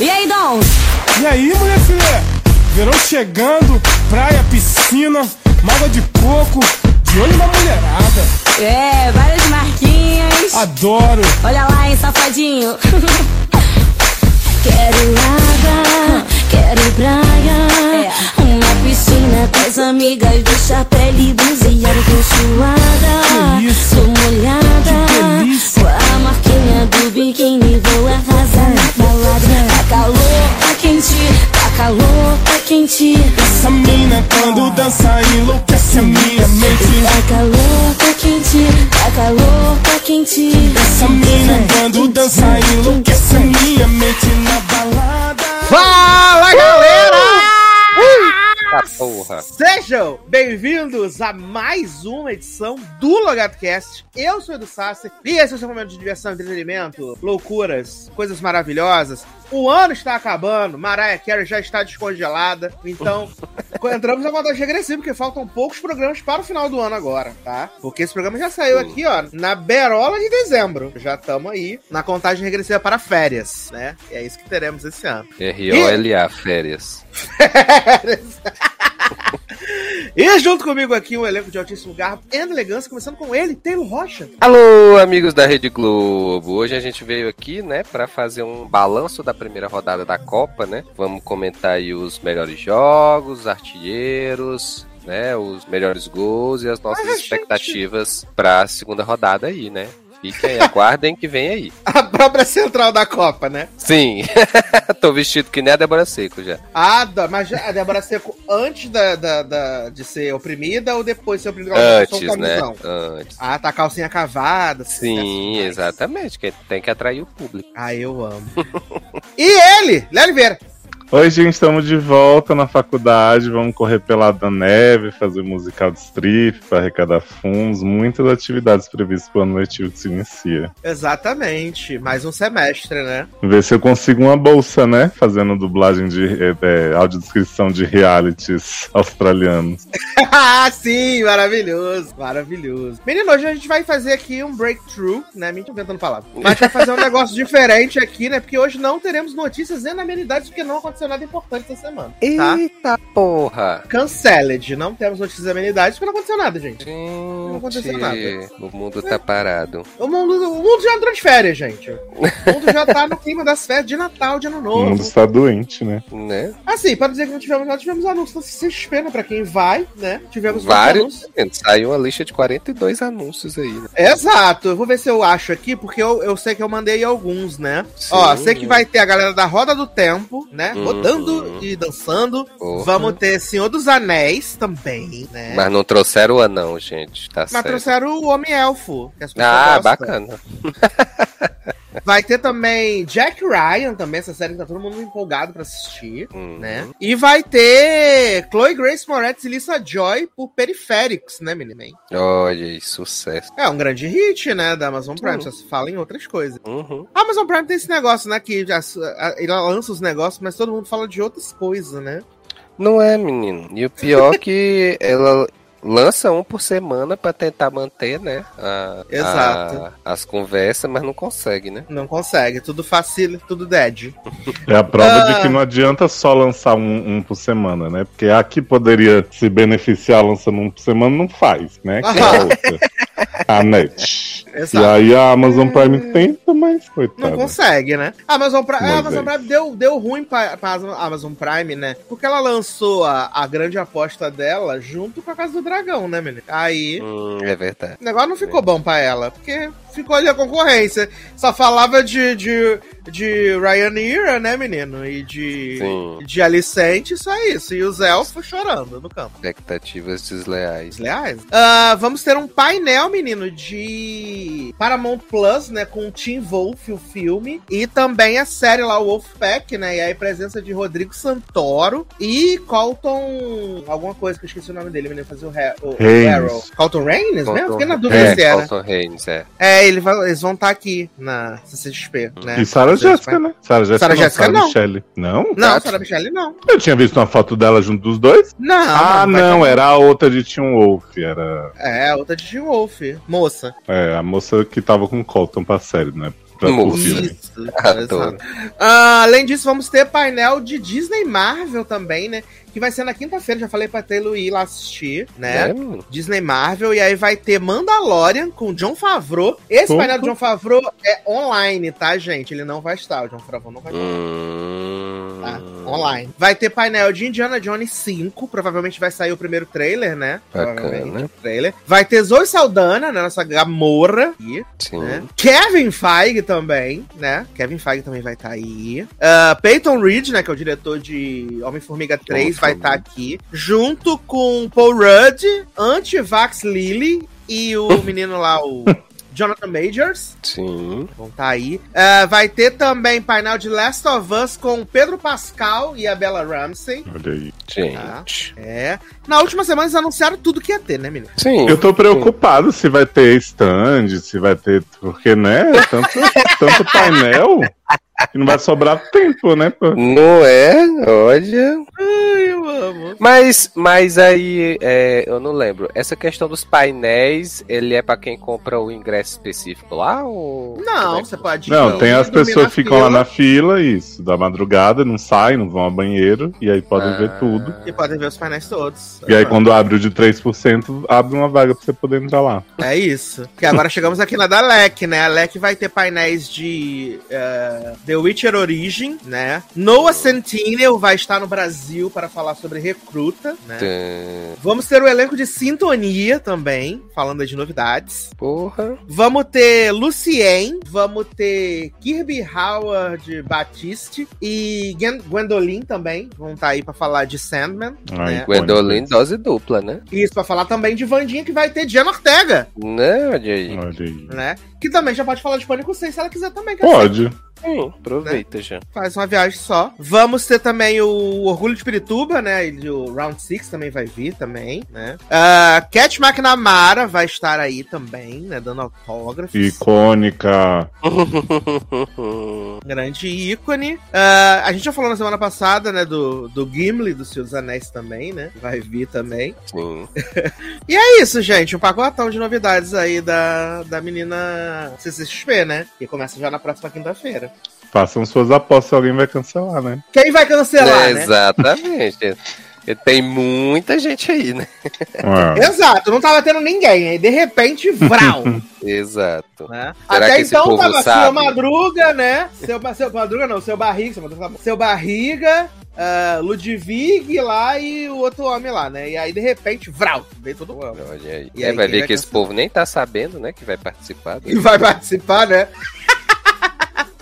E aí, Dom? E aí, mulher filha? Verão chegando, praia, piscina, mágoa de coco, de olho na mulherada. É, várias marquinhas. Adoro. Olha lá, hein, safadinho. quero água, quero praia. É. Uma piscina com as amigas, deixa a pele bronzeada, tô suada. Que isso? Tô molhada. Que delícia. Com a marquinha do biquíni, vou arrasar na balada. Tá calor, tá quente, tá calor, tá quente. Essa mina quando dança enlouquece a minha mente. Tá calor, tá quente, tá calor, tá quente. Essa mina quando dança enlouquece a minha mente na balada. Fala, galera! Porra. Sejam bem-vindos a mais uma edição do LogadoCast. Eu sou o Edu Sasser e esse é o seu momento de diversão, entretenimento, loucuras, coisas maravilhosas. O ano está acabando, Mariah Carey já está descongelada, então entramos na contagem regressiva, porque faltam poucos programas para o final do ano agora, tá? Porque esse programa já saiu aqui, ó, na berola de dezembro. Já estamos aí na contagem regressiva para férias, né? E é isso que teremos esse ano. R-O-L-A, férias. E junto comigo aqui um elenco de altíssimo garbo e elegância, começando com ele, Taylor Rocha. Alô, amigos da Rede Globo. Hoje a gente veio aqui, né, para fazer um balanço da primeira rodada da Copa, né? Vamos comentar aí os melhores jogos, artilheiros, né, os melhores gols e as nossas Mas a gente- expectativas para a segunda rodada aí, né? Fiquem aí, aguardem que vem aí. A própria central da Copa, né? Sim, tô vestido que nem a Débora Seco já. Ah, mas a Débora Seco antes da, da- da- de ser oprimida ou depois de ser oprimida? Antes, né? Antes. Ah, tá calcinha cavada. Sim, exatamente, que tem que atrair o público. Ah, eu amo. e ele, Léo Oliveira. Oi, gente, estamos de volta na faculdade. Vamos correr pelada na neve, fazer musical de strip arrecadar fundos. Muitas atividades previstas para o ano letivo que se inicia. Exatamente, mais um semestre, né? Ver se eu consigo uma bolsa, né? Fazendo dublagem de é, é, audiodescrição de realities australianos. ah, sim, maravilhoso, maravilhoso. Menino, hoje a gente vai fazer aqui um breakthrough, né? Me inventando palavras. Mas a gente vai fazer um negócio diferente aqui, né? Porque hoje não teremos notícias e amenidades, porque não aconteceu nada importante essa semana. Tá? Eita porra! Canceled. Não temos notícias e amenidades porque não aconteceu nada, gente. Não aconteceu nada. Gente, o mundo tá parado. O mundo, o mundo já entrou de férias, gente. O mundo já tá no clima das férias de Natal, de Ano O mundo Novo. está doente, né? Né? Assim, para dizer que não tivemos nada, tivemos anúncios da CXP, né? Pra quem vai, né? Tivemos Vários. Saiu uma lista de 42 anúncios aí, né? Exato, eu vou ver se eu acho aqui, porque eu, eu sei que eu mandei alguns, né? Sim. Ó, sei que vai ter a galera da Roda do Tempo, né? Uhum. Rodando e dançando. Porra. Vamos ter Senhor dos Anéis também, né? Mas não trouxeram o anão, gente. Tá Mas certo. trouxeram o Homem-Elfo. Ah, gostam. bacana. Vai ter também Jack Ryan, também, essa série que tá todo mundo empolgado pra assistir, Uhum. né? E vai ter Chloe Grace Moretz e Lisa Joy por Periférics, né, menina? Olha aí, sucesso. É um grande hit, né, da Amazon Prime, Uhum. só se fala em outras coisas. Uhum. A Amazon Prime tem esse negócio, né, que já, a- ele lança os negócios, mas todo mundo fala de outras coisas, né? Não é, menino. E o pior que ela lança um por semana pra tentar manter, né? a- Exato. a- as conversas, mas não consegue, né? Não consegue, tudo fácil, tudo dead. É a prova Ah. de que não adianta só lançar um, um por semana, né? Porque a que poderia se beneficiar lançando um por semana não faz, né? Que é a outra. A net. E Exato. aí a Amazon Prime tenta, mas Não coitada. consegue, né? A Amazon Prime, a Amazon é Prime deu, deu ruim pra, pra Amazon Prime, né? Porque ela lançou a, a grande aposta dela junto com a Casa do Dragão, né, menino? Aí. Hum, é verdade. O negócio não ficou bom pra ela, porque ficou ali a concorrência. Só falava de, de, de Ryanair, né, menino? E de, Sim. de Alicente, só isso. E os elfos chorando no campo. Expectativas desleais. Leais. Ah, vamos ter um painel, menino, de Paramount Plus, né? Com o Tim Wolf, o filme. E também a série lá, o Wolfpack, né? E aí presença de Rodrigo Santoro e Colton. Alguma coisa que eu esqueci o nome dele, menino, fazer o, o. Arrow. Colton Raines, né? Colton- Fiquei na dúvida é, se era. Colton Haynes, é. É, ele vai- eles vão estar aqui na CCXP, né? E Sarah Jéssica, né? Sarah Jéssica, Sarah não, Jéssica, Sarah não. Michelle. Não? Não, Sarah Michelle não. Eu tinha visto uma foto dela junto dos dois. Não, ah, vai não, ter- era a outra de Tim Wolf. Era É, outra de Tim Wolf. Moça. é, a moça que tava com o Colton pra série, né? Pra filme. Isso. Ah, além disso, vamos ter painel de Disney Marvel também, né? Que vai ser na quinta-feira, já falei pra Taylor ir lá assistir, né? É. Disney Marvel, e aí vai ter Mandalorian com John Favreau. Esse painel do John Favreau é online, tá, gente? Ele não vai estar, o John Favreau não vai estar. Hum... Tá, online. Vai ter painel de Indiana Jones 5, provavelmente vai sair o primeiro trailer, né? Bacana. trailer. Vai ter Zoe Saldana, né, nossa Gamora aqui, Sim. né? Kevin Feige também, né? Kevin Feige também vai estar aí. Ah, Peyton Reed, né, que é o diretor de Homem-Formiga 3, vai estar aqui. Junto com Paul Rudd, Anti-Vax Lily e o menino lá, o Jonathan Majors. Sim. Vão estar aí. Ah, vai ter também painel de Last of Us com Pedro Pascal e a Bella Ramsey. Olha aí. Gente. É. Na última semana eles anunciaram tudo que ia ter, né, menino? Sim. Eu tô preocupado se vai ter stand, se vai ter. Porque, né? Tanto, tanto painel não vai sobrar tempo, né? pô? Não é? Olha. Ai, eu amo. Mas, mas aí, é, eu não lembro. Essa questão dos painéis, ele é pra quem compra o ingresso específico lá? Ou... é Não, que- você pode Não, ir, tem as pessoas que ficam lá fila na fila, isso, da madrugada, não saem, não vão ao banheiro, e aí podem ver Ah. tudo. E podem ver os painéis todos. E aí, quando abre o de 3%, abre uma vaga pra você poder entrar lá. É isso. Porque agora chegamos aqui na da LEC, né? A LEC vai ter painéis de The Witcher Origin, né? Noah Centineo vai estar no Brasil para falar sobre Recruta, né? Vamos ter o elenco de Sintonia também, falando de novidades. Porra. Vamos ter Lucien, vamos ter Kirby Howard Batiste e Gwen- Gwendolyn também. Vão estar aí pra falar de Sandman. Ai, É. Gwendolyn, dose dupla, né? E isso pra falar também de Vandinha, que vai ter Diana Ortega, Né, olha aí. Olha aí. né? Que também já pode falar de Pânico 6 se ela quiser também. que ela Pode. Hum, aproveita já. Faz uma viagem só. Vamos ter também o Orgulho de Pirituba, né? E o Round 6 também vai vir também, né? Uh, Cat McNamara vai estar aí também, né? Dando autógrafos. Icônica. Grande ícone. Ah, a gente já falou na semana passada, né, do, do Gimli, do Senhor dos Anéis também, né? Vai vir também. Sim. E é isso, gente. Um pacotão de novidades aí da, da menina CCXP, né? Que começa já na próxima quinta-feira. Façam suas apostas se alguém vai cancelar, né? Quem vai cancelar, É, né? Exatamente. Tem muita gente aí, né? É. Exato, não tava tendo ninguém. Aí, de repente, vral. Exato. né? Será Até que esse então povo tava seu sabe? Madruga, né? Seu, seu Madruga não, seu Barriga. Seu, Madruga, seu Barriga, ah, Ludwig lá e o outro homem lá, né? E aí, de repente, vral. Veio todo mundo. Olha aí. E É, aí, vai quem ver vai que esse cancelar? povo nem tá sabendo, né, que vai participar. E vai participar, né?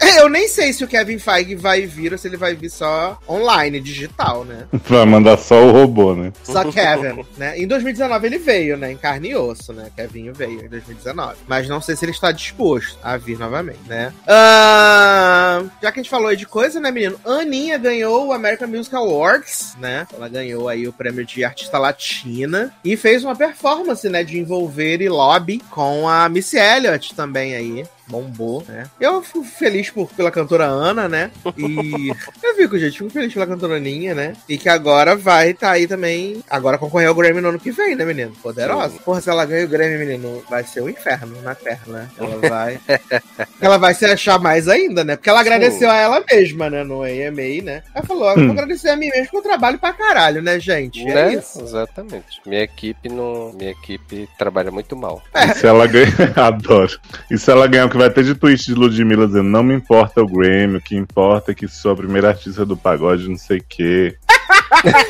Eu nem sei se o Kevin Feige vai vir ou se ele vai vir só online, digital, né? Vai mandar só o robô, né? Só Kevin, né? Em 2019 ele veio, né? Em carne e osso, né? Kevin veio em 2019. Mas não sei se ele está disposto a vir novamente, né? Ah, já que a gente falou aí de coisa, né, menino? Aninha ganhou o American Music Awards, né? Ela ganhou aí o prêmio de artista latina e fez uma performance, né, de envolver e lobby com a Missy Elliott também aí. Bombou, né? Eu fico feliz por, pela cantora Ana, né? E eu fico, gente, fico feliz pela cantora Aninha, né? E que agora vai tá aí também. Agora concorrer ao Grammy no ano que vem, né, menino? Poderosa. Porra, se ela ganha o Grammy, menino, vai ser um inferno na Terra, né? Ela vai. ela vai se achar mais ainda, né? Porque ela agradeceu a ela mesma, né? No AMA, né? Ela falou: ó, eu vou agradecer a mim mesmo que eu trabalho pra caralho, né, gente? É Né? isso. Exatamente. Minha equipe não. Minha equipe trabalha muito mal. E se ela ganhar. Adoro. E se ela ganhar, o que vai ter de tweet de Ludmilla dizendo: Não me importa o Grammy, o que importa é que sou a primeira artista do pagode, não sei o quê.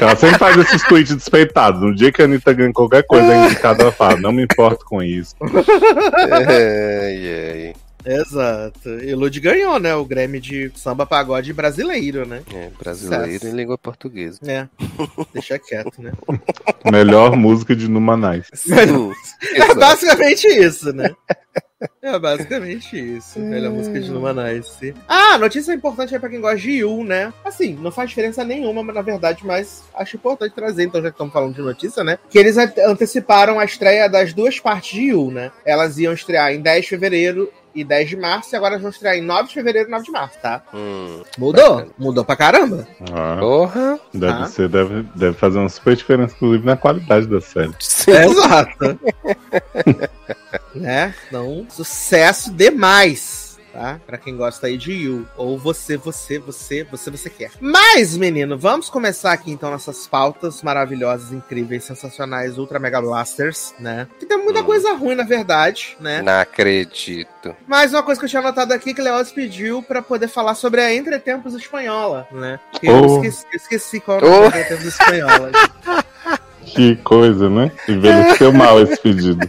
ela sempre faz esses tweets despeitados. No dia que a Anitta ganha qualquer coisa indicada, ela fala: Não me importo com isso. ai, ai. Exato. E Lud ganhou, né? O Grammy de samba pagode brasileiro, né? É, brasileiro Sucesso. em língua portuguesa. É. Deixa quieto, né? Melhor música de Numanais. É Exato. basicamente isso, né? É basicamente isso. Melhor música de Numanice. Ah, notícia importante aí pra quem gosta de Yu, né? Assim, não faz diferença nenhuma, mas na verdade, mas acho importante trazer, então já que estamos falando de notícia, né? Que eles ante- anteciparam a estreia das duas partes de Yu, né? Elas iam estrear em 10 de fevereiro e 10 de março, e agora elas vão estrear em 9 de fevereiro e 9 de março, tá? Hum. Mudou? Bacana. Mudou pra caramba. Ah, Porra. deve, Ah. ser, deve, deve fazer uma super diferença, inclusive, na qualidade da série. Exato. né? Então, sucesso demais. tá? Pra quem gosta aí de You. Ou você, você, você, você, você quer. Mas, menino, vamos começar aqui então nossas pautas maravilhosas, incríveis, sensacionais, ultra mega blasters, né? Que tem muita Hum. coisa ruim, na verdade, né? Não acredito. Mas uma coisa que eu tinha anotado aqui que o Leoz pediu pra poder falar sobre a Entretempos Espanhola, né? Que eu Oh. esqueci, eu esqueci qual é Oh. da Entretempos Espanhola. Que coisa, né? Envelheceu mal esse pedido.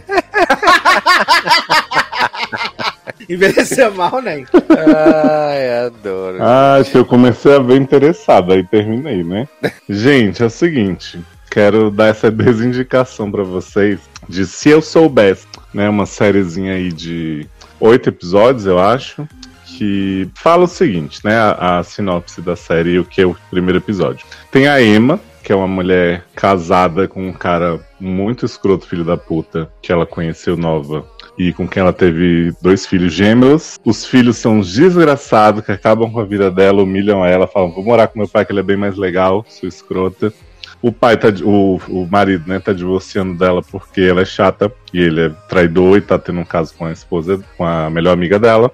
Envelheceu mal, né? Ai, adoro. Ah, que eu comecei a ver interessado, aí terminei, né? Gente, é o seguinte, quero dar essa desindicação pra vocês de Se Eu Soubesse, né? Uma sériezinha aí de oito episódios, eu acho, que fala o seguinte, né? A, a sinopse da série, o que é o primeiro episódio. Tem a Emma, que é uma mulher casada com um cara muito escroto, filho da puta, que ela conheceu nova e com quem ela teve dois filhos gêmeos. Os filhos são desgraçados que acabam com a vida dela, humilham ela, falam: vou morar com meu pai, que ele é bem mais legal, sua escrota. O pai tá. O, o marido, né, tá divorciando dela porque ela é chata e ele é traidor e tá tendo um caso com a esposa, com a melhor amiga dela.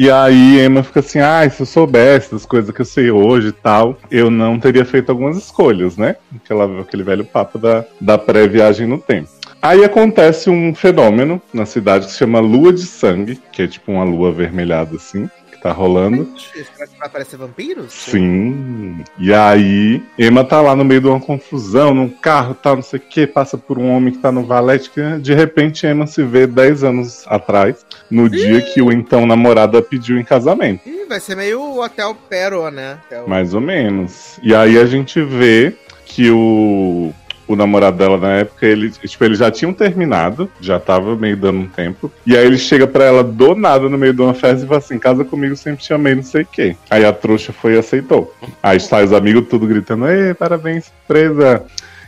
E aí Emma fica assim, ah, se eu soubesse das coisas que eu sei hoje e tal, eu não teria feito algumas escolhas, né? Aquela, aquele velho papo da, da pré-viagem no tempo. Aí acontece um fenômeno na cidade que se chama Lua de Sangue, que é tipo uma lua avermelhada assim, tá rolando. Vai aparecer vampiros? Sim. E aí, Emma tá lá no meio de uma confusão, num carro, tal, não sei o que, passa por um homem que tá no valete, que de repente Emma se vê 10 anos atrás, no dia que o então namorado a pediu em casamento. Ih, vai ser meio o Hotel Pero, né? Hotel- Mais ou menos. E aí a gente vê que o, o namorado dela na época, ele, tipo, eles já tinham terminado, já tava meio dando um tempo. E aí ele chega pra ela do nada no meio de uma festa e fala assim: casa comigo, sempre te amei, não sei o quê. Aí a trouxa foi e aceitou. Aí sai os amigos tudo gritando: Ei, parabéns, surpresa!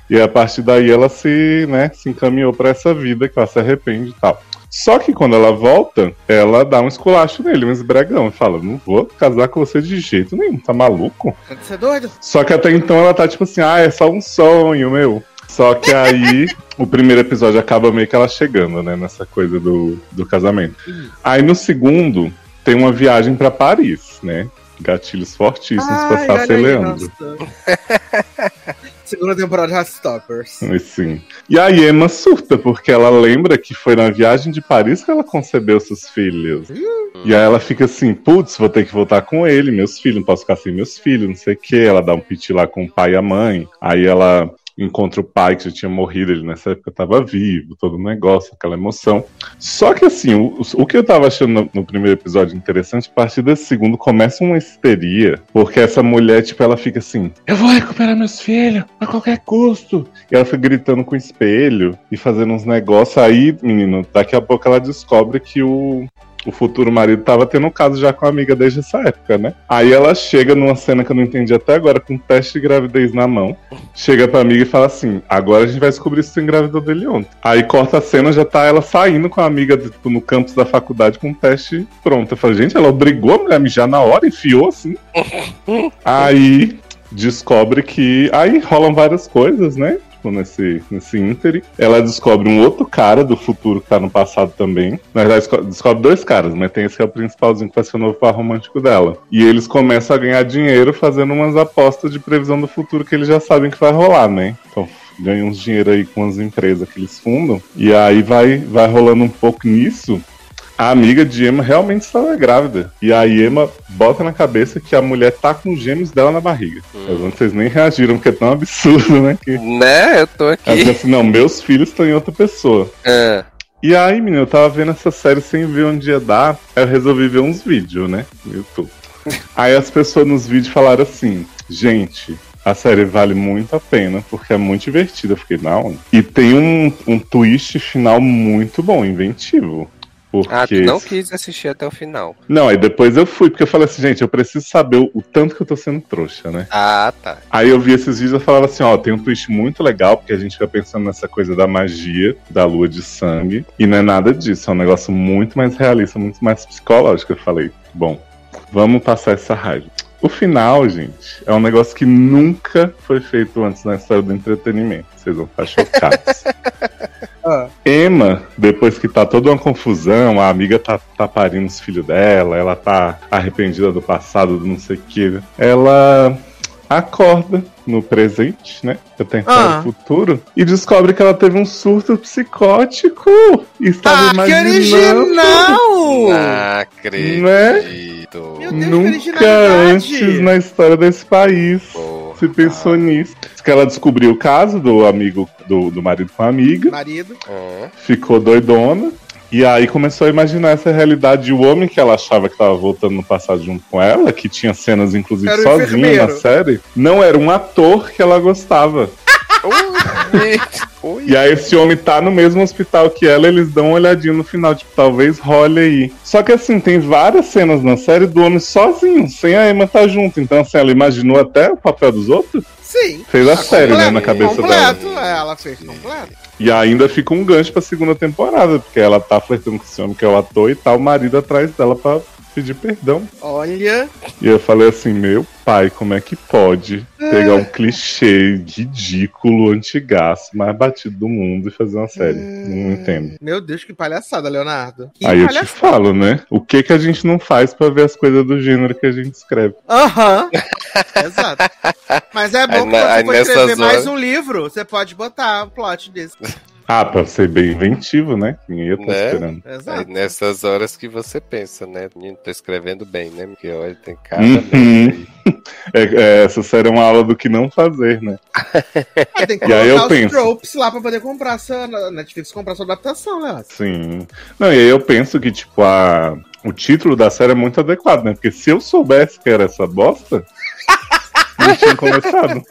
E a partir daí ela se, né, se encaminhou pra essa vida que ela se arrepende e tal. Só que quando ela volta, ela dá um esculacho nele, um esbregão, e fala: Não vou casar com você de jeito nenhum, tá maluco? Você é doido? Só que até então ela tá tipo assim, ah, é só um sonho, meu. Só que aí o primeiro episódio acaba meio que ela chegando, né, nessa coisa do, do casamento. Aí no segundo tem uma viagem pra Paris, né? Gatilhos fortíssimos pra Ai, aí, Leandro. nossa. Segunda temporada de Heartstoppers. Sim. E a Emma surta, porque ela lembra que foi na viagem de Paris que ela concebeu seus filhos. E aí ela fica assim, putz, vou ter que voltar com ele, meus filhos, não posso ficar sem meus filhos, não sei o que. Ela dá um piti lá com o pai e a mãe. Aí ela encontra o pai que já tinha morrido, ele nessa época tava vivo, todo o negócio, aquela emoção. Só que assim, o, o que eu tava achando no, no primeiro episódio interessante, a partir desse segundo começa uma histeria, porque essa mulher, tipo, ela fica assim, eu vou recuperar meus filhos a qualquer custo. E ela fica gritando com o espelho e fazendo uns negócios. Aí, menino, daqui a pouco ela descobre que o, o futuro marido tava tendo um caso já com a amiga desde essa época, né? Aí ela chega numa cena que eu não entendi até agora, com um teste de gravidez na mão. Chega pra amiga e fala assim: agora a gente vai descobrir se tu engravidou dele ontem. Aí corta a cena, já tá ela saindo com a amiga tipo, no campus da faculdade com o teste pronto. Eu falei, gente, ela obrigou a mulher a mijar na hora, enfiou assim. Aí descobre que. Aí rolam várias coisas, né? Tipo, nesse, nesse. Ela descobre um outro cara do futuro que tá no passado também. Na verdade, desco- descobre dois caras, mas tem esse que é o principalzinho que vai ser o novo par romântico dela. E eles começam a ganhar dinheiro fazendo umas apostas de previsão do futuro que eles já sabem que vai rolar, né? Então ganham uns dinheiro aí com as empresas que eles fundam. E aí vai, vai rolando um pouco nisso. A amiga de Emma realmente estava grávida. E a Emma bota na cabeça que a mulher tá com os gêmeos dela na barriga. Mas vocês nem reagiram, porque é tão absurdo, né? Que Né? Eu tô ela aqui. diz assim, não, meus filhos estão em outra pessoa. Ah, E aí, menino, eu tava vendo essa série sem ver onde ia dar. Aí eu resolvi ver uns vídeos, né? No YouTube. Aí as pessoas nos vídeos falaram assim, gente. A série vale muito a pena, porque é muito divertida. Eu fiquei, não. E tem um, um twist final muito bom, inventivo. Porque ah, tu não quis assistir até o final. Não, aí depois eu fui, porque eu falei assim, gente, eu preciso saber o, o tanto que eu tô sendo trouxa, né? Ah, tá. Aí eu vi esses vídeos e falava assim, ó, tem um twist muito legal, porque a gente fica pensando nessa coisa da magia, da lua de sangue, e não é nada disso, é um negócio muito mais realista, muito mais psicológico. Eu falei, bom, vamos passar essa raiva. O final, gente, é um negócio que nunca foi feito antes na história do entretenimento. Vocês vão ficar chocados. Ah. Emma, depois que tá toda uma confusão, a amiga tá, tá parindo os filhos dela, ela tá arrependida do passado, do não sei o que, ela acorda no presente, né? Pra tentar Ah. o futuro, e descobre que ela teve um surto psicótico. E estava Ah, que imaginando. original! Não acredito. Meu Deus, que Nunca antes na história desse país Porra. Se pensou nisso. Diz que ela descobriu o caso do amigo, do, do marido com a amiga, Marido. Ah, ficou doidona. E aí começou a imaginar essa realidade. O homem que ela achava que estava voltando no passado junto com ela, que tinha cenas inclusive sozinha enfermeiro. na série, não era um ator que ela gostava. E aí esse homem tá no mesmo hospital que ela, eles dão uma olhadinha no final, tipo, talvez role aí. Só que assim, tem várias cenas na série do homem sozinho, sem a Emma tá junto. Então assim, ela imaginou até o papel dos outros, Sim. fez a série, né, Completo, na cabeça dela. completo. É, ela fez completo. E ainda fica um gancho pra segunda temporada, porque ela tá flertando com esse homem que é o ator e tá o marido atrás dela pra pedir perdão. Olha. E eu falei assim, meu pai, como é que pode pegar um clichê ridículo, antigaço, mais batido do mundo e fazer uma série? Não entendo. Meu Deus, que palhaçada, Leonardo. Que Aí eu te palhaçada. falo, né? O que que a gente não faz pra ver as coisas do gênero que a gente escreve? Aham. Exato. Mas é bom que você for escrever mais horas- um livro, você pode botar um plot desse. Ah, pra ser bem inventivo, né? Ninguém ia estar Né? esperando. É Exato. nessas horas que você pensa, né? Menino, tô escrevendo bem, né? Porque olha, tem cada Uhum. É, é, essa série é uma aula do que não fazer, né? Aí tem que E aí eu os penso. tropes lá pra poder comprar na Netflix comprar sua adaptação, Leonardo. Sim. Não, e aí eu penso que, tipo, a... o título da série é muito adequado, né? Porque se eu soubesse que era essa bosta, não tinha começado.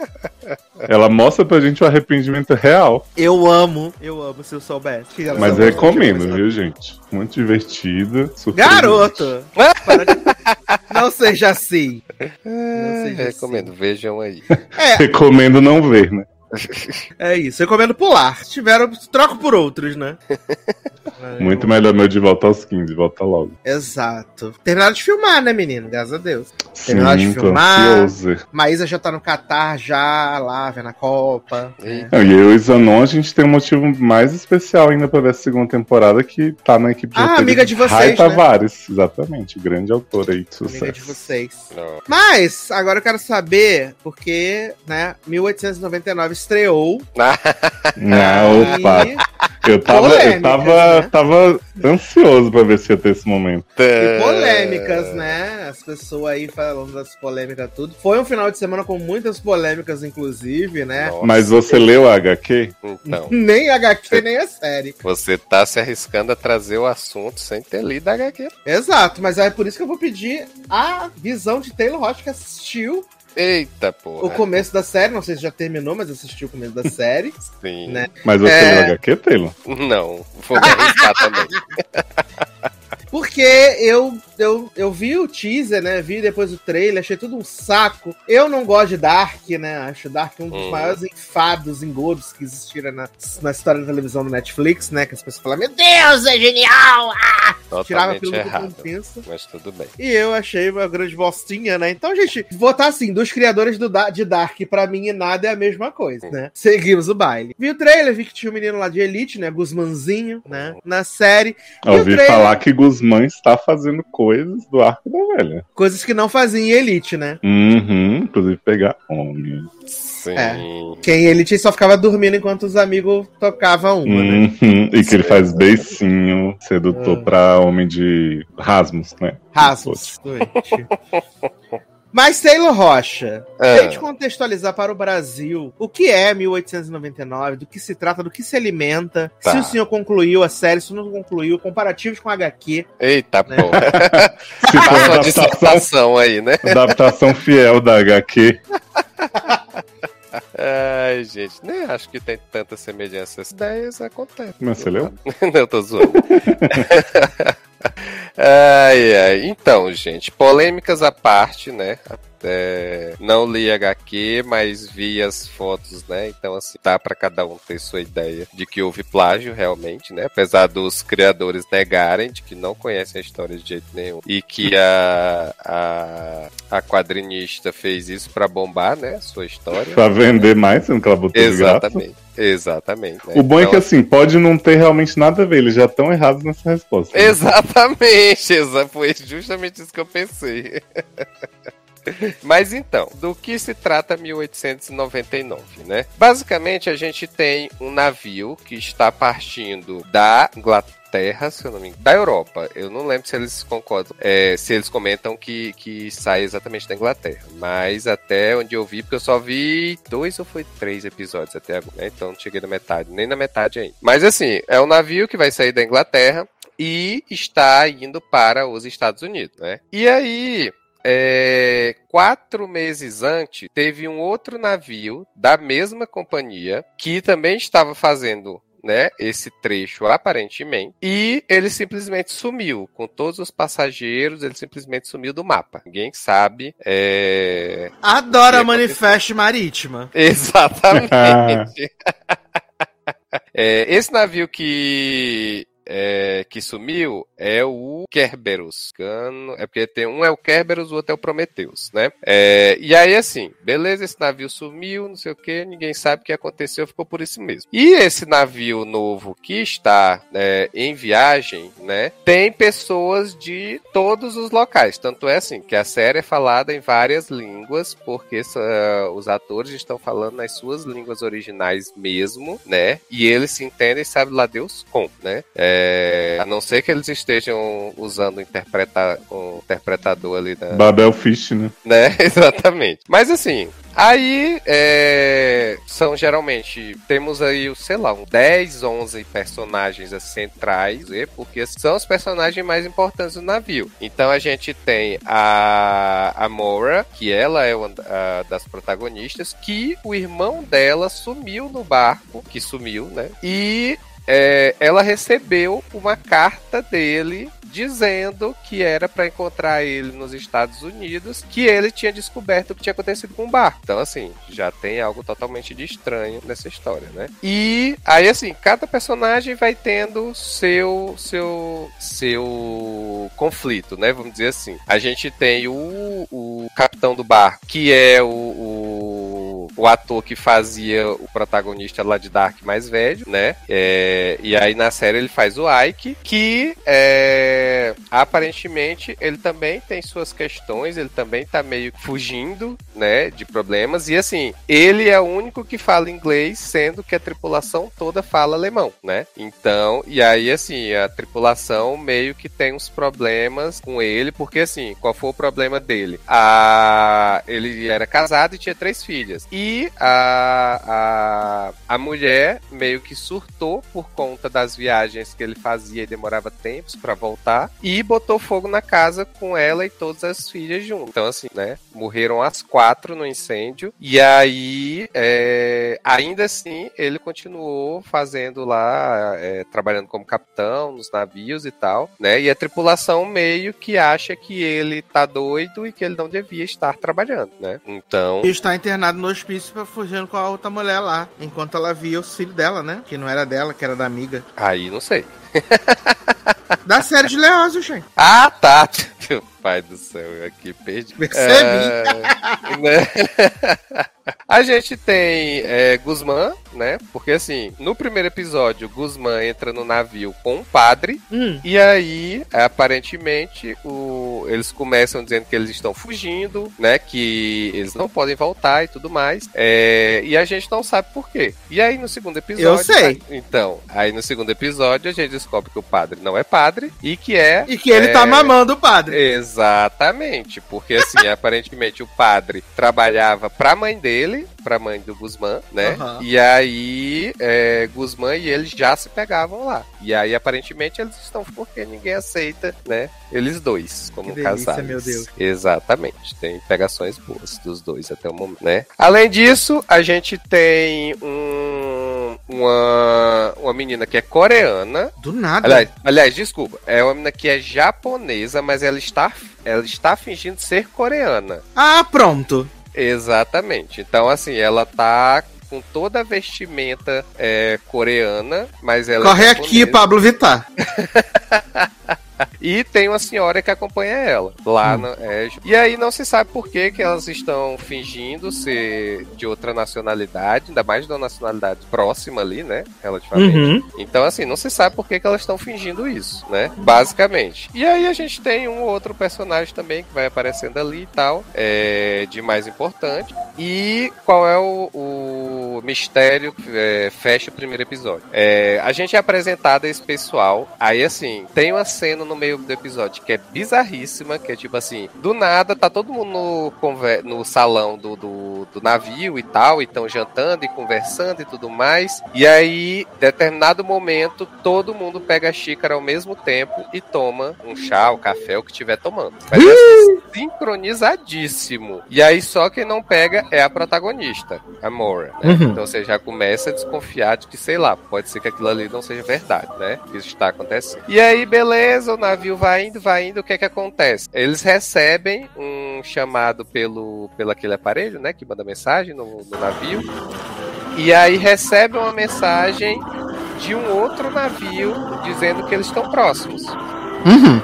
Ela mostra pra gente o arrependimento real. Eu amo, eu amo se eu soubesse. Mas recomendo, eu tinha viu, gente? Muito divertida. surpreendente. Garoto! De- Não seja assim. Não seja Recomendo, vejam aí. assim. É, Recomendo não ver, né? é isso. Recomendo pular. Se tiver, eu troco por outros, né? Muito melhor meu de volta aos 15, volta logo. Exato. Terminaram de filmar, né, menino? Graças a Deus. Sim, Terminar de filmar. ansioso. Maísa já tá no Catar, já lá, vendo a Copa. né? Não, e eu e Zanon, a gente tem um motivo mais especial ainda pra ver a segunda temporada, que tá na equipe Ah, roteiro amiga de vocês, Rai né? Tavares, exatamente, grande autor aí de sucesso. Amiga de vocês. Não. Mas, agora eu quero saber, porque, né, 1899 estreou. Ah, opa, e, eu tava, eu polêmicas, tava, né? tava ansioso pra ver se ia ter esse momento. e polêmicas, né? As pessoas aí falando das polêmicas tudo. Foi um final de semana com muitas polêmicas, inclusive, né? Nossa. Mas você leu a HQ? Então, Nem a HQ, nem a série. você tá se arriscando a trazer o assunto sem ter lido a HQ. Exato, mas é por isso que eu vou pedir a visão de Taylor Rocha que assistiu Eita porra. o começo da série. Não sei se já terminou, mas assistiu o começo da série. Sim. né? Mas você É. leu HQ, Taylor? Não, vou arriscar também. Porque eu, eu, eu vi o teaser, né? Vi depois o trailer, achei tudo um saco. Eu não gosto de Dark, né? Acho Dark um dos Hum. maiores enfados, engodos que existiram na, na história da televisão do Netflix, né? Que as pessoas falam, meu Deus, é genial! Tirava Totalmente pelo errado. pinça. Mas tudo bem. E eu achei uma grande bostinha, né? Então, gente, votar assim, dos criadores do de Dark, pra mim e nada é a mesma coisa, né? Seguimos o baile. Vi o trailer, vi que tinha um menino lá de Elite, né? Guzmanzinho, né? Na série. Eu E o ouvi trailer? falar que Guzmán está fazendo coisas do arco da velha. Coisas que não faziam em Elite, né? Uhum, inclusive pegar homem. Sim. É. Quem em Elite só ficava dormindo enquanto os amigos tocavam uma, né? Uhum, E que ele faz beicinho sedutor Ah. pra homem de Rasmus, né? Rasmus. Mas Taylor Rocha, tente contextualizar para o Brasil o que é 1899, do que se trata, do que se alimenta, Tá. se o senhor concluiu a série, se não concluiu, comparativos com HQ. Eita Né? porra. Se for adaptação, aí, né? adaptação fiel da HQ. Ai, gente, nem acho que tem tanta semelhança. As ideias acontecem. Mas você leu? Não, eu tô zoando. ai, ai. Então, gente, polêmicas à parte, né? É, não li HQ, mas vi as fotos, né? Então, assim, dá pra cada um ter sua ideia de que houve plágio realmente, né? Apesar dos criadores negarem de que não conhecem a história de jeito nenhum e que a, a, a quadrinista fez isso pra bombar, né? A sua história. Pra vender mais, sendo que ela botou. Exatamente. Exatamente. né? O bom é Então, que assim, pode não ter realmente nada a ver, eles já estão errados nessa resposta. né? Exatamente, exa foi justamente isso que eu pensei. Mas então, do que se trata 1899, né? Basicamente, a gente tem um navio que está partindo da Inglaterra, se eu não me engano, da Europa. Eu não lembro se eles concordam, é, se eles comentam que, que sai exatamente da Inglaterra. Mas até onde eu vi, porque eu só vi dois ou foi três episódios até agora, né? Então não cheguei na metade, nem na metade ainda. Mas assim, é um navio que vai sair da Inglaterra e está indo para os Estados Unidos, né? E aí, é, quatro meses antes, teve um outro navio da mesma companhia que também estava fazendo né, esse trecho aparentemente, e ele simplesmente sumiu com todos os passageiros, ele simplesmente sumiu do mapa. Ninguém sabe. É... Adoro a Manifeste Marítima. Exatamente. É, esse navio que é, que sumiu é o Kerberos. Cano- É porque tem um é o Kerberos, o outro é o Prometheus, né? É, e aí, assim, beleza, esse navio sumiu, não sei o que, ninguém sabe o que aconteceu, ficou por isso mesmo. E esse navio novo que está é, em viagem, né? Tem pessoas de todos os locais. Tanto é assim que a série é falada em várias línguas, porque ah, os atores estão falando nas suas línguas originais mesmo, né? E eles se entendem, sabe lá Deus como, né? É, a não ser que eles estejam usando o interpreta, um interpretador ali da, Babel Fish, né? né? Exatamente. Mas assim, aí é, são geralmente, temos aí, sei lá, uns 10, 11 personagens centrais, porque são os personagens mais importantes do navio. Então a gente tem a, a Mora, que ela é uma a- das protagonistas, que o irmão dela sumiu no barco, que sumiu, né? E é, ela recebeu uma carta dele dizendo que era para encontrar ele nos Estados Unidos, que ele tinha descoberto o que tinha acontecido com o barco. Então, assim, já tem algo totalmente de estranho nessa história, né? E aí, assim, cada personagem vai tendo seu seu seu conflito, né? Vamos dizer assim. A gente tem o, o capitão do barco, que é o, o, o ator que fazia o protagonista lá de Dark mais velho, né? É, e aí na série ele faz o Ike, que é, aparentemente ele também tem suas questões, ele também tá meio fugindo, né, de problemas. E assim, ele é o único que fala inglês, sendo que a tripulação toda fala alemão, né? Então, e aí assim, a tripulação meio que tem uns problemas com ele, porque assim, qual foi o problema dele? A, ele era casado e tinha três filhas. E a, a, a mulher meio que surtou por conta das viagens que ele fazia e demorava tempos pra voltar e botou fogo na casa com ela e todas as filhas junto. Então, assim, né? Morreram as quatro no incêndio. E aí, é, ainda assim, ele continuou fazendo lá, é, trabalhando como capitão nos navios e tal, né? E a tripulação meio que acha que ele tá doido e que ele não devia estar trabalhando, né? Então. E está internado no hospício pra fugindo com a outra mulher lá, enquanto ela via o filho dela, né? Que não era dela, que era da amiga. Aí não sei. Da série de Leózio, gente. Ah, tá. Meu pai do céu, eu aqui perdi. Percebi. É, né? A gente tem é, Guzmán, né? Porque assim, no primeiro episódio, Guzmán entra no navio com um padre. Hum. E aí, aparentemente, o... eles começam dizendo que eles estão fugindo, né? Que eles não podem voltar e tudo mais. É, E a gente não sabe por quê. E aí, no segundo episódio. Eu sei. Então, aí no segundo episódio, a gente descobre que o padre não é padre e que é. E que ele é, tá mamando o padre. Exatamente, porque assim, aparentemente o padre trabalhava pra mãe dele, pra mãe do Guzmán, né? Aham. E aí, é, Guzmán e ele já se pegavam lá. E aí, aparentemente, eles estão porque ninguém aceita, né? Eles dois, como Que delícia, casais. meu Deus. Exatamente, tem pegações boas dos dois até o momento, né? Além disso, a gente tem um, uma, uma menina que é coreana, Do nada. Aliás, aliás, desculpa. É uma menina que é japonesa, mas ela está, ela está fingindo ser coreana. Ah, pronto. Exatamente. Então, assim, ela tá com toda a vestimenta é, coreana, mas ela. é Corre aqui, japonesa. Pablo Vittar. E tem uma senhora que acompanha ela lá no, é, E aí não se sabe por que, que elas estão fingindo ser de outra nacionalidade, ainda mais de uma nacionalidade próxima ali, né? Relativamente. Uhum. Então, assim, não se sabe por que, que elas estão fingindo isso, né? Basicamente. E aí a gente tem um outro personagem também que vai aparecendo ali e tal, é, de mais importante. E qual é o, o mistério que é, fecha o primeiro episódio? É, a gente é apresentado a esse pessoal, aí assim, tem uma cena no meio do episódio que é bizarríssima, que é tipo assim, do nada tá todo mundo no, conver- no salão do, do, do navio e tal, e estão jantando e conversando e tudo mais. E aí, determinado momento, todo mundo pega a xícara ao mesmo tempo e toma um chá, o café, o que estiver tomando. Mas é sincronizadíssimo. E aí, só quem não pega é a protagonista, a Mora. né? Uhum. Então você já começa a desconfiar de que, sei lá, pode ser que aquilo ali não seja verdade, né? Isso está acontecendo. E aí, beleza, o navio vai indo, vai indo, o que é que acontece? Eles recebem um chamado pelo, pelo aquele aparelho, né? Que manda mensagem no, no navio. E aí recebe uma mensagem de um outro navio dizendo que eles estão próximos. Uhum.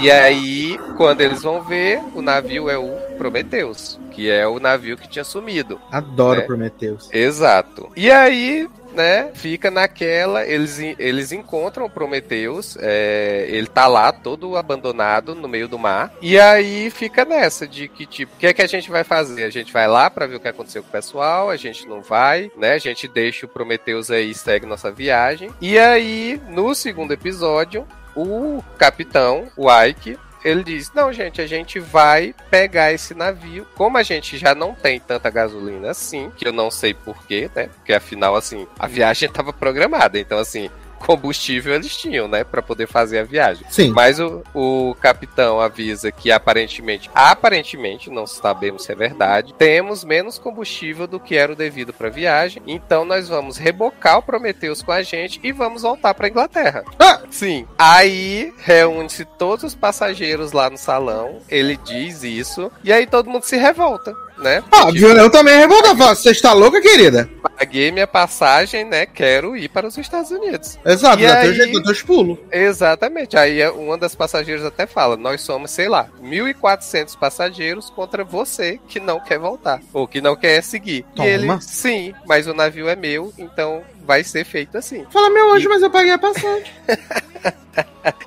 E aí, quando eles vão ver, o navio é o Prometheus, que é o navio que tinha sumido. Adoro É. Prometheus. Exato. E aí, né, fica naquela, eles, eles encontram o Prometheus, é, ele tá lá todo abandonado no meio do mar, e aí fica nessa de que, tipo, o que é que a gente vai fazer? A gente vai lá pra ver o que aconteceu com o pessoal, a gente não vai, né, a gente deixa o Prometheus aí e segue nossa viagem, e aí, no segundo episódio, o capitão, o Ike, ele diz: Não, gente, a gente vai pegar esse navio. Como a gente já não tem tanta gasolina assim, que eu não sei porquê, né? Porque afinal, assim, a viagem estava programada. Então, assim, combustível eles tinham, né? Pra poder fazer a viagem. Sim. Mas o, o capitão avisa que aparentemente, aparentemente, não sabemos se é verdade, temos menos combustível do que era o devido para viagem. Então nós vamos rebocar o Prometheus com a gente e vamos voltar para Inglaterra. Ah! Sim. Aí reúne-se todos os passageiros lá no salão. Ele diz isso e aí todo mundo se revolta, né? Ah, Tipo, viu? Eu também revoltado. Falo, Você está louca, querida? paguei minha passagem, né? Quero ir para os Estados Unidos. Exato, dá teu aí? jeito, dá teus pulos. Exatamente. Aí é- uma das passageiras até fala: nós somos, sei lá, 1.400 passageiros contra você que não quer voltar. Ou que não quer seguir. Toma. E ele, sim, mas o navio é meu, então vai ser feito assim. Fala, meu anjo, mas eu paguei a passagem.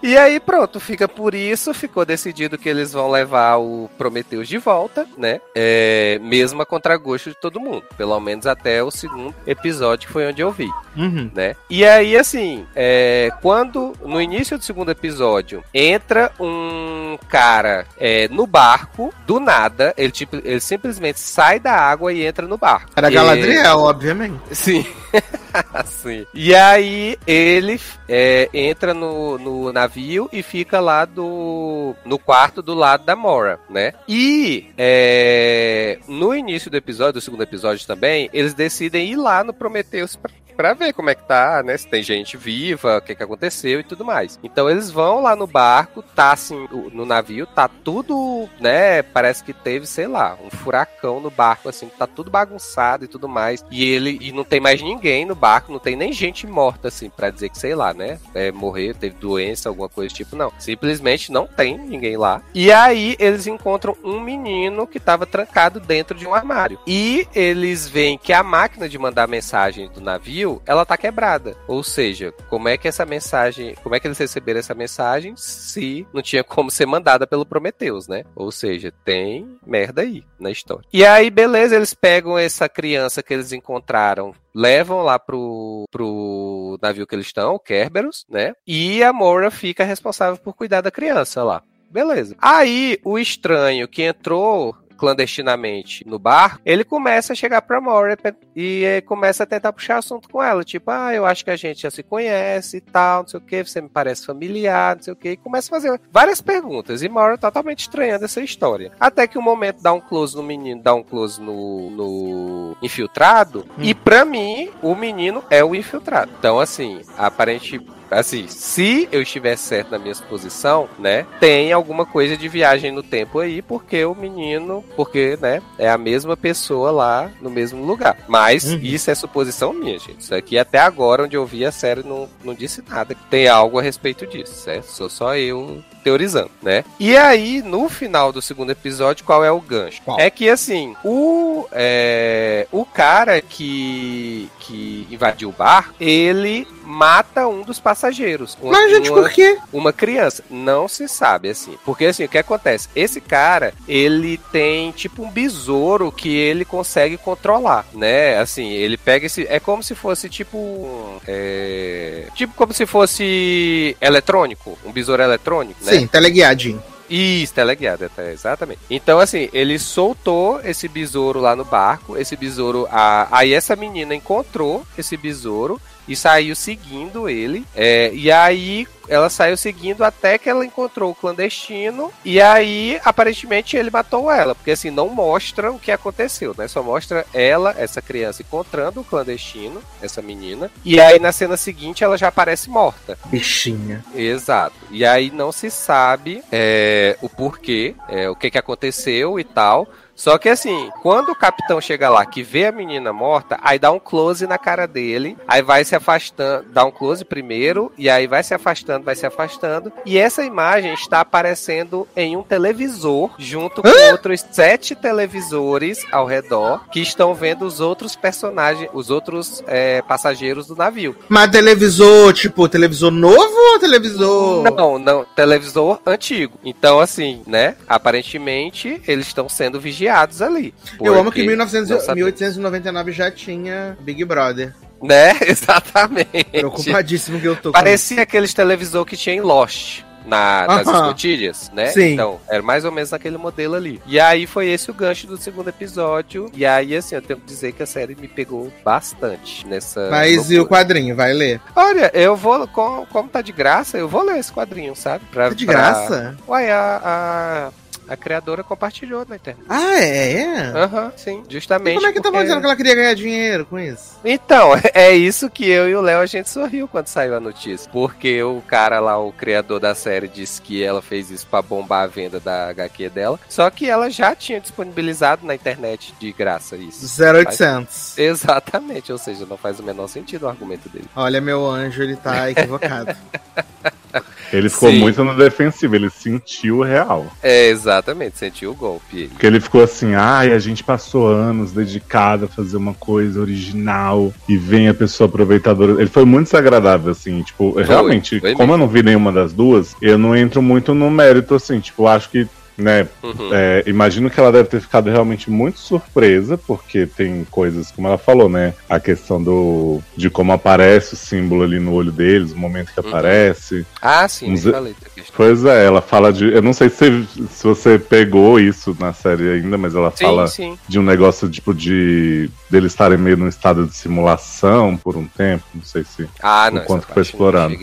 E aí, pronto, fica por isso. Ficou decidido que eles vão levar o Prometheus de volta, né? É, mesmo a contragosto de todo mundo. Pelo menos até o segundo episódio, que foi onde eu vi. Uhum. né? E aí, assim, é, quando no início do segundo episódio entra um cara é, no barco, do nada, ele, tipo, ele simplesmente sai da água e entra no barco. Era E- Galadriel, obviamente. Sim. Sim. E aí ele é, entra no, no navio e fica lá do no quarto do lado da Mora, né? E é, no início do episódio, do segundo episódio também, eles decidem ir lá no Prometheus pra ver como é que tá, né? Se tem gente viva, o que que aconteceu e tudo mais. Então eles vão lá no barco, tá assim, no navio, tá tudo, né? Parece que teve, sei lá, um furacão no barco, assim, tá tudo bagunçado e tudo mais. E ele e não tem mais ninguém no barco, não tem nem gente morta, assim, pra dizer que, sei lá, né? É, morreu, teve doença, alguma coisa do tipo, não. Simplesmente não tem ninguém lá. E aí eles encontram um menino que tava trancado dentro de um armário. E eles veem que a máquina de mandar mensagem do navio, ela tá quebrada. Ou seja, como é que essa mensagem, como é que eles receberam essa mensagem se não tinha como ser mandada pelo Prometheus, né? Ou seja, tem merda aí na história. E aí, beleza, eles pegam essa criança que eles encontraram levam lá pro, pro navio que eles estão, o Kerberos, né? E a Mora fica responsável por cuidar da criança lá. Beleza. Aí, o estranho que entrou clandestinamente no barco, ele começa a chegar pra Mora e eh, começa a tentar puxar assunto com ela. Tipo, ah, eu acho que a gente já se conhece e tal, não sei o que, você me parece familiar, não sei o que. E começa a fazer várias perguntas. E Mora totalmente estranhando essa história. Até que o momento dá um close no menino, dá um close no, no infiltrado. E pra mim, o menino é o infiltrado. Então, assim, aparente, assim, se eu estivesse certo na minha suposição, né, tem alguma coisa de viagem no tempo aí, porque o menino, porque, né, é a mesma pessoa lá no mesmo lugar. Mas Uhum. isso é suposição minha, gente. Isso aqui até agora, onde eu vi a série, não, não disse nada. Tem algo a respeito disso, certo? Sou só eu teorizando, né? E aí, no final do segundo episódio, qual é o gancho? Qual? É que, assim, o, é, o cara que, que invadiu o bar, ele mata um dos passageiros. Uma- Mas, gente, uma- por quê? uma criança. Não se sabe, assim. Porque, assim, o que acontece? Esse cara, ele tem, tipo, um besouro que ele consegue controlar, né? Assim, ele pega esse... É como se fosse, tipo... É... Tipo como se fosse eletrônico. Um besouro eletrônico, né? Sim, teleguiadinho. Isso, teleguiado, exatamente. Então, assim, ele soltou esse besouro lá no barco. Esse besouro. A... Aí essa menina encontrou esse besouro e saiu seguindo ele. é, e aí ela saiu seguindo até que ela encontrou o clandestino. E aí, aparentemente, ele matou ela. Porque assim, não mostra o que aconteceu, né? Só mostra ela, essa criança, encontrando o clandestino, essa menina. E aí, na cena seguinte, ela já aparece morta. Bichinha. Exato. E aí não se sabe é, o porquê, é, o que, que aconteceu e tal. Só que assim, quando o capitão chega lá que vê a menina morta, aí dá um close na cara dele, aí vai se afastando, dá um close primeiro, e aí vai se afastando, vai se afastando, e essa imagem está aparecendo em um televisor, junto com outros sete televisores ao redor, que estão vendo os outros personagens, os outros é, passageiros do navio. Mas televisor, tipo, televisor novo ou televisor. Não, não, televisor antigo. Então, assim, né? Aparentemente, eles estão sendo vigiados ali. Eu amo que em Porque 1900 não sabemos. 1899 já tinha Big Brother. Né? Exatamente. Preocupadíssimo que eu tô com Parecia aqueles televisor que tinha em Lost. Na, nas Aham. escotilhas, né? Sim. Então, era mais ou menos naquele modelo ali. E aí foi esse o gancho do segundo episódio. E aí, assim, eu tenho que dizer que a série me pegou bastante nessa. Mas e o loucura. quadrinho? Vai ler? Olha, eu vou. Com, como tá de graça, eu vou ler esse quadrinho, sabe? Pra, Tá de pra- graça? Uai, a, a, a criadora compartilhou na internet. Ah, é? é? Aham, sim. E Justamente. como é que tava porque- dizendo que ela queria ganhar dinheiro com isso? Então, é isso que eu e o Léo a gente sorriu quando saiu a notícia. Porque o cara lá, o criador da série, disse que ela fez isso pra bombar a venda da HQ dela. Só que ela já tinha disponibilizado na internet de graça isso. 0800. Exatamente, ou seja, não faz o menor sentido o argumento dele. Olha, meu anjo, ele tá equivocado. Ele ficou Sim. muito no defensivo, ele sentiu o real. É, exatamente, sentiu o golpe. ele. Porque ele ficou assim, ai, a gente passou anos dedicado a fazer uma coisa original e vem a pessoa aproveitadora. Ele foi muito desagradável, assim, tipo, realmente, foi como eu não vi nenhuma das duas, eu não entro muito no mérito, assim, tipo, acho que, né, Uhum. é, imagino que ela deve ter ficado realmente muito surpresa, porque tem coisas, como ela falou, né? A questão do de como aparece o símbolo ali no olho deles, o momento que Uhum. aparece. Ah, sim, Uns- falei da questão. Pois é, ela fala de. Eu não sei se você, se você pegou isso na série ainda, mas ela Sim, fala sim. de um negócio tipo de. deles estarem meio num estado de simulação por um tempo. Não sei se. Ah, não. quanto foi explorado.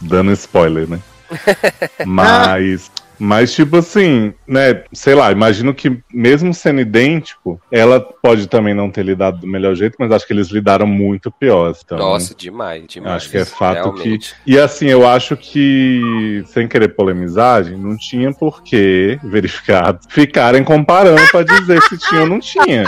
Dando spoiler, né? mas. Mas, tipo assim, né? Sei lá, imagino que mesmo sendo idêntico, ela pode também não ter lidado do melhor jeito, mas acho que eles lidaram muito pior. Então, Nossa, demais, demais. Acho que é fato realmente. que. E assim, eu acho que, sem querer polemizar, não tinha por que, verificado, ficarem comparando pra dizer se tinha ou não tinha.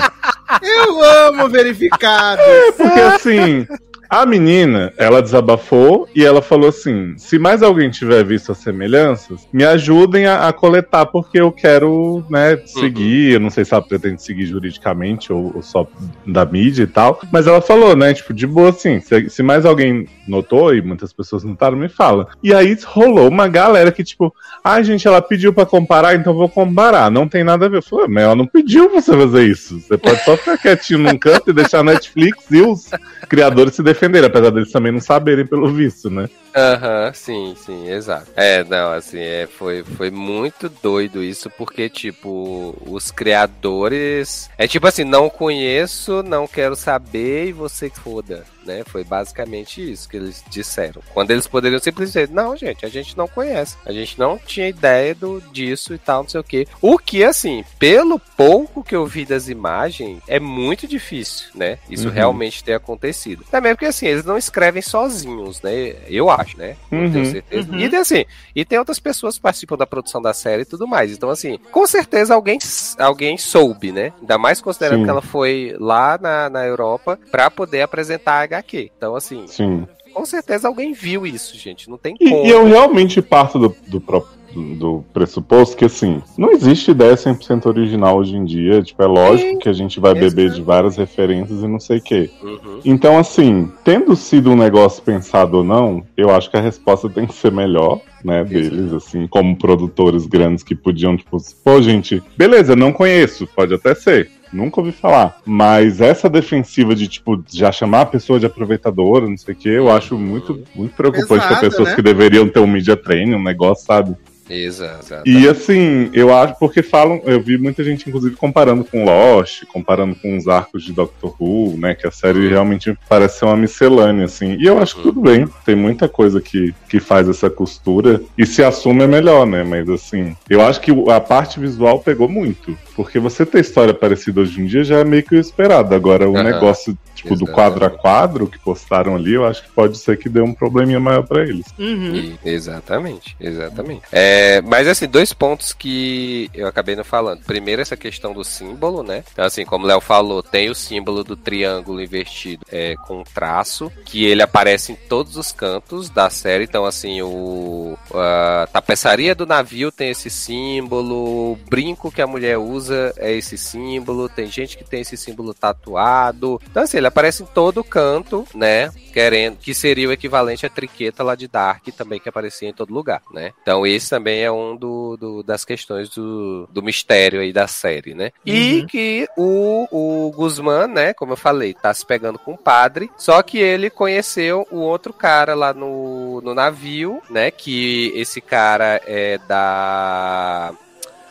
Eu amo verificado. Porque assim, a menina, ela desabafou e ela falou assim: se mais alguém tiver visto as semelhanças, me ajudem a, a coletar, porque eu quero, né, seguir. Eu não sei se ela pretende seguir juridicamente ou, ou só da mídia e tal. Mas ela falou, né, tipo, de boa assim, se, se mais alguém notou, e muitas pessoas notaram, me fala. E aí rolou uma galera que, tipo, ah, gente, ela pediu pra comparar, então vou comparar. Não tem nada a ver. Eu falei, mas ela não pediu pra você fazer isso. Você pode só ficar quietinho num canto e deixar a Netflix e os criadores se defenderem, apesar deles também não saberem pelo visto, né? Aham, sim, sim, exato. É, não, assim, é, foi, foi muito doido isso, porque, tipo, os criadores. É tipo assim, não conheço, não quero saber e você que foda. Né? Foi basicamente isso que eles disseram. Quando eles poderiam simplesmente, não, gente, a gente não conhece. A gente não tinha ideia do, disso e tal, não sei o quê. O que, assim, pelo pouco que eu vi das imagens, é muito difícil, né? Isso Uhum. realmente ter acontecido. Também porque, assim, eles não escrevem sozinhos, né? Eu acho, né? Não tenho Uhum. certeza. E, tem, assim, e tem outras pessoas que participam da produção da série e tudo mais. Então, assim, com certeza alguém, alguém soube, né? Ainda mais considerando Sim. que ela foi lá na, na Europa pra poder apresentar a HQ. Então, assim, Sim. com certeza alguém viu isso, gente. Não tem E, como. e eu realmente parto do, do, pró- do- pressuposto que, assim, não existe ideia 100% original hoje em dia. Tipo, é lógico Sim. que a gente vai beber de várias referências e não sei o quê. Uhum. Então, assim, tendo sido um negócio pensado ou não, eu acho que a resposta tem que ser melhor, né, deles, assim, como produtores grandes que podiam, tipo, pô, gente, beleza, não conheço, pode até ser. Nunca ouvi falar. Mas essa defensiva de, tipo, já chamar a pessoa de aproveitadora, não sei o quê, eu acho muito, muito preocupante para pessoas né? que deveriam ter um media training, um negócio, sabe? Exato. E assim, eu acho, porque falam, eu vi muita gente, inclusive, comparando com Lost, comparando com os arcos de Doctor Who, né? Que a série realmente parece ser uma miscelânea, assim. E eu acho que tudo bem, tem muita coisa que, que faz essa costura. E se assume é melhor, né? Mas assim, eu acho que a parte visual pegou muito. Porque você ter história parecida hoje em dia já é meio que o esperado. Agora, o Aham. negócio, tipo, do quadro a quadro que postaram ali, eu acho que pode ser que dê um probleminha maior pra eles. Uhum. E- exatamente, exatamente. É, mas assim, dois pontos que eu acabei não falando. Primeiro, essa questão do símbolo, né? Então, assim, como o Léo falou, tem o símbolo do triângulo invertido é, com traço, que ele aparece em todos os cantos da série. Então, assim, o a tapeçaria do navio tem esse símbolo, o brinco que a mulher usa é esse símbolo, tem gente que tem esse símbolo tatuado. Então, assim, ele aparece em todo canto, né? Querendo, que seria o equivalente à triqueta lá de Dark, também que aparecia em todo lugar, né? Então, esse também é um do, do- das questões do, do mistério aí da série, né? E Uhum. que o, o Guzmán, né, como eu falei, tá se pegando com o padre, só que ele conheceu o outro cara lá no, no navio, né? Que esse cara é da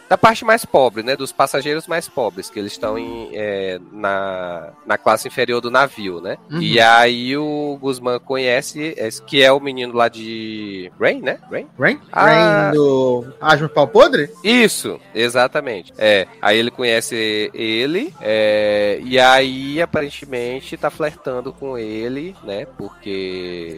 da parte mais pobre, né? Dos passageiros mais pobres, que eles estão em, é, na, na classe inferior do navio, né? Uhum. E aí o Guzmán conhece, que é o menino lá de Rain, né? Rain? Rain? Ah. Rain do Asma Pau Podre? Isso, exatamente. É, aí ele conhece ele, é, e aí aparentemente tá flertando com ele, né? Porque.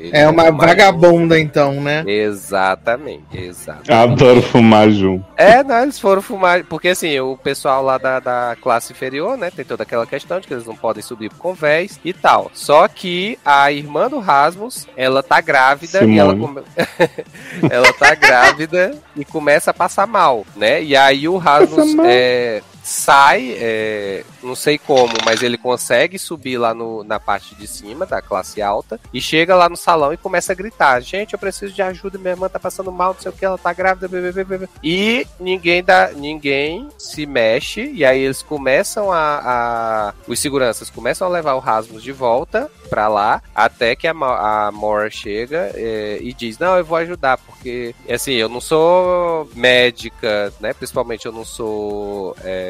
ele É uma mais- vagabunda, então, né? Exatamente, exatamente. Adoro fumar junto. É, não, eles foram fumar. Porque assim, o pessoal lá da, da classe inferior, né? Tem toda aquela questão de que eles não podem subir com convés e tal. Só que a irmã do Rasmus, ela tá grávida e ela, Simone. come- ela tá grávida e começa a passar mal, né? E aí o Rasmus é, sai, é, não sei como, mas ele consegue subir lá no, na parte de cima da classe alta e chega lá no salão e começa a gritar: Gente, eu preciso de ajuda, minha irmã tá passando mal, não sei o que, ela tá grávida, bebê. E ninguém dá, ninguém se mexe, e aí eles começam a, a- Os seguranças começam a levar o Rasmus de volta pra lá, até que a, a Mora chega é, e diz: Não, eu vou ajudar, porque assim, eu não sou médica, né? Principalmente eu não sou é,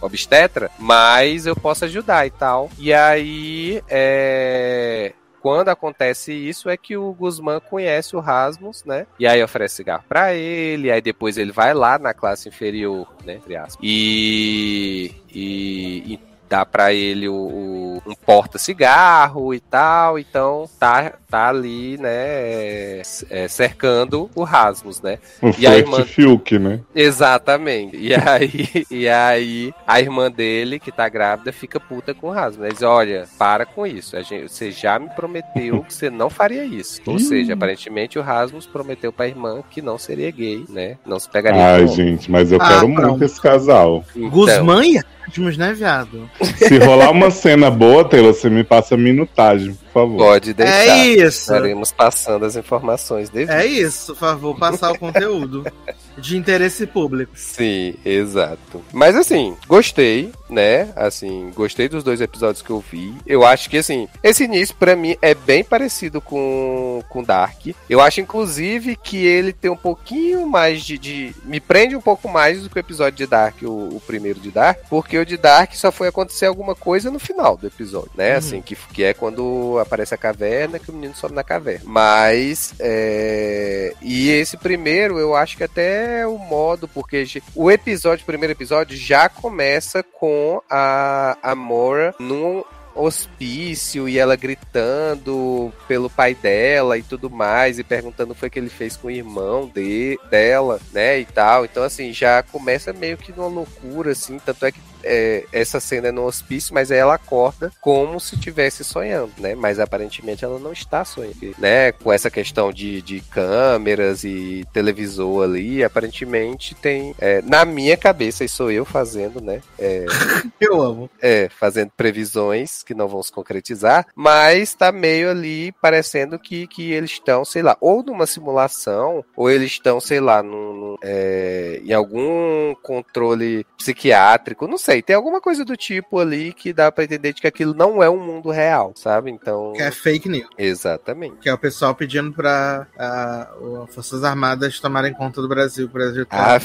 obstetra, mas eu posso ajudar e tal. E aí, é, quando acontece isso é que o Guzmán conhece o Rasmus, né? E aí oferece cigarro pra ele, aí depois ele vai lá na classe inferior, né? Entre aspas, e, e, e dá pra ele o, o- um porta-cigarro e tal, então tá, tá ali, né? é, é, cercando o Rasmus, né? O E a irmã- Fiuk, né? Exatamente. E aí, e aí a irmã dele, que tá grávida, fica puta com o Rasmus. Diz, olha, para com isso. A gente- você já me prometeu que você não faria isso. Ou seja, aparentemente o Rasmus prometeu pra irmã que não seria gay, né? Não se pegaria Ai, gente, mas eu Ah, quero pronto. muito esse casal. Então, Guzmán Asmus, né, viado? Se rolar uma cena boa, Taylor, você me passa minutagem, favor. Pode deixar. É isso. Estaremos passando as informações devidas. É isso, por favor, passar o conteúdo de interesse público. Sim, exato. Mas assim, gostei, né? Assim, gostei dos dois episódios que eu vi. Eu acho que assim, esse início pra mim é bem parecido com com Dark. Eu acho inclusive que ele tem um pouquinho mais de, de- me prende um pouco mais do que o episódio de Dark, o, o primeiro de Dark, porque o de Dark só foi acontecer alguma coisa no final do episódio, né? Uhum. Assim, que, que é quando aparece a caverna, que o menino sobe na caverna. Mas, é... e esse primeiro, eu acho que até é o modo, porque o episódio, o primeiro episódio, já começa com a, a Mora num hospício e ela gritando pelo pai dela e tudo mais e perguntando o que foi que ele fez com o irmão de, dela, né, e tal. Então assim, já começa meio que numa loucura assim, tanto é que é, essa cena é no hospício, mas aí ela acorda como se estivesse sonhando, né? Mas aparentemente ela não está sonhando, né? Com essa questão de, de câmeras e televisor ali, aparentemente tem. É, na minha cabeça, e sou eu fazendo, né? É, eu amo. É, fazendo previsões que não vão se concretizar, mas tá meio ali parecendo que, que eles estão, sei lá, ou numa simulação, ou eles estão, sei lá, num, num, é, em algum controle psiquiátrico, não sei sei, tem alguma coisa do tipo ali que dá para entender de que aquilo não é um mundo real, sabe? Então. Que é fake news. Exatamente. Que é o pessoal pedindo pra uh, as Forças Armadas tomarem conta do Brasil. O Brasil tá. Ah,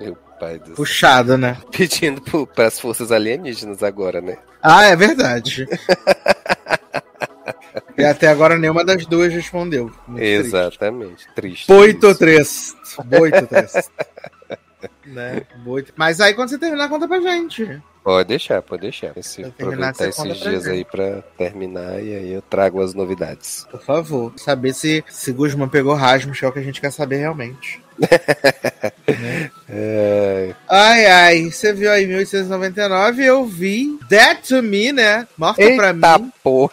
meu pai do Puxado, né? Pedindo para as forças alienígenas agora, né? Ah, é verdade. E até agora nenhuma das duas respondeu. Muito Exatamente. Triste. Boito três. Boito três. né? Muito. Mas aí quando você terminar, conta pra gente. Pode deixar, pode deixar. Esse, aproveitar esses dias aí pra terminar e aí eu trago as novidades. Por favor. Saber se, se Guzman pegou Rasmus, que é o que a gente quer saber realmente. né? é... Ai, ai, você viu aí 1899, eu vi Dead to Me, né? Morta Eita pra mim. Porra.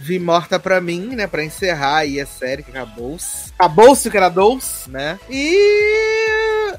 Vi Morta pra mim, né? Pra encerrar aí a série que acabou-se. Acabou-se que era doce, né? E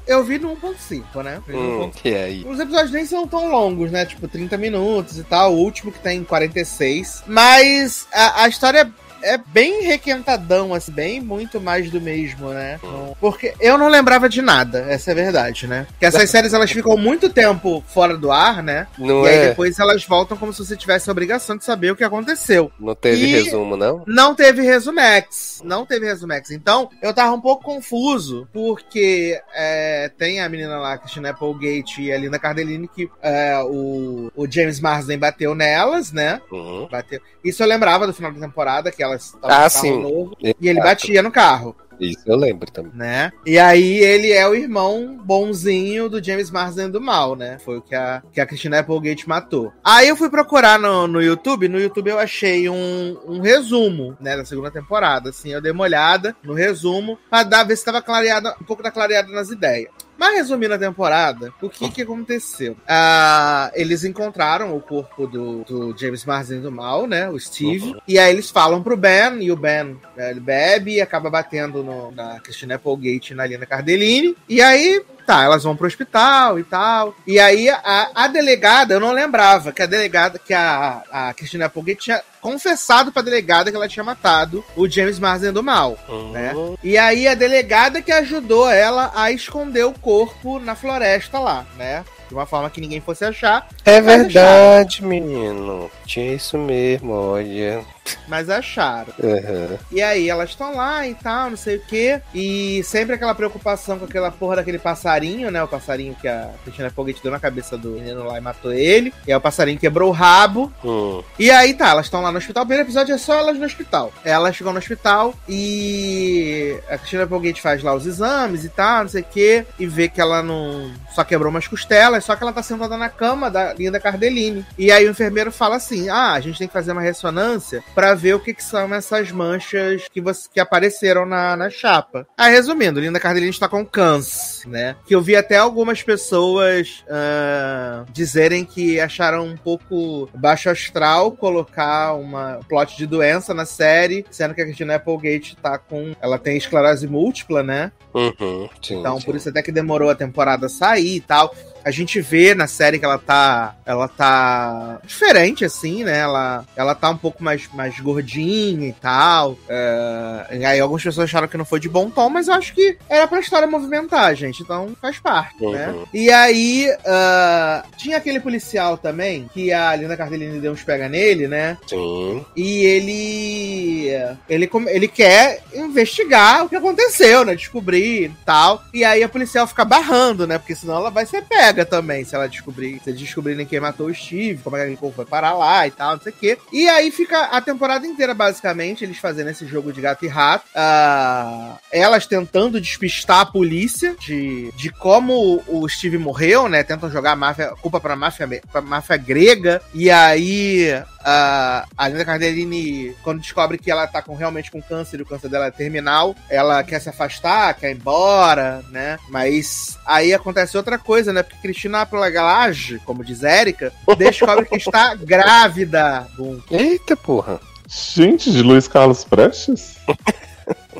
eu vi no 1.5, né? Hum, e aí? Os episódios nem são tão longos, né? Tipo, 30 minutos e tal. O último que tem 46. Mas a, a história é bem requentadão, assim, bem muito mais do mesmo, né? Porque eu não lembrava de nada, essa é a verdade, né? Que essas séries elas ficam muito tempo fora do ar, né? Não e é. aí depois elas voltam como se você tivesse a obrigação de saber o que aconteceu. Não teve e resumo, não? Não teve resumex. Não teve resumex. Então, eu tava um pouco confuso, porque é, tem a menina lá, Christina Applegate e a Linda Cardellini, que é, o, o James Marsden bateu nelas, né? Uhum. Bateu. Isso eu lembrava do final da temporada, que elas ah, sim. novo, e ele batia no carro. Isso eu lembro também. Né? E aí ele é o irmão bonzinho do James Marsden do mal, né? Foi o que a, que a Christina Applegate matou. Aí eu fui procurar no, no YouTube, no YouTube eu achei um, um resumo, né, da segunda temporada, assim, eu dei uma olhada no resumo pra dar, ver se tava clareado, um pouco da clareada nas ideias. Mas resumindo a temporada, o que que aconteceu? Ah, eles encontraram o corpo do, do James Marsden do mal, né? O Steve. Uhum. E aí eles falam pro Ben, e o Ben ele bebe e acaba batendo no, na Christina Applegate e na Lina Cardellini. E aí Tá, elas vão pro hospital e tal. E aí a, a delegada, eu não lembrava que a delegada, que a, a Cristina Applegate tinha confessado pra delegada que ela tinha matado o James Marsden do mal, uhum. né? E aí a delegada que ajudou ela a esconder o corpo na floresta lá, né? de uma forma que ninguém fosse achar. É verdade, acharam. menino. Tinha isso mesmo, olha. Mas acharam. Uhum. E aí elas estão lá e tal, não sei o quê. E sempre aquela preocupação com aquela porra daquele passarinho, né? O passarinho que a Cristina Foguete deu na cabeça do menino lá e matou ele. E aí o passarinho quebrou o rabo. Uhum. E aí tá, elas estão lá no hospital. O primeiro episódio é só elas no hospital. Elas chegam no hospital e a Cristina Foguete faz lá os exames e tal, não sei o quê. E vê que ela não. Só quebrou umas costelas, só que ela tá sentada na cama da Linda Cardellini. E aí o enfermeiro fala assim: ah, a gente tem que fazer uma ressonância para ver o que, que, são essas manchas que, você, que apareceram na, na chapa. Ah, resumindo, Linda Cardellini está com câncer, né? Que eu vi até algumas pessoas uh, dizerem que acharam um pouco baixo astral colocar uma plot de doença na série, sendo que a Christina Applegate tá com. Ela tem esclerose múltipla, né? Uhum, sim, então, sim. por isso até que demorou a temporada sair e tal. A gente vê na série que ela tá. Ela tá diferente, assim, né? Ela, ela tá um pouco mais, mais gordinha e tal. É, e aí algumas pessoas acharam que não foi de bom tom, mas eu acho que era pra história movimentar, gente. Então faz parte, uhum. né? E aí uh, tinha aquele policial também, que a Linda Cardellini deu uns pega nele, né? Sim. E ele. Ele, ele quer investigar o que aconteceu, né? Descobrir e tal. E aí a policial fica barrando, né? Porque senão ela vai ser pega saga também, se ela descobrir, se descobrirem quem matou o Steve, como é que corpo foi parar lá e tal, não sei o quê. E aí fica a temporada inteira, basicamente, eles fazendo esse jogo de gato e rato. ah, elas tentando despistar a polícia de, de como o Steve morreu, né? Tentam jogar a máfia, culpa pra máfia, pra máfia grega. E aí a a Linda Cardellini, quando descobre que ela tá com, realmente com câncer e o câncer dela é terminal, ela quer se afastar, quer ir embora, né? Mas aí acontece outra coisa, né? Porque Cristina Pelagalage, como diz Érica, descobre que está grávida. Eita porra. Gente, de Luiz Carlos Prestes?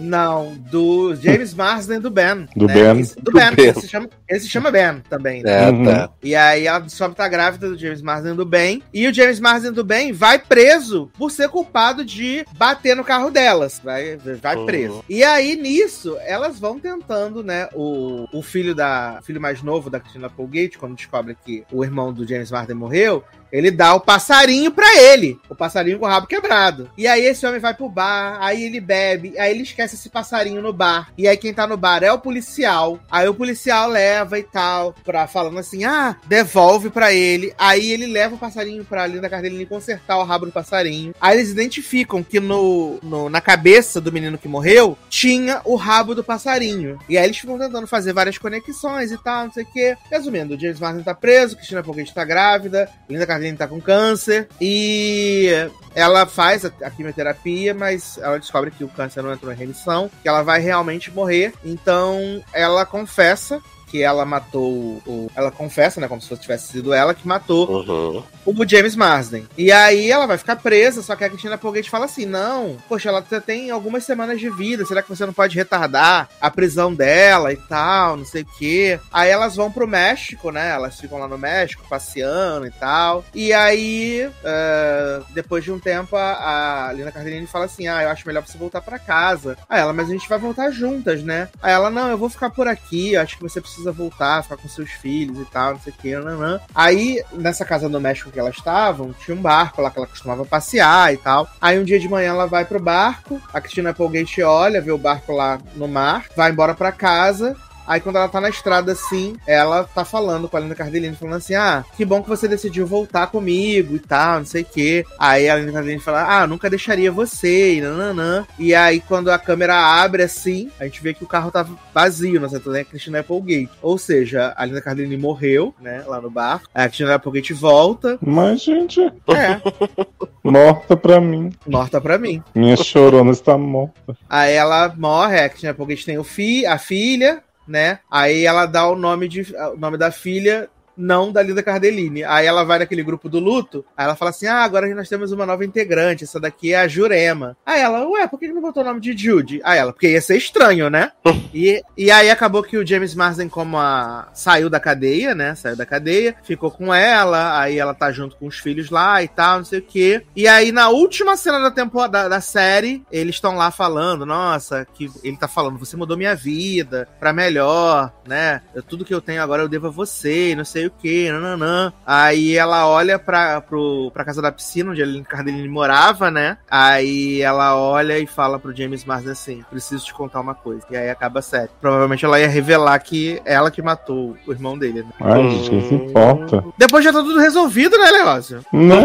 Não, do James Marsden do Ben. Do né? Ben. Esse- Do Do Ben, Ben. Ele, se chama, ele se chama Ben também. né? É, Uhum. tá. E aí ela descobre que tá grávida do James Marsden do bem. E o James Marsden do bem vai preso por ser culpado de bater no carro delas. Vai, vai Uhum. preso. E aí, nisso, elas vão tentando, né? O, o filho da. o filho mais novo da Christina Applegate, quando descobre que o irmão do James Marsden morreu. Ele dá o passarinho pra ele. O passarinho com o rabo quebrado. E aí esse homem vai pro bar, aí ele bebe, aí ele esquece esse passarinho no bar. E aí quem tá no bar é o policial. Aí o policial leva e tal, pra, falando assim, ah, devolve pra ele. Aí ele leva o passarinho pra Linda Cardellini consertar o rabo do passarinho. Aí eles identificam que no, no- na cabeça do menino que morreu, tinha o rabo do passarinho. E aí eles ficam tentando fazer várias conexões e tal, não sei o quê. Resumindo, o James Martin tá preso, Cristina Applegate tá grávida, Linda Cardellini tá com câncer e ela faz a quimioterapia, mas ela descobre que o câncer não entrou em remissão, que ela vai realmente morrer. Então ela confessa que ela matou o. Ela confessa, né? Como se fosse tivesse sido ela que matou Uhum. o James Marsden. E aí ela vai ficar presa, só que a Cristina Applegate fala assim: não, poxa, ela tem algumas semanas de vida, será que você não pode retardar a prisão dela e tal, não sei o quê. Aí elas vão pro México, né? Elas ficam lá no México passeando e tal. E aí, eh, depois de um tempo, a, a Lina Cardellini fala assim: ah, eu acho melhor você voltar pra casa. Aí ela, mas a gente vai voltar juntas, né? Aí ela, não, eu vou ficar por aqui, eu acho que você precisa voltar, ficar com seus filhos e tal, não sei o que, nanã. Aí, nessa casa no México que elas estavam, tinha um barco lá que ela costumava passear e tal. Aí um dia de manhã ela vai pro barco, a Cristina Applegate olha, vê o barco lá no mar, vai embora pra casa. Aí quando ela tá na estrada assim, ela tá falando com a Linda Cardellini, falando assim: Ah, que bom que você decidiu voltar comigo e tal, não sei o quê. Aí a Linda Cardellini fala: Ah, nunca deixaria você, e nananã. E aí quando a câmera abre assim, a gente vê que o carro tava vazio, nós estamos a Christina Applegate. Ou seja, a Linda Cardellini morreu, né, lá no bar. Aí a Christina Applegate volta. Mas, gente, É, morta pra mim. morta pra mim. Minha chorona está morta. Aí ela morre, a Cristina Applegate tem o fi, a filha, né? Aí ela dá o nome, de, o nome da filha, não da Linda Cardellini. Aí ela vai naquele grupo do luto, aí ela fala assim: Ah, agora nós temos uma nova integrante, essa daqui é a Jurema. Aí ela, ué, por que não botou o nome de Jude? Aí ela, porque ia ser estranho, né? e, e aí acabou que o James Marsden, como a, saiu da cadeia, né? Saiu da cadeia, ficou com ela, aí ela tá junto com os filhos lá e tal, não sei o quê. E aí, na última cena da temporada da, série, eles estão lá falando, nossa, que ele tá falando, você mudou minha vida pra melhor, né? Eu- tudo que eu tenho agora eu devo a você, não sei o que, nananã. Aí ela olha pra, pro, pra casa da piscina, onde a Aline Cardellini morava, né? Aí ela olha e fala pro James Marsden assim, preciso te contar uma coisa. E aí acaba a série. Provavelmente ela ia revelar que ela que matou o irmão dele, né? Ai, gente, quem se importa? Depois já tá tudo resolvido, né, Leózio? Né?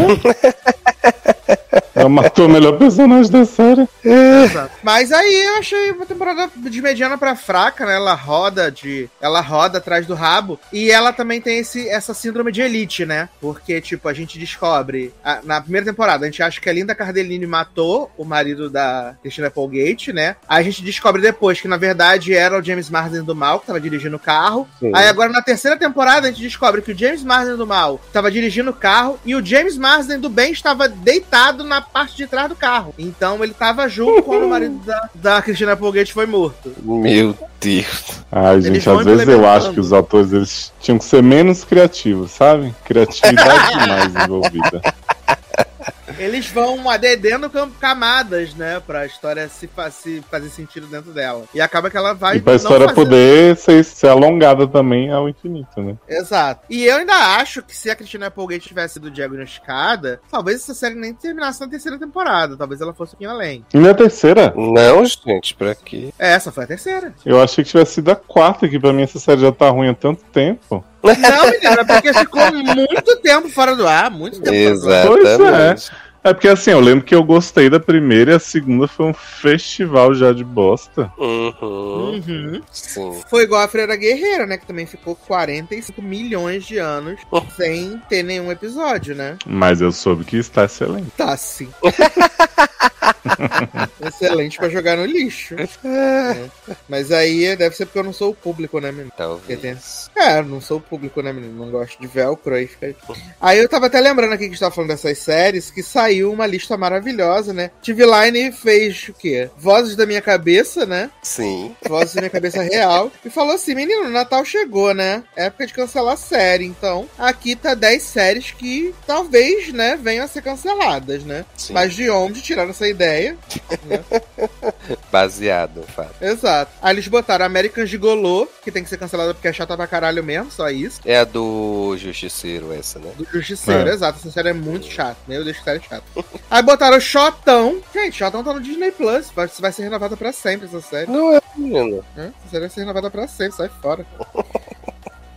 Ela matou o melhor personagem da série. Exato. Mas aí eu achei uma temporada de mediana pra fraca, né? Ela roda de. Ela roda atrás do rabo. E ela também tem esse, essa síndrome de elite, né? Porque, tipo, a gente descobre. a- na primeira temporada, a gente acha que a Linda Cardellini matou o marido da Christina Applegate, né? Aí a gente descobre depois que, na verdade, era o James Marsden do mal que tava dirigindo o carro. Sim. Aí agora na terceira temporada a gente descobre que o James Marsden do mal estava dirigindo o carro e o James Marsden do bem estava deitado na parte de trás do carro. Então ele estava junto quando o marido da, da Christina Applegate foi morto. Meu Deus. Ai, gente, às vezes eu acho que os atores eles tinham que ser menos criativos, sabe? Criatividade demais envolvida. Eles vão adedendo cam- camadas, né, pra história se, se fazer sentido dentro dela. E acaba que ela vai E pra não história fazer- poder ser, ser alongada também ao infinito, né? Exato. E eu ainda acho que se a Christina Applegate tivesse sido diagnosticada, talvez essa série nem terminasse na terceira temporada. Talvez ela fosse um pouquinho além. E na terceira, Não, gente, pra quê? É, essa foi a terceira. eu achei que tivesse sido a quarta, que pra mim essa série já tá ruim há tanto tempo. Não, menina, é porque ficou muito tempo fora do ar, muito tempo fora do ar. Exatamente. É porque assim, eu lembro que eu gostei da primeira e a segunda foi um festival já de bosta. Uhum. Uhum. Sim. Foi igual a Freira Guerreira, né? Que também ficou 45 milhões de anos sem ter nenhum episódio, né? Mas eu soube que está excelente. Tá sim. Excelente pra jogar no lixo. É. Mas aí deve ser porque eu não sou o público, né, menino? Tem- Talvez. É, não sou o público, né, menino? Não gosto de velcro aí. Fica... Aí eu tava até lembrando aqui que a gente tava falando dessas séries, que saiu uma lista maravilhosa, né? TV Line fez o quê? Vozes da minha cabeça, né? Sim. Vozes da minha cabeça real. E falou assim: menino, o Natal chegou, né? É época de cancelar série. Então, aqui tá 10 séries que talvez, né, venham a ser canceladas, né? Sim. Mas de onde tiraram essa ideia? Baseado, fato. Exato. Aí eles botaram American Gigolô, que tem que ser cancelada porque é chata pra caralho mesmo, só isso. É a do Justiceiro, essa, né? Do Justiceiro, É. exato. Essa série é muito chata. Meu Deus, que série chata. Aí botaram Shotão. Gente, Shotão tá no Disney Plus. Vai, vai ser renovada pra sempre essa série. Não é, menino. Essa série vai ser renovada pra sempre, sai fora.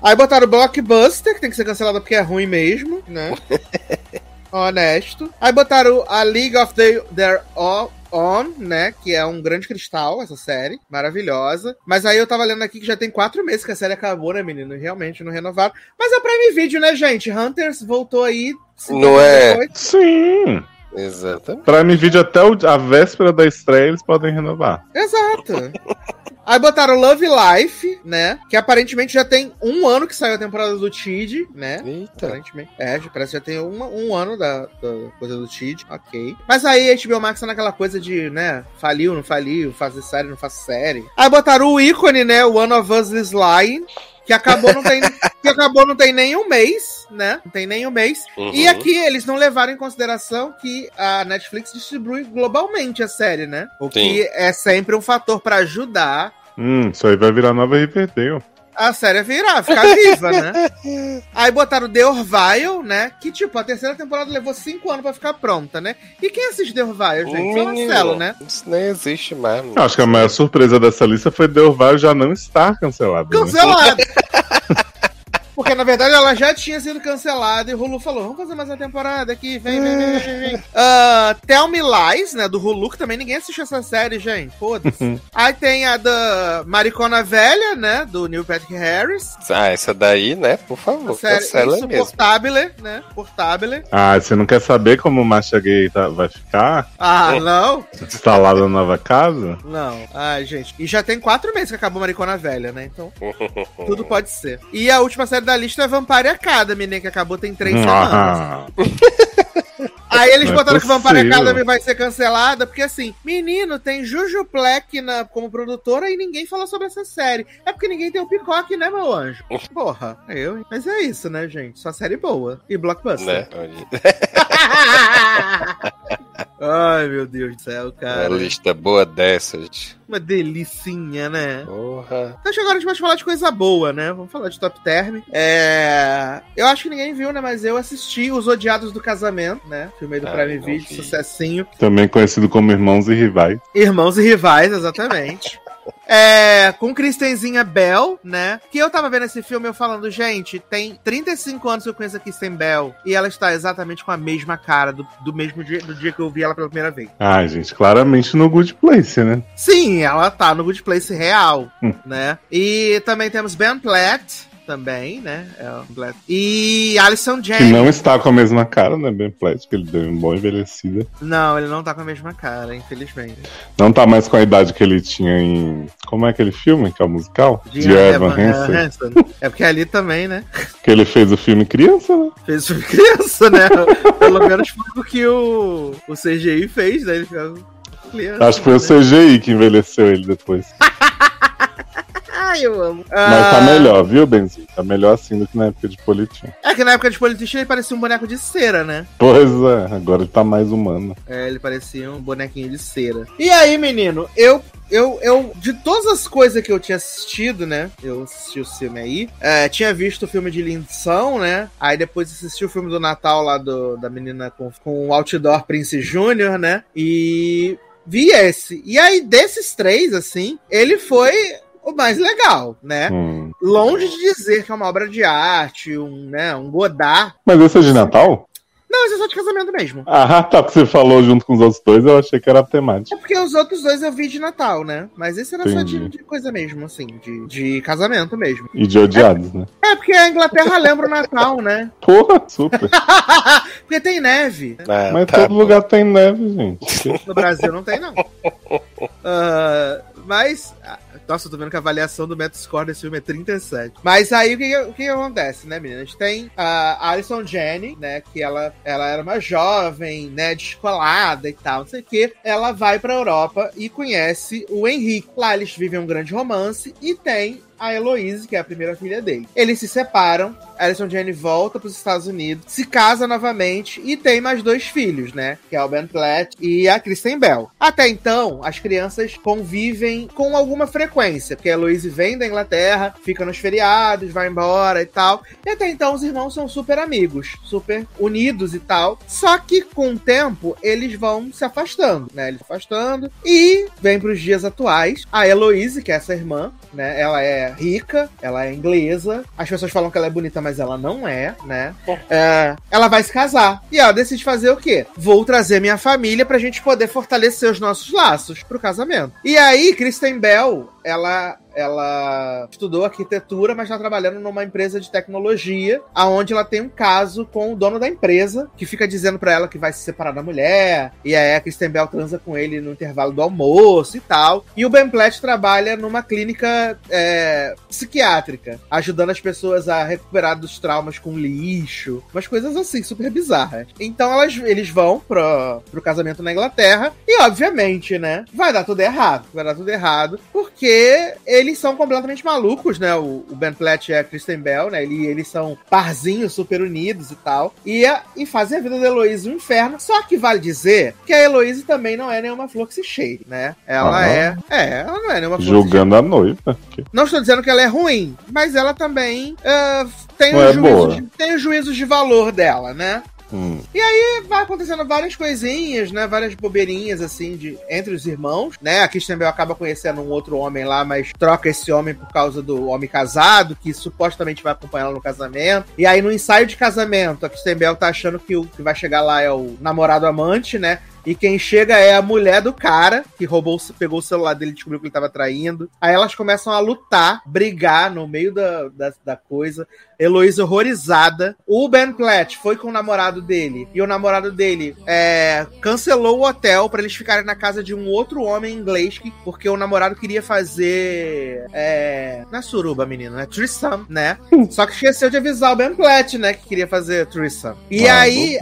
Aí botaram Blockbuster, que tem que ser cancelada porque é ruim mesmo, né? Honesto. Aí botaram a League of the, Their O- On, né? Que é um grande cristal, essa série. Maravilhosa. Mas aí eu tava lendo aqui que já tem quatro meses que a série acabou, né, menino? E Realmente não renovaram. Mas é o Prime Video, né, gente? Hunters voltou aí. Não é? depois. Sim! Exatamente. Prime Video até o- a véspera da estreia eles podem renovar. Exato. Aí botaram Love Life, né? Que aparentemente já tem um ano que saiu a temporada do Tid, né? Eita. Aparentemente. É, parece que já tem uma- um ano da, da coisa do Tid, ok. Mas aí a HBO Max tá naquela coisa de, né? Faliu, não faliu, fazer série, não faz série. Aí botaram o ícone, né? One of Us is Lying. Que acabou não tem, que acabou não tem nem um mês, né? Não tem nem um mês. Uhum. E aqui eles não levaram em consideração que a Netflix distribui globalmente a série, né? O que é sempre um fator pra ajudar Hum, isso aí vai virar nova Riverdale. A série virar, ficar viva, né? Aí botaram The Orville, né? Que, tipo, a terceira temporada levou cinco anos pra ficar pronta, né? E quem assiste The Orville, gente? Menino, Marcelo, né? Isso nem existe mais, acho que a maior surpresa dessa lista foi Del Valle já não estar cancelado. né? Porque, na verdade, ela já tinha sido cancelada e o Hulu falou: vamos fazer mais uma temporada aqui, vem, vem, vem, vem, vem. Ah, Tell Me Lies, né, do Hulu, que também ninguém assistiu essa série, gente. Foda-se. Aí tem a da Maricona Velha, né, do Neil Patrick Harris. Ah, essa daí, né? Por A favor, série cancela isso, mesmo. Portable, né? Portable. Ah, você não quer saber como o Macha Gay tá- vai ficar? Ah, não? Instalado na nova casa? Não. Ai, gente. E já tem quatro meses que acabou Maricona Velha, né? Então, tudo pode ser. E a última série da lista é Vampire Academy, né? Que acabou tem três semanas. Ah, Aí eles Não é botaram que Vampire. Academy vai ser cancelada, porque assim, menino, tem Juju Black na, como produtora e ninguém fala sobre essa série. É porque ninguém tem o Picoque, né, meu anjo? Porra, eu. hein? Mas é isso, né, gente? Só série boa. E blockbuster. né? Ai, meu Deus do céu, Uma cara. lista boa dessas. Uma delicinha, né? Porra. Então agora a gente pode falar de coisa boa, né? Vamos falar de Top Term. É... Eu acho que ninguém viu, né? Mas eu assisti Os Odiados do Casamento, né? Filme do Ah, Prime Video, vi. sucessinho. também conhecido como Irmãos e Rivais. Irmãos e Rivais, exatamente. É, com Kristenzinha Bell, né? Que eu tava vendo esse filme eu falando, gente, tem 35 anos que eu conheço a Kristen Bell e ela está exatamente com a mesma cara do, do mesmo dia, do dia que eu vi ela pela primeira vez. Ai, gente, claramente no Good Place, né? Sim, ela tá no Good Place real, Hum. né? E também temos Ben Platt, também, né? É o. E Alison Que James. não está com a mesma cara, né? Ben Platt, que ele deu uma boa envelhecida. Não, ele não tá com a mesma cara, infelizmente. Não tá mais com a idade que ele tinha em. Como é aquele filme que é o musical? De Dear Evan Hansen. Hansen. É porque ali também, né? Que ele fez o filme criança, né? Fez filme criança, né? Pelo menos foi o que o, o CGI fez, né? Ele criança. Acho que foi o né? CGI que envelheceu ele depois. Ai, eu amo. Mas tá Ah, melhor, viu, Benzinho? Tá melhor assim do que na época de Politinho. É que na época de Politician ele parecia um boneco de cera, né? Pois é, agora ele tá mais humano. É, ele parecia um bonequinho de cera. E aí, menino, eu. Eu, eu, de todas as coisas que eu tinha assistido, né? Eu assisti o filme aí. é, tinha visto o filme de Lindsão, né? Aí depois assisti o filme do Natal lá do, da menina com, com o Outdoor Prince Júnior, né? E vi esse. E aí, desses três, assim, ele foi o mais legal, né? Hum. longe de dizer que é uma obra de arte, um, né, um Godard. Mas esse é de Natal? Não, esse é só de casamento mesmo. Ah, tá, porque você falou junto com os outros dois, eu achei que era temática. É porque os outros dois eu vi de Natal, né? Mas esse era só Entendi. de, de coisa mesmo, assim, de, de casamento mesmo. E de odiados, né? É, porque a Inglaterra lembra o Natal, né? Porra, super. porque tem neve. Ah, Mas tá todo bom. lugar tem neve, gente. No Brasil não tem, não. Ah, mas. Nossa, eu tô vendo que a avaliação do Metascore desse filme é 37. Mas aí o que, o que acontece, né, menina? A gente tem a Alison Jenny, né? Que ela, ela era uma jovem, né? Descolada e tal, não sei o quê. Ela vai pra Europa e conhece o Henrique. Lá eles vivem um grande romance e tem a Heloise, que é a primeira filha dele. Eles se separam, Alison Jane volta para os Estados Unidos, se casa novamente e tem mais dois filhos, né? Que é o Ben Platt e a Kristen Bell. Até então, as crianças convivem com alguma frequência, porque a Heloise vem da Inglaterra, fica nos feriados, vai embora e tal. E até então os irmãos são super amigos, super unidos e tal. Só que com o tempo eles vão se afastando, né? Eles se afastando e vem para os dias atuais. A Heloise, que é essa irmã, né? Ela é rica, ela é inglesa. As pessoas falam que ela é bonita, mas ela não é, né? É, ela vai se casar. E ela decide fazer o quê? Vou trazer minha família pra gente poder fortalecer os nossos laços pro casamento. E aí, Kristen Bell, ela ela estudou arquitetura, mas está trabalhando numa empresa de tecnologia, aonde ela tem um caso com o dono da empresa, que fica dizendo para ela que vai se separar da mulher, e aí a Kristen Bell transa com ele no intervalo do almoço e tal. E o Ben Platt trabalha numa clínica é, psiquiátrica, ajudando as pessoas a recuperar dos traumas com lixo, umas coisas assim, super bizarras. Então elas, eles vão pro, pro casamento na Inglaterra, e obviamente, né, vai dar tudo errado. Vai dar tudo errado, porque eles são completamente malucos, né? O, o Ben Platt e a Kristen Bell, né? Ele, eles são parzinhos, super unidos e tal. E, a- e fazem a vida da Heloísa um inferno. Só que vale dizer que a Heloísa também não é nenhuma flor que se cheire, né? Ela Ah. é. É, ela não é nenhuma flor. Julgando a noiva. Não estou dizendo que ela é ruim, mas ela também ah, tem, os é juízos boa. de, tem os juízos de valor dela, né? Hum. E vai acontecendo várias coisinhas, né? Várias bobeirinhas, assim, de, entre os irmãos, né? A Kristen Bell acaba conhecendo um outro homem lá, mas troca esse homem por causa do homem casado, que supostamente vai acompanhar ela no casamento. E aí, no ensaio de casamento, a Kristen Bell tá achando que o que vai chegar lá é o namorado amante, né? E quem chega é a mulher do cara, que roubou, pegou o celular dele e descobriu que ele tava traindo. Aí elas começam a lutar, brigar no meio da, da, da coisa. Heloísa horrorizada. O Ben Platt foi com o namorado dele. E o namorado dele é, cancelou o hotel pra eles ficarem na casa de um outro homem inglês. Que, porque o namorado queria fazer. É, não é suruba, menino, é threesome, né? Só que esqueceu de avisar o Ben Platt, né? Que queria fazer threesome. E Ah, aí,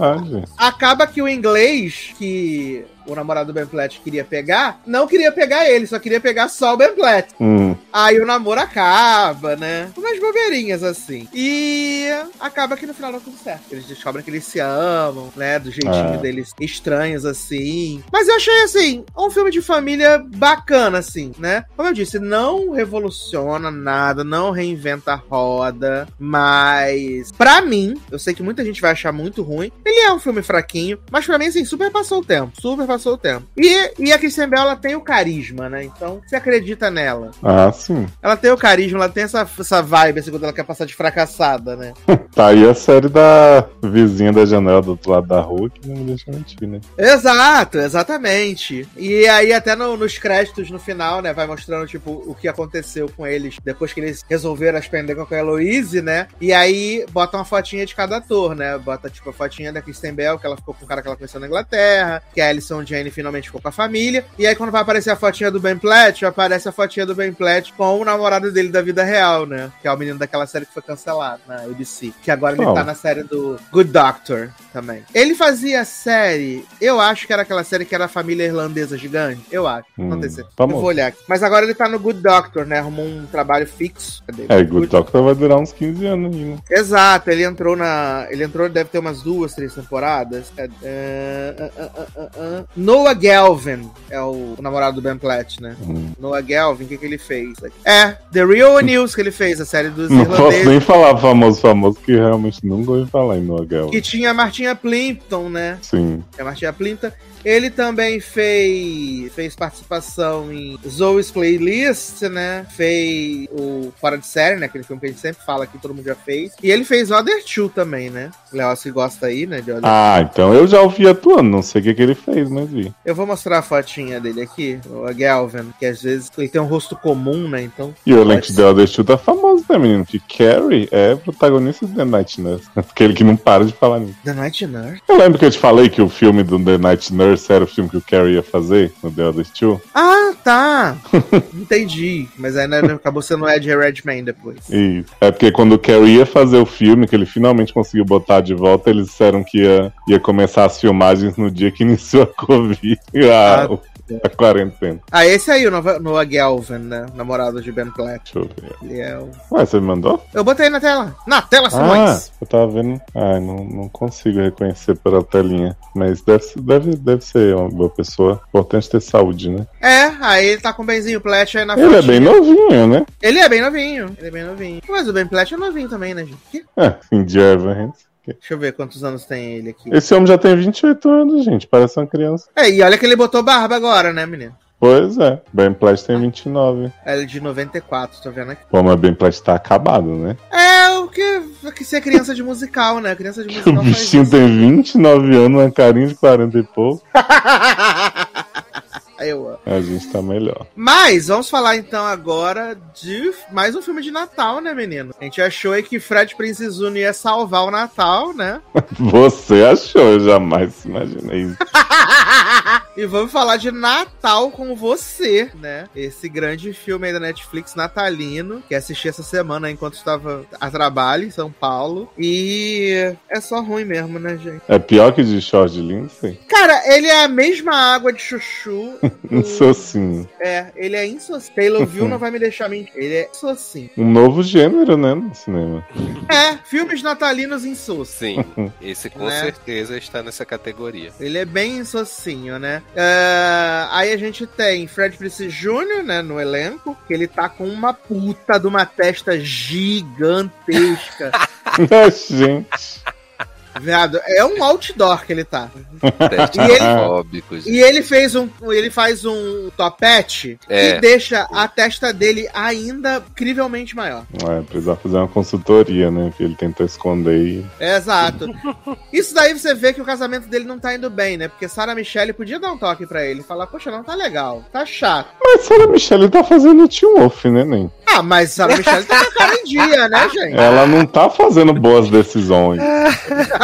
acaba que o inglês que o namorado do Ben Platt queria pegar, não queria pegar ele, só queria pegar só o Ben Platt. Hum. Aí o namoro acaba, né? Umas bobeirinhas assim. E acaba que no final dá tudo certo. Eles descobrem que eles se amam, né? Do jeitinho Ah. deles estranhos assim. Mas eu achei assim, um filme de família bacana, assim, né? Como eu disse, não revoluciona nada, não reinventa a roda, mas pra mim, eu sei que muita gente vai achar muito ruim. Ele é um filme fraquinho, mas pra mim, assim, super passou o tempo. Super passou o tempo. E, e a Kristen Bell, ela tem o carisma, né? Então, você acredita nela. Ah, sim. Ela tem o carisma, ela tem essa, essa vibe, assim, quando ela quer passar de fracassada, né? Tá aí a série da vizinha da janela do outro lado da rua que não me deixa mentir, né? Exato, exatamente. E aí, até no- nos créditos no final, né, vai mostrando, tipo, o que aconteceu com eles depois que eles resolveram as pendegas com a Heloise, né? E aí, bota uma fotinha de cada ator, né? Bota, tipo, a fotinha da Kristen Bell, que ela ficou com o cara que ela conheceu na Inglaterra, que a Alison Jane finalmente ficou com a família. E aí, quando vai aparecer a fotinha do Ben Platt, aparece a fotinha do Ben Platt com o namorado dele da vida real, né? Que é o menino daquela série que foi cancelada na ABC. Que agora ele tá na série do Good Doctor também. Ele fazia série, eu acho que era aquela série que era a família irlandesa gigante. Eu acho. não Hum, tem certeza. famoso. Eu vou olhar aqui. Mas agora ele tá no Good Doctor, né? Arrumou um trabalho fixo. Cadê? É, Good Doctor vai durar uns 15 anos ainda. Exato, ele entrou na. Ele entrou, deve ter umas duas, três temporadas. É, é, é, é, é, é. Noah Galvin é o, o namorado do Ben Platt, né? Hum. Noah Galvin, o que, que ele fez? É, The Real News que ele fez, a série dos Não posso irlandeses. nem falar famoso, famoso, que realmente nunca ouvi falar em Noah Galloway. Que tinha a Martinha Plimpton, né? Sim. Que é a Martinha Plimpton. Ele também fez, fez participação em Zoe's Playlist, né? Fez o Fora de Série, né? Aquele filme que a gente sempre fala que todo mundo já fez. E ele fez Other Two também, né? Léo que gosta aí, né? De Other Ah, então eu já ouvi atuando, não sei o que, que ele fez, mas vi. Eu vou mostrar a fotinha dele aqui, o Galvin, que às vezes ele tem um rosto comum, né? Então. E o elenco de Elder Shoe tá famoso, né, menino? Que Carrie é protagonista de The Night Nurse. Aquele que não para de falar nisso. The Night Nurse. Eu lembro que eu te falei que o filme do The Night Nurse era o filme que o Carrie ia fazer no The Elder Shoe. Ah, tá. Entendi. Mas ainda acabou sendo Ed Redman depois. Isso. É porque quando o Carrie ia fazer o filme, que ele finalmente conseguiu botar de volta, eles disseram que ia, ia começar as filmagens no dia que iniciou a Covid. A, Ah. A quarentena. Ah, esse aí, o Noah Galvin, né? Namorado de Ben Platt. Deixa eu ver. Ele é o... Ué, você me mandou? Eu botei na tela. Na tela, Ah, Simões. eu tava vendo. Ai, não, não consigo reconhecer pela telinha. Mas deve, ser- deve, deve ser uma boa pessoa. Importante ter saúde, né? É, aí ele tá com o Benzinho Platt aí na Ele é bem novinho, né? Ele é bem novinho. Ele é bem novinho. Mas o Ben Platt é novinho também, né, gente? É, Cindy Evans. Deixa eu ver quantos anos tem ele aqui. Esse homem já tem 28 anos, gente. Parece uma criança. É, e olha que ele botou barba agora, né, menino? Pois é. Ben Platt tem 29. Ele é de 94, tô vendo aqui. Pô, mas Ben Platt tá acabado, né? É, o que, o que ser criança de musical, né? Criança de O musical faz bichinho tem 29 anos, uma carinha de 40 e pouco. Eu. A gente tá melhor. Mas, vamos falar então agora de mais um filme de Natal, né, menino? A gente achou aí que Fred Prince Zuno ia salvar o Natal, né? Você achou, eu jamais imaginei isso. e vamos falar de Natal com você, né? Esse grande filme aí da Netflix natalino, que assisti essa semana enquanto estava a trabalho em São Paulo. E é só ruim mesmo, né, gente? É pior que de George Lindsay? Cara, ele é a mesma água de chuchu. do- Socinho. É, ele é insocinho. Taylor View não vai me deixar mentir. Ele é insocinho. Um novo gênero, né, no cinema. É, filmes natalinos insocinho. Sim, esse com Né? certeza está nessa categoria. Ele é bem insocinho, né? É, aí a gente tem Fred Prince Jr., né, no elenco, que ele tá com uma puta de uma testa gigantesca. gente. Viado, é um outdoor que ele tá. E ele-. E ele fez um. Ele faz um topete É. que deixa a testa dele ainda incrivelmente maior. É, precisava fazer uma consultoria, né? Que ele tentou esconder e. Exato. Isso daí você vê que o casamento dele não tá indo bem, né? Porque Sarah Michelle podia dar um toque pra ele e falar, poxa, não tá legal, tá chato. Mas Sarah Michelle tá fazendo Teen Wolf, né, nem? Ah, mas Sarah Michelle tá com a cara em dia, né, gente? Ela não tá fazendo boas decisões.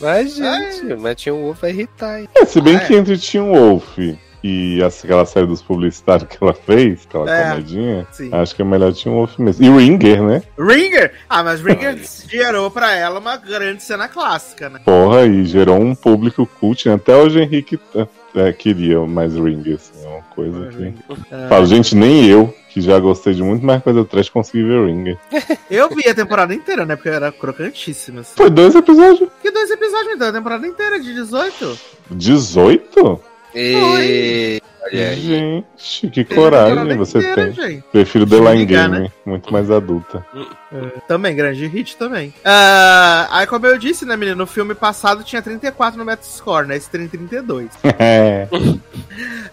Mas, gente, mas tinha um ovo vai irritar, hein? É, se bem Ah, que entre Teen Wolf e aquela série dos publicitários que ela fez, aquela É. comedinha, Sim. acho que é melhor Teen Wolf mesmo. E Ringer, né? Ringer? Ah, mas Ringer gerou pra ela uma grande cena clássica, né? Porra, e gerou um público cult, né? Até hoje o Henrique é, queria mais Ringer, assim, é uma coisa que... Falo, gente, nem eu, que já gostei de muito mais coisa trash, consegui ver Ringer. Eu vi a temporada inteira, né? Porque era crocantíssima. assim. Foi dois episódios? Que dois episódios, então? A temporada inteira de 18? 18? E... Olha. Gente, que coragem você inteira, tem. gente. Prefiro The Line ligar, Game, muito mais adulta. Também, grande hit também. Ah, aí, como eu disse, né, menino? No filme passado tinha 34 no Metascore, né? Esse tem 32. É.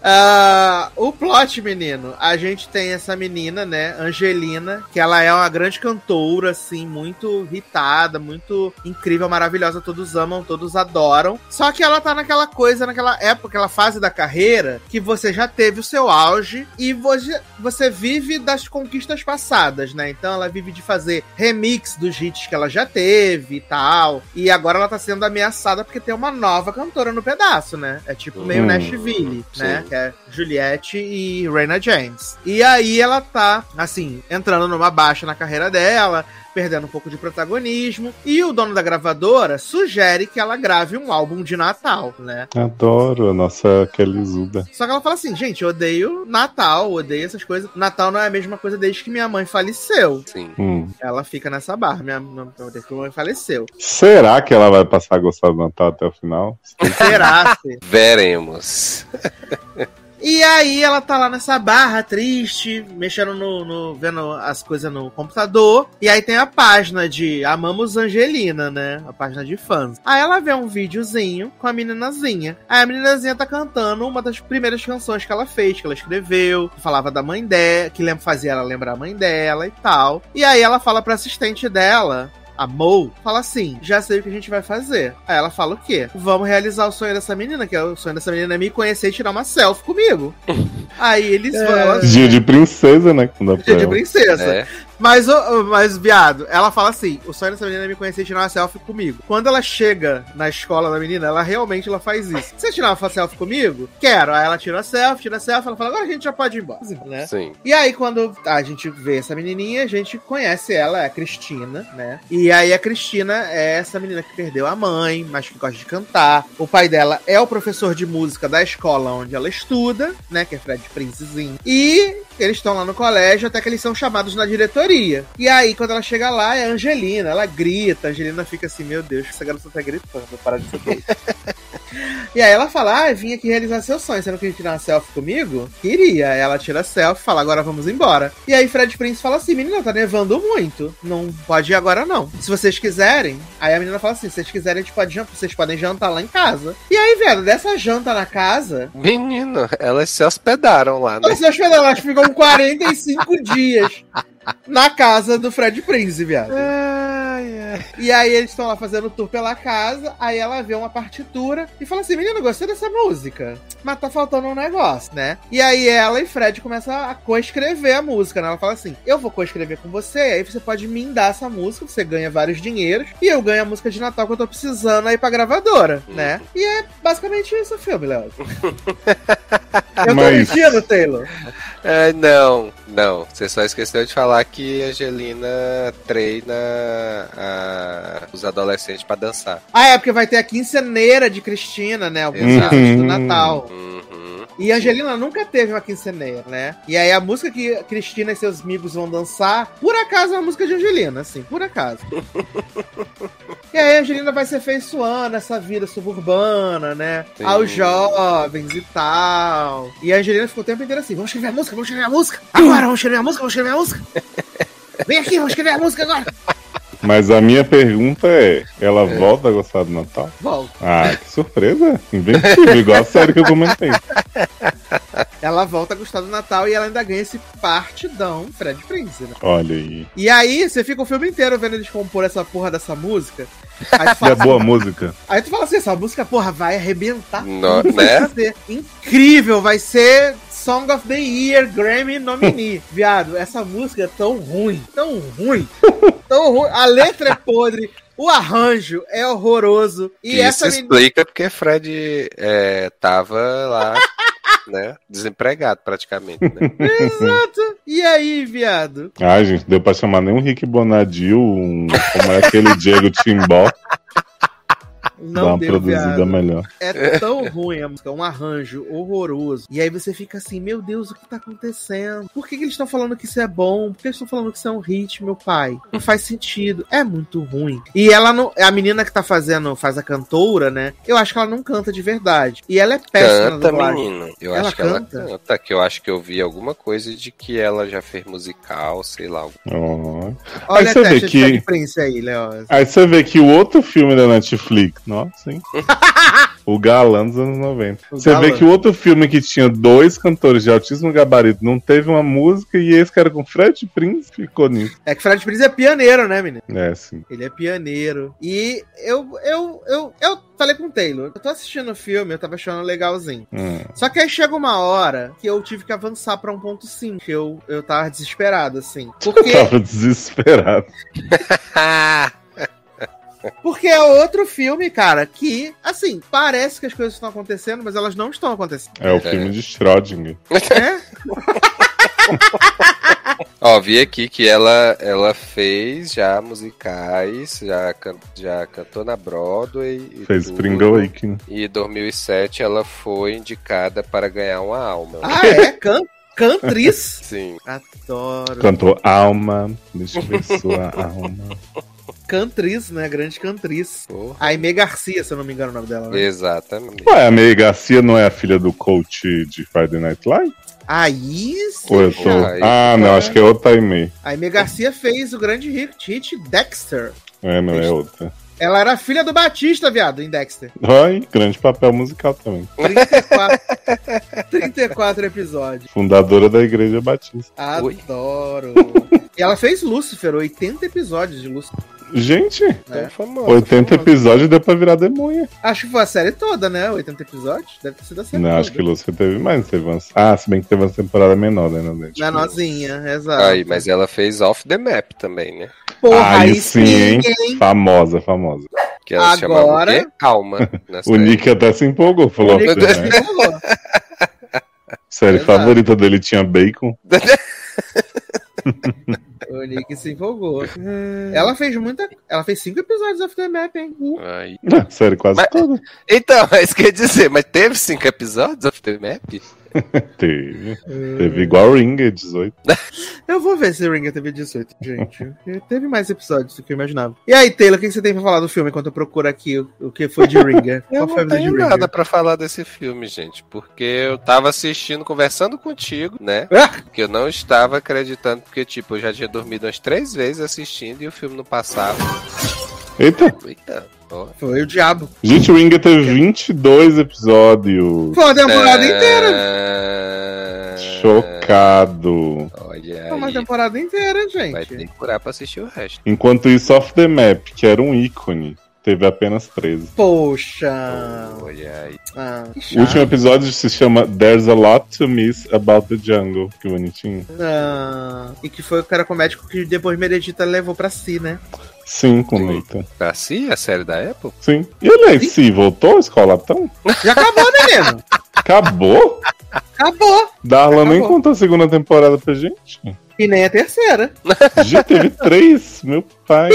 Ah, o plot, menino, a gente tem essa menina, né, Angelina, que ela é uma grande cantora, assim, muito hitada, muito incrível, maravilhosa, todos amam, todos adoram. Só que ela tá naquela coisa, naquela época, aquela fase da carreira, que você já teve o seu auge e você, você vive das conquistas passadas, né? Então ela vive de fazer remix dos hits que ela já teve e tal. E agora ela tá sendo ameaçada porque tem uma nova cantora no pedaço, né? É tipo meio Hum. Nashville, né? Sim. Que é Juliette e Raina James. E aí ela tá, assim, entrando numa baixa na carreira dela, perdendo um pouco de protagonismo. E o dono da gravadora sugere que ela grave um álbum de Natal, né? Adoro a nossa Kelly Zuda. Só que ela fala assim, gente, eu odeio Natal, odeio essas coisas. Natal não é a mesma coisa desde que minha mãe faleceu. Sim. Hum. Ela fica nessa barra, minha, desde que minha mãe faleceu. Será que ela vai passar a gostar do Natal até o final? Será? se? Veremos. E aí ela tá lá nessa barra triste, mexendo no, no- vendo as coisas no computador. E aí tem a página de Amamos Angelina, né? A página de fãs. Aí ela vê um videozinho com a meninazinha. Aí a meninazinha tá cantando uma das primeiras canções que ela fez, que ela escreveu, que falava da mãe dela, que fazia ela lembrar a mãe dela e tal. E aí ela fala pra assistente dela a Mo fala assim: já sei o que a gente vai fazer. Aí ela fala o quê? Vamos realizar o sonho dessa menina, que é o sonho dessa menina é me conhecer e tirar uma selfie comigo. Aí eles vão. ela- Dia de princesa, né? Dia de princesa. É. Mas, mas, viado, ela fala assim: o sonho dessa menina é me conhecer e tirar uma selfie comigo. Quando ela chega na escola da menina, ela realmente ela faz isso. Você tirar uma selfie comigo? Quero. Aí ela tira a selfie, tira a selfie, ela fala: agora a gente já pode ir embora. Né? Sim. E aí, quando a gente vê essa menininha, a gente conhece ela, é a Cristina, né? E aí, a Cristina é essa menina que perdeu a mãe, mas que gosta de cantar. O pai dela é o professor de música da escola onde ela estuda, né? Que é Fred Princezinho. E eles estão lá no colégio até que eles são chamados na diretoria. E aí, quando ela chega lá, é a Angelina. Ela grita. A Angelina fica assim: Meu Deus, essa garota tá gritando. Para de ser. E aí ela fala, ah, vim aqui realizar seu sonho. Você não queria tirar uma selfie comigo? Queria. Ela tira a selfie e fala, agora vamos embora. E aí Fred Prince fala assim, menina, tá nevando muito. Não pode ir agora, não. Se vocês quiserem... Aí a menina fala assim, se vocês quiserem, a gente pode jantar. Vocês podem jantar lá em casa. E aí, velho, dessa janta na casa... Menino, elas se hospedaram lá, né? Os seus pedalas ficam 45 dias na casa do Fred Prince, viado. Ai, ai. E aí eles estão lá fazendo tour pela casa, aí ela vê uma partitura e fala assim, menino, gostei dessa música, mas tá faltando um negócio, né? E aí ela e Fred começam a coescrever a música, né? Ela fala assim, eu vou coescrever com você, aí você pode me dar essa música, você ganha vários dinheiros, e eu ganho a música de Natal que eu tô precisando aí pra gravadora, né? E é basicamente isso o filme, Léo. eu tô Mas- mentindo, Taylor? É, não, não. Você só esqueceu de falar que a Angelina treina a- os adolescentes pra dançar. Ah, é, porque vai ter a quinceneira de Cristina, né? Alguns Exato. anos do Natal. Uhum. E Angelina nunca teve uma quinceneira, né? E aí a música que Cristina e seus amigos vão dançar, por acaso é uma música de Angelina, assim, por acaso. e aí a Angelina vai se afeiçoando essa vida suburbana, né? Sim. Aos jovens e tal. E a Angelina ficou o tempo inteiro assim: vamos escrever a música, vamos escrever a música. Agora, vamos escrever a música, vamos escrever a música. Vem aqui, vamos escrever a música agora. Mas a minha pergunta é: ela volta a gostar do Natal? Volta. Ah, que surpresa! Inventiva, igual a série que eu comentei. Ela volta a gostar do Natal e ela ainda ganha esse partidão Fred Prince, né? Olha aí. E aí, você fica o filme inteiro vendo eles compor essa porra dessa música. Aí fala, a boa música? aí tu fala assim, essa música, porra, vai arrebentar. Tudo, né? Vai ser incrível, vai ser Song of the Year, Grammy nominee. Viado, essa música é tão ruim, tão ruim, tão ruim. A letra é podre, o arranjo é horroroso. E Isso essa menina... explica porque Fred é, tava lá, né? Desempregado praticamente, né? Exato. E aí, viado? Ai, gente, deu pra chamar nem um Rick Bonadil, um, como é aquele Diego Timbó, Não uma deu, produzida viado. melhor. É tão ruim a música, um arranjo horroroso. E aí você fica assim, meu Deus, o que tá acontecendo? Por que, que eles estão falando que isso é bom? Por que eles estão falando que isso é um hit, meu pai? Não faz sentido. É muito ruim. E ela não. A menina que tá fazendo, faz a cantora, né? Eu acho que ela não canta de verdade. E ela é péssima na Canta, menino. Eu Ela acho que ela canta? canta, que eu acho que eu vi alguma coisa de que ela já fez musical, sei lá. Ó. Olha Aí a você vê testa de que- Prince aí, Léo. Aí você vê que o outro filme da Netflix, nossa, hein? O Galã dos anos 90. O Você vê Galã. que o outro filme que tinha dois cantores de altíssimo gabarito não teve uma música e esse cara com Fred Prince ficou nisso. É que Fred Prince é pioneiro, né, menino? É, assim. Ele é pioneiro. E eu, eu, eu, eu falei com o Taylor. Eu tô assistindo o filme, eu tava achando legalzinho. Hum. Só que aí chega uma hora que eu tive que avançar pra 1.5. Que eu, eu tava desesperado, assim. Porque, Tava desesperado. porque é outro filme, cara, que, assim, parece que as coisas estão acontecendo, mas elas não estão acontecendo. É o filme de Schrödinger. né? Ó, vi aqui que ela, ela fez já musicais, já, can, já cantou na Broadway. E Fez tudo. Spring Awakening. E em 2007 ela foi indicada para ganhar uma alma. ah, é? Can Cantriz? Sim. Adoro. Cantou Alma. Deixa eu ver sua alma. Cantriz, né? Grande cantriz. Porra. A Aimee Garcia, se eu não me engano o nome dela. Né? Exatamente. Ué, a May Garcia não é a filha do coach de Friday Night Live? Aí Ou eu sim, tô... Aí- Ah, não, acho que é outra Aimee. A Aimee Garcia fez o grande hit, hit Dexter. É, não é outra. Ela era filha do Batista, viado, em Dexter. Ai, grande papel musical também. 34, 34 episódios. Fundadora da Igreja Batista. Oi. Adoro. e ela fez Lucifer, 80 episódios de Lucifer. Gente, famosa. 80 episódios deu pra virar demônio. Acho que foi a série toda, né? 80 episódios. Deve ter sido a série Não, toda. acho que Lúcia teve mais. Teve umas... Ah, se bem que teve uma temporada menor, né? gente? Menorzinha, exato. Aí, mas ela fez Off the Map também, né? Porra, Aí sim, hein? hein? Famosa, famosa. Que ela se Agora- quê? Calma. O. Nick até se empolgou, falou. O Nick né? se empolgou. Série Exato. favorita dele tinha bacon. O Nick se empolgou. Ela fez muita. Ela fez cinco episódios of the map, hein? Aí. Série quase Mas-. Então, é isso que eu ia dizer, mas teve cinco episódios of the Map? Teve. Teve igual Ring, 18. Eu vou ver se Ringer teve 18, gente. Porque Teve mais episódios do que eu imaginava. E aí, Taylor, o que você tem pra falar do filme enquanto eu procuro aqui o, o que foi de Ringer? Eu Qual foi a não vida de tenho Ringer? nada pra falar desse filme, gente, porque eu tava assistindo, conversando contigo, né? Ah! Que eu não estava acreditando, porque, tipo, eu já tinha dormido umas três vezes assistindo e o filme não passava. Eita, Eita, Foi o diabo. gente, o Ring teve 22 episódios. Foi a temporada inteira. É... Chocado. Olha Foi uma aí. temporada inteira, Vai ter gente. que curar pra assistir o resto. Enquanto isso, Off the Map, que era um ícone, teve apenas 13. Poxa. Olha aí. Ah, O último episódio se chama There's a Lot to Miss About the Jungle. Que bonitinho. Ah, e que foi o cara comédico que depois Meredita levou pra si, né? Sim, com Nathan. Pra si, a série da Apple? Sim. E aliás, se voltou, Escolatão? Já acabou, menino. Acabou? Acabou. Darla nem contou a segunda temporada pra gente. E nem a terceira. Já teve três, meu pai.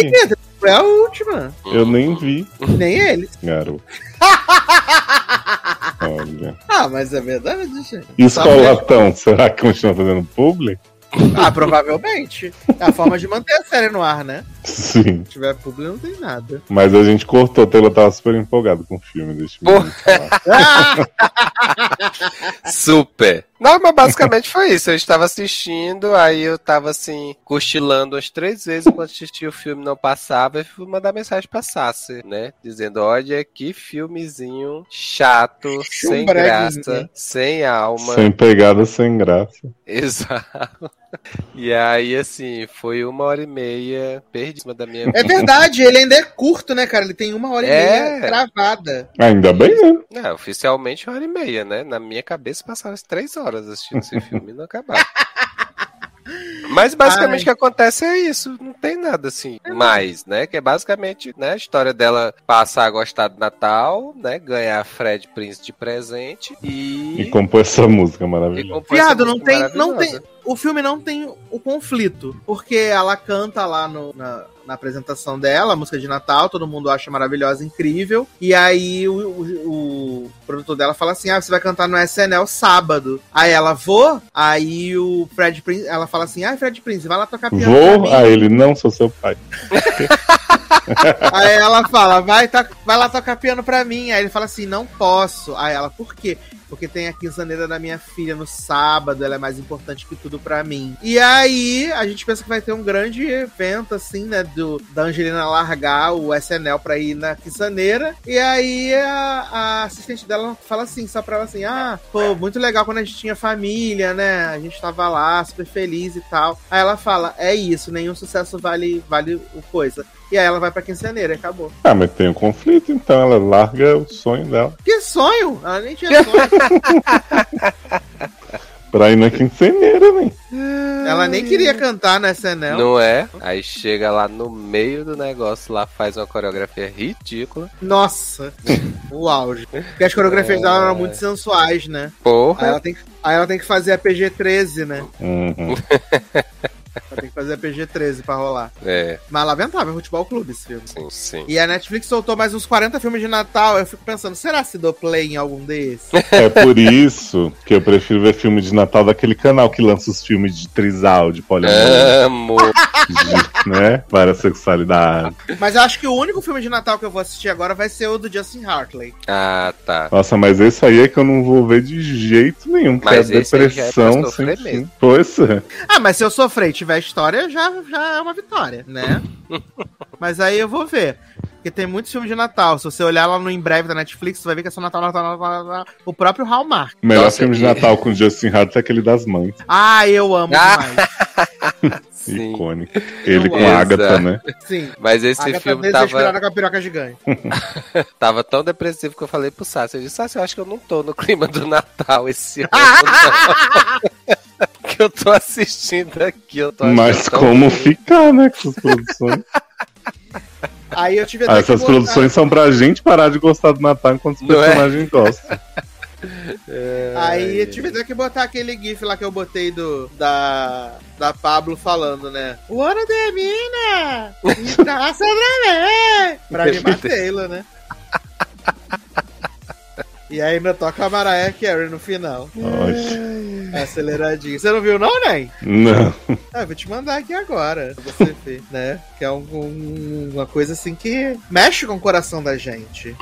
Foi a última. Eu nem vi, Nem eles. garoto. Olha. Ah, mas é verdade, gente. E Escolatão, será que continua fazendo publi? Ah, provavelmente. É a forma de manter a série no ar, né? Sim. Se tiver público, não tem nada. Mas a gente cortou, o Taylor tava super empolgado com o filme. Deixa eu! Super. Não, mas basicamente foi isso. Eu estava assistindo, aí eu tava assim, cochilando umas três vezes enquanto assistia o filme não passava, e fui mandar mensagem pra Sassi, né? Dizendo, olha que filmezinho chato, sem graça, sem alma. Sem pegada, sem graça. Exato. E aí, assim, foi uma hora e meia perdida da minha É verdade, ele ainda é curto, né, cara? Ele tem uma hora e É. meia travada. Ainda bem, né? Não, oficialmente uma hora e meia, né? Na minha cabeça passava as três horas assistindo esse filme e não acabava. Mas basicamente Ai. o que acontece é isso, não tem nada assim mais, né? Que é basicamente né, a história dela passar a gostar do Natal, né? Ganhar Fred Prince de presente e. E compor essa música maravilhosa. Viado, não tem, não tem. O filme não tem o conflito. Porque ela canta lá no- na, na apresentação dela, a música de Natal, todo mundo acha maravilhosa, incrível. E aí o, o- o produtor dela fala assim: Ah, você vai cantar no SNL sábado. Aí ela vou, aí o Fred Prince, ela fala assim: Ah, Fred Prince, vai lá tocar piano. pra Vou mim." a ele, não sou seu pai. Aí ela fala, vai, to- vai lá tocar piano pra mim. Aí ele fala assim, não posso. Aí ela, por quê? Porque tem a quinzaneira da minha filha no sábado, ela é mais importante que tudo pra mim. E aí, a gente pensa que vai ter um grande evento, assim, né, do, da Angelina largar o SNL pra ir na quinzaneira. E aí, a, a assistente dela fala assim, só pra ela assim, ah, pô, muito legal quando a gente tinha família, né, a gente tava lá, super feliz e tal. Aí ela fala, é isso, nenhum sucesso vale, vale o coisa. E aí ela vai pra quinceaneira e acabou. Ah, mas tem um conflito, então ela larga o sonho dela. Que sonho! Ela nem tinha sonho. Pra ir na quinceneira, né? ela nem queria cantar na SNL. Não é? Aí chega lá no meio do negócio, lá faz uma coreografia ridícula. Nossa, o auge. Porque as coreografias dela eram muito sensuais, né? Aí Porra. ela tem que, aí ela tem que fazer a PG-13, né? Uhum. Tem que fazer PG-13 pra rolar. É, Mas lamentável, futebol clube esse filme. sim, sim. E a Netflix soltou mais uns 40 filmes de Natal. Eu fico pensando, será se dou play em algum desses? É por isso que eu prefiro ver filme de Natal daquele canal que lança os filmes de trisal, de poliamor, Amo. de, né? Várias sexualidades. Mas eu acho que o único filme de Natal que eu vou assistir agora vai ser o do Justin Hartley. Ah, tá. Nossa, mas esse aí é que eu não vou ver de jeito nenhum, que Mas é esse aí já é pra depressão sofrer mesmo. Pois é. Ah, mas se eu sofrer e tiver história, já, já é uma vitória, né? mas aí eu vou ver. Porque tem muitos filmes de Natal. Se você olhar lá no em breve da Netflix, você vai ver que é só Natal, Natal, Natal, Natal. O próprio Hallmark. O melhor Nossa, filme de Natal com Justin Hartley é aquele das mães. Ah, eu amo Ah! demais. Sim. Icônico. Ele com a Agatha, né? Sim. Mas esse Agatha filme tava, com a piroca gigante. tava tão depressivo que eu falei pro Sassi. Eu disse, Sassi, eu acho que eu não tô no clima do Natal esse ano. Que eu tô assistindo aqui. Eu tô Mas como ruim. ficar, né, com essas produções? Aí eu tive Ah, até essas botar- produções são pra gente parar de gostar do Natal enquanto os Não é? personagens gostam. Aí eu tive até que botar aquele gif lá que eu botei do da, da Pablo falando, né? O ano termina! E traça pra mim! Pra animar Taylor, né? E ainda toca a Mariah Carey no final. Oxe. Aceleradinho. Você não viu não, Nen? Não. Ah, vou te mandar aqui agora. Você ver, né? Que é um- um- uma coisa assim que mexe com o coração da gente.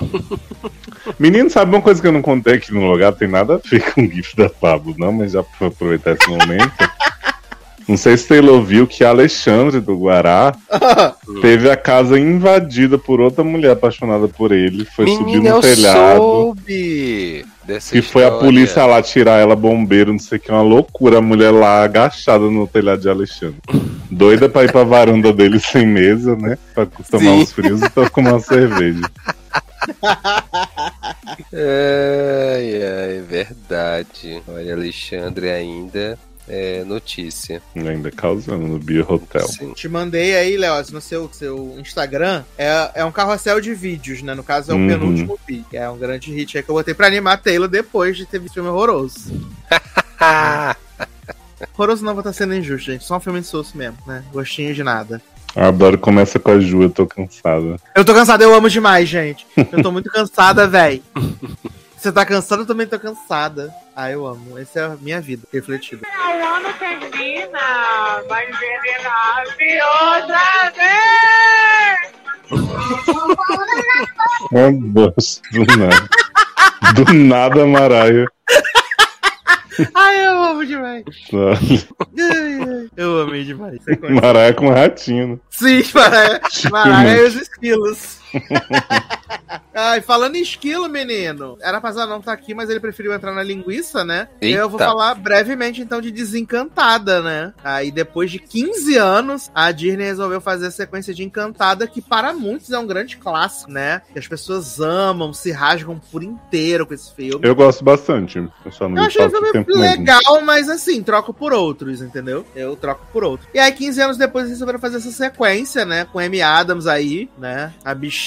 Menino, sabe uma coisa que eu não contei aqui no lugar? Tem nada a ver com o GIF da Pablo, não, mas já pra aproveitar esse momento. Não sei se Taylor viu que Alexandre do Guará teve a casa invadida por outra mulher apaixonada por ele. Foi subir Menina, no eu telhado. soube dessa E foi a polícia lá tirar ela, bombeiro, não sei o que, uma loucura. A mulher lá agachada no telhado de Alexandre. Doida pra ir pra varanda dele sem mesa, né? Pra tomar Sim. uns frios e pra tomar uma cerveja. Ai, ai, verdade. Olha, Alexandre ainda é notícia. Ainda causando no Beer Hotel. Sim. Te mandei aí, Léo, no seu, seu Instagram. É, é um carrossel de vídeos, né? No caso, é o Uhum. penúltimo vídeo. É um grande hit aí que eu botei pra animar a Taylor depois de ter visto filme horroroso. Ah, Horroroso não, vou estar sendo injusto, gente. Só um filme insosso mesmo, né? Gostinho de nada. Eu adoro começa com a Ju, eu tô cansada. Eu tô cansada, eu amo demais, gente. Eu tô muito cansada, véi. Você tá cansada, eu também tô cansada. Ah, eu amo. Essa é a minha vida, refletida. O ano termina, vai envenenar-se outra vez! Meu Deus, do nada. Do nada, Maraia. Ai, eu amo demais. Eu amei demais. Maraia com ratinho. né? Sim, Maraia. Maraia e os esquilos. Ai, falando em esquilo, menino. Era pra não estar aqui, mas ele preferiu entrar na linguiça, né? Eita. Eu vou falar brevemente, então, de Desencantada, né? Aí, depois de 15 anos, a Disney resolveu fazer a sequência de Encantada, que para muitos é um grande clássico, né? Que as pessoas amam, se rasgam por inteiro com esse filme. Eu gosto bastante. Eu só não Eu achei o filme tempo mesmo. legal, mas assim, troco por outros, entendeu? Eu troco por outros. E aí, 15 anos depois, eles resolveram fazer essa sequência, né? Com Amy Adams aí, né? A bichinha.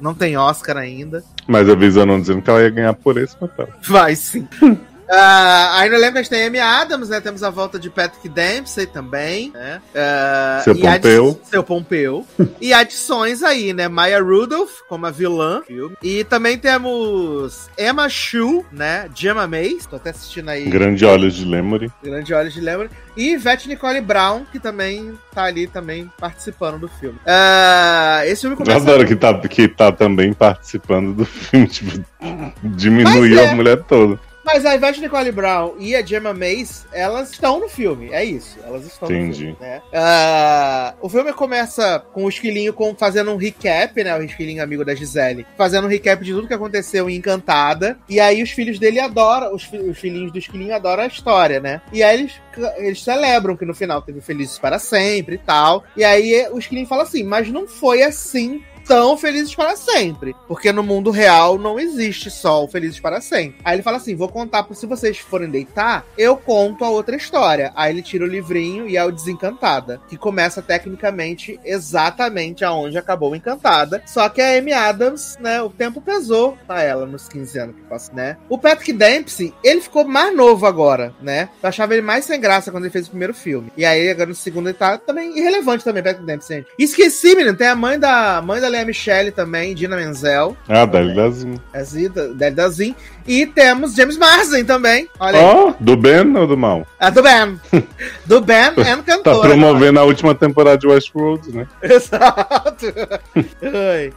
Não tem Oscar ainda. Mas avisando dizendo que ela ia ganhar por esse papel. Vai sim. Ah, aí no elenco a gente tem Amy Adams, né? Temos a volta de Patrick Dempsey também, né? Ah, Seu e Pompeu. Seu Pompeu. e adições aí, né? Maya Rudolph como a vilã. E também temos Emma Shu, né? Gemma Mace. Tô até assistindo aí. Grande Olhos de Lemory. Grande Olhos de Lembra. E Ivete Nicole Brown, que também tá ali também participando do filme. Ah, esse filme Eu começa... adoro que tá, que tá também participando do filme. Tipo, diminuiu é. a mulher toda. Mas a Ivete Nicole Brown e a Gemma Mace, elas estão no filme. É isso. Elas estão no Entendi. filme. Né? Ah, o filme começa com o Esquilinho com, fazendo um recap, né? O Esquilinho amigo da Gisele. Fazendo um recap de tudo que aconteceu em Encantada. E aí os filhos dele adoram, os, os filhinhos do Esquilinho adoram a história, né? E aí eles, eles celebram que no final teve Felizes para Sempre e tal. E aí o Esquilinho fala assim, mas não foi assim tão felizes para sempre. Porque no mundo real não existe o felizes para sempre. Aí ele fala assim: vou contar, se vocês forem deitar, eu conto a outra história. Aí ele tira o livrinho e é o Desencantada, que começa tecnicamente exatamente aonde acabou Encantada. Só que a Amy Adams, né, o tempo pesou pra ela nos 15 anos que passou, né? O Patrick Dempsey, ele ficou mais novo agora, né? Eu achava ele mais sem graça quando ele fez o primeiro filme. E aí, agora no segundo, ele tá também irrelevante também, Patrick Dempsey. Esqueci, menino, tem a mãe da mãe da Michelle também, Dina Menzel. Ah, Dalidazinho. É Zida, Deldazinho. E temos James Marsden também. Olha aí. Ó, do Ben ou do mal? Ah, do Ben. Do Ben and Tá cantora. promovendo a última temporada de Westworld, né? Exato.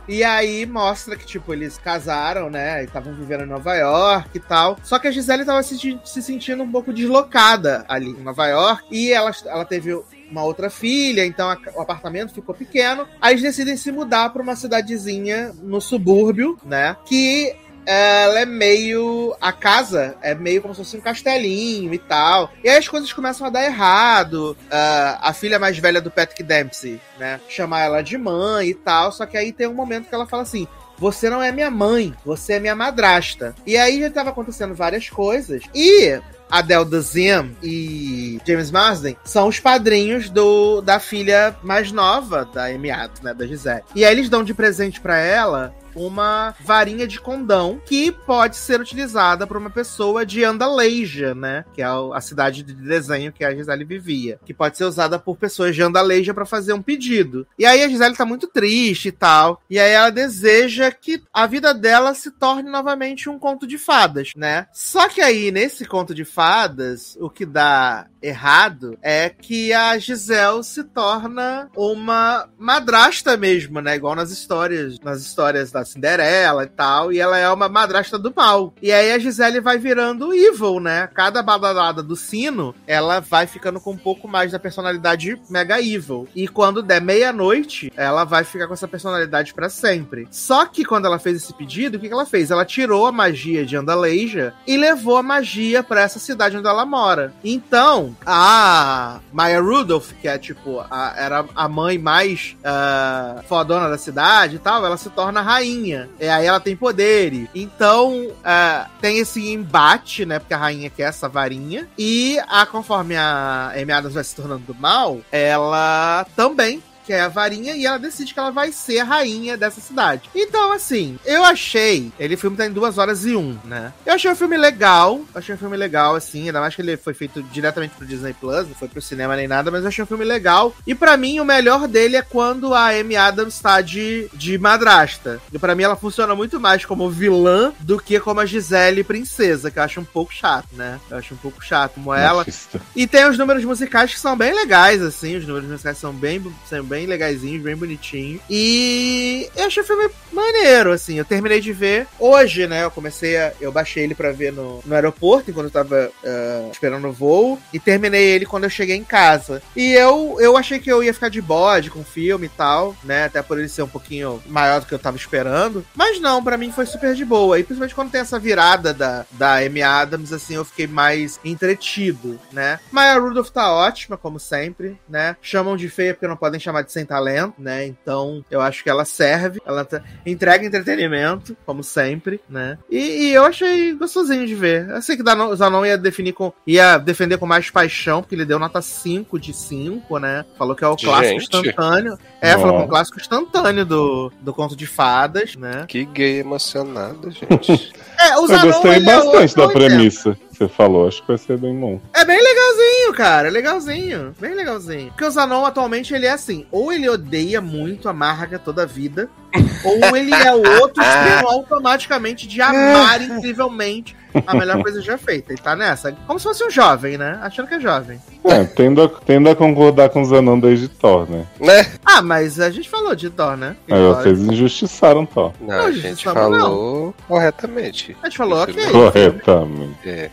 E aí mostra que, tipo, eles casaram, né? E estavam vivendo em Nova York e tal. Só que a Gisele tava se, se sentindo um pouco deslocada ali em Nova York. E ela, ela teve uma outra filha, então a- o apartamento ficou pequeno. Aí eles decidem se mudar pra uma cidadezinha no subúrbio, né? Que ela é meio. A casa é meio como se fosse um castelinho e tal. E aí as coisas começam a dar errado. Ah, a filha mais velha do Patrick Dempsey, né? Chamar ela de mãe e tal. Só que aí tem um momento que ela fala assim. Você não é minha mãe, você é minha madrasta. E aí já tava acontecendo várias coisas. E Adele Dazeem e James Marsden são os padrinhos do, da filha mais nova da Adams, né, da Gisele. E aí eles dão de presente pra ela uma varinha de condão que pode ser utilizada por uma pessoa de Andaleja, né? Que é a cidade de desenho que a Gisele vivia. Que pode ser usada por pessoas de Andaleja para fazer um pedido. E aí a Gisele tá muito triste e tal. E aí ela deseja que a vida dela se torne novamente um conto de fadas, né? Só que aí, nesse conto de fadas, o que dá errado é que a Gisele se torna uma madrasta mesmo, né? Igual nas histórias, nas histórias da Cinderela e tal, e ela é uma madrasta do mal. E aí a Gisele vai virando evil, né? Cada badalada do sino, ela vai ficando com um pouco mais da personalidade mega evil. E quando der meia-noite, ela vai ficar com essa personalidade pra sempre. Só que quando ela fez esse pedido, o que, que ela fez? Ela tirou a magia de Andaleja e levou a magia pra essa cidade onde ela mora. Então, a Maya Rudolph, que é tipo, a- era a mãe mais ah, fodona da cidade e tal, ela se torna rainha. E aí ela tem poderes. Então, ah, tem esse embate, né? Porque a rainha quer essa varinha. E a, conforme a Amy Adams vai se tornando do mal, ela também que é a varinha, e ela decide que ela vai ser a rainha dessa cidade. Então, assim, eu achei. Ele filme tá em duas horas e um, né? Eu achei o filme legal. Achei o filme legal, assim. Ainda mais que ele foi feito diretamente pro Disney Plus, não foi pro cinema nem nada, mas eu achei um filme legal. E pra mim, o melhor dele é quando a Amy Adams tá de, de madrasta. E pra mim, ela funciona muito mais como vilã do que como a Gisele princesa, que eu acho um pouco chato, né? Eu acho um pouco chato como ela. Machista. E tem os números musicais que são bem legais, assim. Os números musicais são bem, são bem legaisinhos, bem bonitinhos. E eu achei o filme maneiro, assim. Eu terminei de ver hoje, né? Eu comecei a. Eu baixei ele pra ver no, no aeroporto, enquanto eu tava ah, esperando o voo. E terminei ele quando eu cheguei em casa. E eu, eu achei que eu ia ficar de bode com o filme e tal, né? Até por ele ser um pouquinho maior do que eu tava esperando. Mas não, pra mim foi super de boa. E principalmente quando tem essa virada da, da Amy Adams, assim, eu fiquei mais entretido, né? Maya Rudolph tá ótima, como sempre, né? Chamam de feia porque não podem chamar de sem talento, né? Então, eu acho que ela serve, ela tá- entrega entretenimento, como sempre, né? E, e eu achei gostosinho de ver. Eu sei que Danon- o Zanon ia definir com. ia defender com mais paixão, porque ele deu nota 5 de 5, né? Falou que é o clássico Gente. instantâneo. É, falou que é Nossa. clássico instantâneo do, do conto de fadas, né? Que gay emocionado, gente. É, o Eu Zanon, gostei ele é bastante da 880. premissa você falou. Acho que vai ser bem bom. É bem legalzinho, cara. é Legalzinho. Bem legalzinho. Porque o Zanon atualmente ele é assim: ou ele odeia muito a Marga toda a vida, ou ele é o outro extremo automaticamente de amar incrivelmente a melhor coisa já feita. E tá nessa. Como se fosse um jovem, né? Achando que é jovem. É, tendo a, tendo a concordar com o Zanon desde Thor, né? né? Ah, mas a gente falou de Thor, né? Aí vocês injustiçaram Thor. Não, Não, a gente, falou corretamente. A gente falou, Isso ok. Corretamente. É.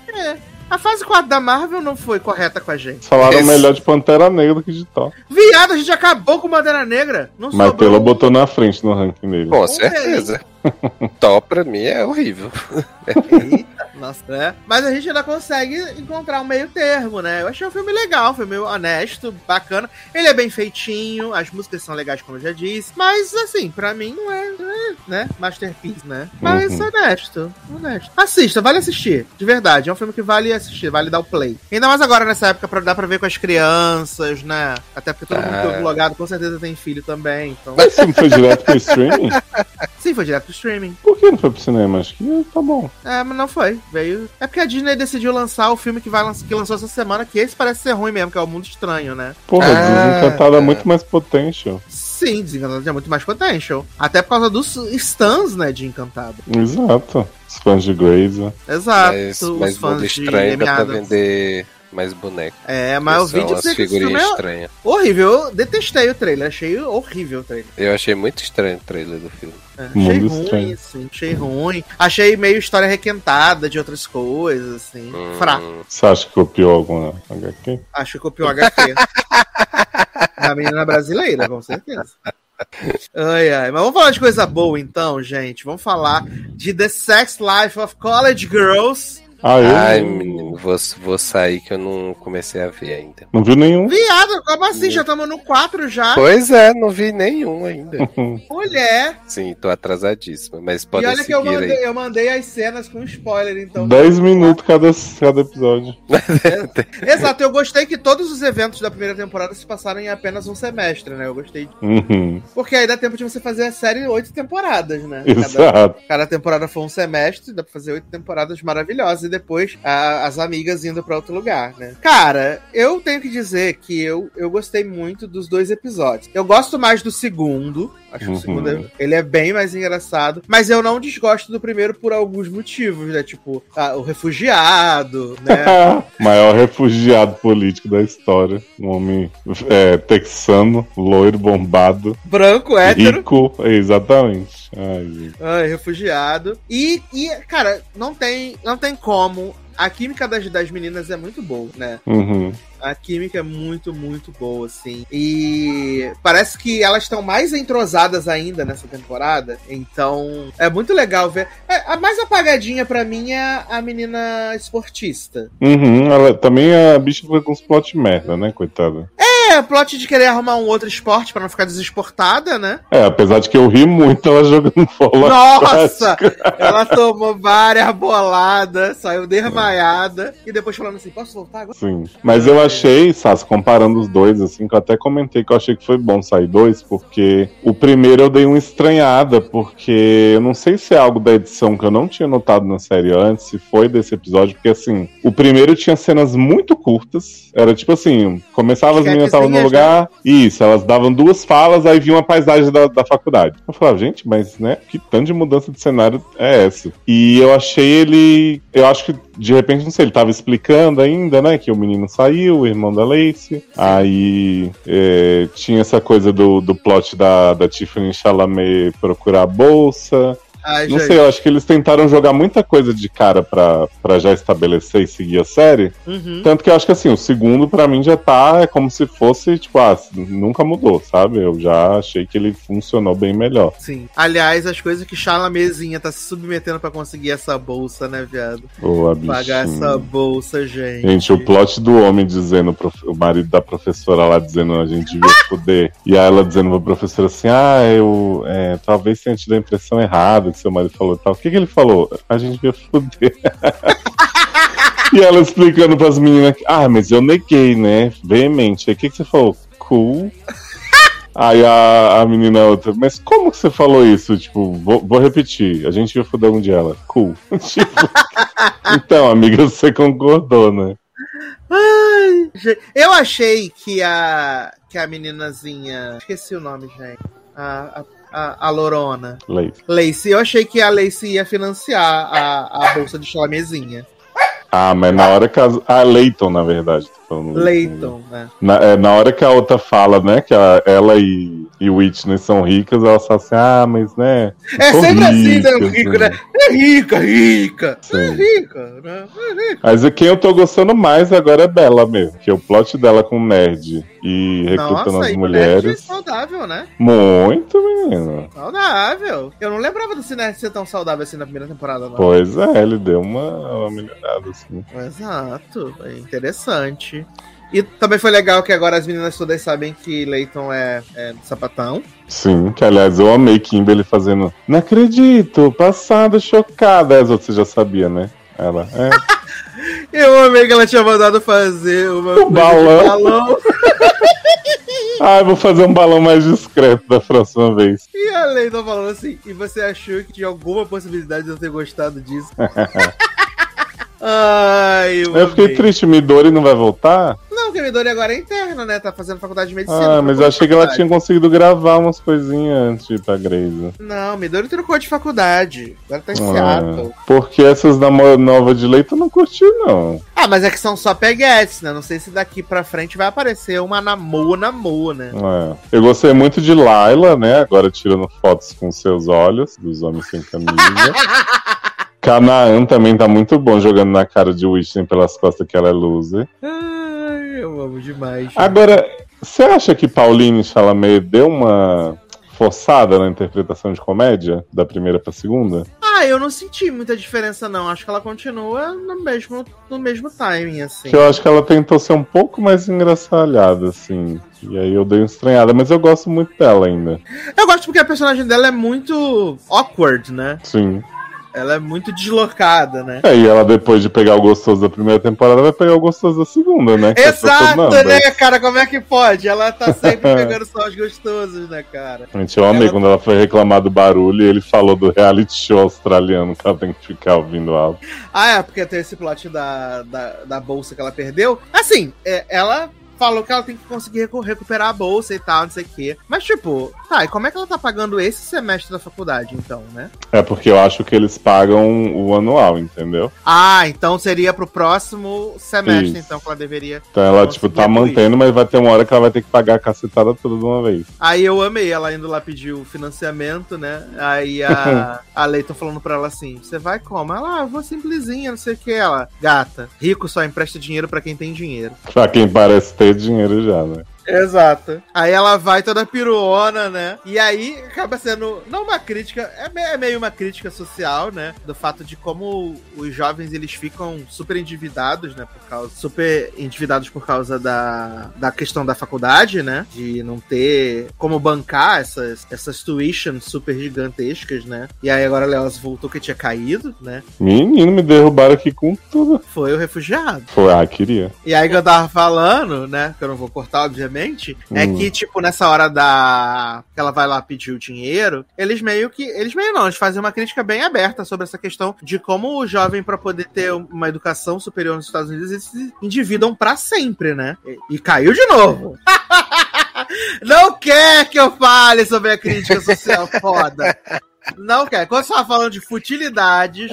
A fase 4 da Marvel não foi correta com a gente. Falaram Esse- melhor de Pantera Negra do que de Thor. Viado, a gente acabou com Bandeira Negra. Não Mas sobrou pelo botou na frente no ranking dele. Com certeza. Top pra mim é horrível. Eita, Nossa, né? Mas a gente ainda consegue encontrar um meio termo, né? Eu achei um filme legal, um filme honesto, bacana. Ele é bem feitinho, as músicas são legais, como eu já disse. Mas, assim, pra mim não é, não é, né? Masterpiece, né? Mas Uhum. honesto, honesto. Assista, vale assistir, de verdade. É um filme que vale assistir, vale dar o play. Ainda mais agora nessa época, pra dar pra ver com as crianças, né? Até porque todo mundo que ouve logado com certeza tem filho também, então... Mas esse foi direto pro streaming? Sim, foi direto pro streaming. Por que não foi pro cinema? Acho que tá bom. É, mas não foi. Veio. É porque a Disney decidiu lançar o filme que, vai lanç- que lançou essa semana, que esse parece ser ruim mesmo, que é o Mundo Estranho, né? Porra, Ah, Desencantada é tá. muito mais potential. Sim, Desencantado tinha muito mais potential. Até por causa dos stands, né, de Encantado. Exato. Os fãs de Grace. Exato. Mas, os mas fãs mundo de estranho dá pra vender mais boneco. É, mas o vídeo as figurinhas é estranhas. horrível. Eu detestei o trailer. Achei horrível o trailer. Eu achei muito estranho o trailer do filme. É, achei Mundo ruim, estranho. assim. Achei ruim. Achei meio história requentada de outras coisas, assim. Hum, Fraco. Você acha que copiou alguma HQ? Acho que copiou HQ. da menina brasileira, com certeza. Ai, ai. Mas vamos falar de coisa boa então, gente. Vamos falar de The Sex Life of College Girls. Ah, eu Ai, menino, vou, vou sair que eu não comecei a ver ainda. não viu nenhum. Viado, como assim? Já estamos no 4 já. Pois é, não vi nenhum ainda. Mulher. Sim, tô atrasadíssima, mas E pode olha que eu aí. mandei, eu mandei as cenas com spoiler, então. 10 minutos cada, cada episódio. Exato, eu gostei que todos os eventos da primeira temporada se passaram em apenas um semestre, né? Eu gostei. Uhum. Porque aí dá tempo de você fazer a série oito temporadas, né? Cada, Exato. cada temporada foi um semestre, dá pra fazer oito temporadas maravilhosas e depois a- as amigas indo pra outro lugar, né? Cara, eu tenho que dizer que eu, eu gostei muito dos dois episódios. Eu gosto mais do segundo. Acho que Uhum. o segundo é- ele é bem mais engraçado. Mas eu não desgosto do primeiro por alguns motivos, né? Tipo, ah, o refugiado, né? Maior refugiado político da história. Um homem é, texano, loiro, bombado, Branco, hétero. rico. Exatamente. Ai. Ai, refugiado. E, e, cara, não tem, não tem como. A química das, das meninas é muito boa, né? Uhum. A química é muito, muito boa, assim. E parece que elas estão mais entrosadas ainda nessa temporada. Então, é muito legal ver. É, a mais apagadinha pra mim é a menina esportista. Uhum. Ela, também a bicha foi com uns plot merda, né, coitada? É, plot de querer arrumar um outro esporte pra não ficar desesportada, né? É, apesar de que eu ri muito ela jogando bola. Nossa! Ela tomou várias boladas, saiu desmaiada e depois falando assim: posso voltar agora? Sim. Mas eu achei, Sassi, comparando os dois, assim, que eu até comentei que eu achei que foi bom sair dois, porque o primeiro eu dei uma estranhada, porque eu não sei se é algo da edição que eu não tinha notado na série antes, se foi desse episódio, porque assim, o primeiro tinha cenas muito curtas, era tipo assim, começava as meninas estavam no lugar, isso, elas davam duas falas, aí vinha uma paisagem da, da faculdade. Eu falava, gente, mas né, que tanto de mudança de cenário é essa? E eu achei ele, eu acho que de repente, não sei, ele tava explicando ainda, né, que o menino saiu, o irmão da Lacey. Aí é, tinha essa coisa do, do plot da, da Tiffany Chalamet procurar a bolsa. Ai, Não gente. sei, eu acho que eles tentaram jogar muita coisa de cara pra, pra já estabelecer e seguir a série. Uhum. Tanto que eu acho que assim, o segundo pra mim já tá é como se fosse, tipo, ah, nunca mudou, sabe? Eu já achei que ele funcionou bem melhor. Sim. Aliás, as coisas que Chalamezinha tá se submetendo pra conseguir essa bolsa, né, viado? Ô, a Pagar essa bolsa, gente. Gente, o plot do homem dizendo, prof- o marido da professora lá dizendo a gente devia fuder. E aí ela dizendo pra professora assim: Ah, eu é, talvez tenha tido a impressão errada que seu marido falou tal. O que, que ele falou? A gente devia fuder. e ela explicando pras meninas: Ah, mas eu neguei, né? Veemente. O que, que você falou? Cool. Aí a, a menina outra, mas como que você falou isso? Tipo, vou, vou repetir, a gente ia fuder um dia ela. Cool. tipo, então, amiga, você concordou, né? Ai. Eu achei que a que a meninazinha, esqueci o nome, gente. A, a, a, a Lorona. Leite. Lacey, eu achei que a Lacey ia financiar a, a bolsa de Chalamezinha. Ah, mas na hora que. Ah, Leighton, na verdade. Falando. Leighton, né? Na, é, na hora que a outra fala, né, que a- ela e, e Whitney são ricas, elas falam assim, ah, mas né. É sempre assim, né? Rico, né? É rica, rica. É Sim. rica, né? É rica. Mas quem eu tô gostando mais agora é Bela mesmo, que é o plot dela com o nerd e recrutando Nossa, as mulheres. mulher saudável, né? Muito, menino. Saudável. Eu não lembrava do Cinerd ser tão saudável assim na primeira temporada, não. Pois é, ele deu uma, uma melhorada, assim. Exato. É interessante. E também foi legal que agora as meninas todas sabem que Leighton é, é sapatão. Sim, que aliás eu amei Kimberly fazendo. Não acredito, passada, chocada. As outras você já sabia, né? Ela, é. Eu amei que ela tinha mandado fazer uma Um balão. balão. Ah, vou fazer um balão mais discreto da próxima vez. E a Leighton falando assim, e você achou que tinha alguma possibilidade de eu ter gostado disso? Ai, eu, Eu fiquei triste, Midori não vai voltar? Não, porque Midori agora é interna, né? Tá fazendo faculdade de medicina. Ah, mas eu achei que ela tinha conseguido gravar umas coisinhas antes de ir pra Grey's. Não, Midori trocou de faculdade. Agora tá em Ah, porque essas namoro nova de leite eu não curti, não. Ah, mas é que são só peguetes, né? Não sei se daqui pra frente vai aparecer uma namor, namor, né? É. Eu gostei muito de Laila, né? Agora tirando fotos com seus olhos, dos homens sem camisa. Canaan também tá muito bom jogando na cara de Whitney pelas costas que ela é loser. Ai, eu amo demais. Agora, você acha que Pauline Chalamet deu uma forçada na interpretação de comédia da primeira pra segunda? Ah, eu não senti muita diferença, não. Acho que ela continua no mesmo, no mesmo timing, assim. Que eu acho que ela tentou ser um pouco mais engraçalhada, assim. E aí eu dei uma estranhada, mas eu gosto muito dela ainda. Eu gosto porque a personagem dela é muito awkward, né? Sim. Ela é muito deslocada, né? É, e ela, depois de pegar o gostoso da primeira temporada, vai pegar o gostoso da segunda, né? É Exato, né, cara? Como é que pode? Ela tá sempre pegando só os gostosos, né, cara? Gente, eu amei Ela- quando ela foi reclamar do barulho e ele falou do reality show australiano que ela tem que ficar ouvindo alto. Ah, é, porque tem esse plot da, da, da bolsa que ela perdeu. Assim, é, ela falou que ela tem que conseguir recu- recuperar a bolsa e tal, não sei o quê. Mas, tipo, tá, e como é que ela tá pagando esse semestre da faculdade, então, né? É porque eu acho que eles pagam o anual, entendeu? Ah, então seria pro próximo semestre, Isso. então, que ela deveria. Então ela, tipo, tá mantendo, mas vai ter uma hora que ela vai ter que pagar a cacetada toda de uma vez. Aí eu amei ela indo lá pedir o financiamento, né? Aí a, a Leighton falando pra ela assim: você vai como? Ela, ah, eu vou simplesinha, não sei o que. Ela, gata, rico só empresta dinheiro pra quem tem dinheiro. Pra quem parece ter dinheiro já, né? Exato. Aí ela vai toda piruona, né? E aí acaba sendo, não uma crítica, é é meio uma crítica social, né? Do fato de como os jovens eles ficam super endividados, né? Por causa, super endividados por causa da, da questão da faculdade, né? De não ter como bancar essas, essas tuitions super gigantescas, né? E aí agora a Leoz voltou que tinha caído, né? Menino, me derrubaram aqui com tudo. Foi o refugiado. Foi, ah, queria. E aí que eu tava falando, né? Que eu não vou cortar, obviamente, é Hum. que, tipo, nessa hora da. que ela vai lá pedir o dinheiro, eles meio que. Eles meio não, eles fazem uma crítica bem aberta sobre essa questão de como o jovem, pra poder ter uma educação superior nos Estados Unidos, eles se endividam pra sempre, né? E, e caiu de novo. Não quer que eu fale sobre a crítica social foda. Não quer. Quando você tava falando de futilidades,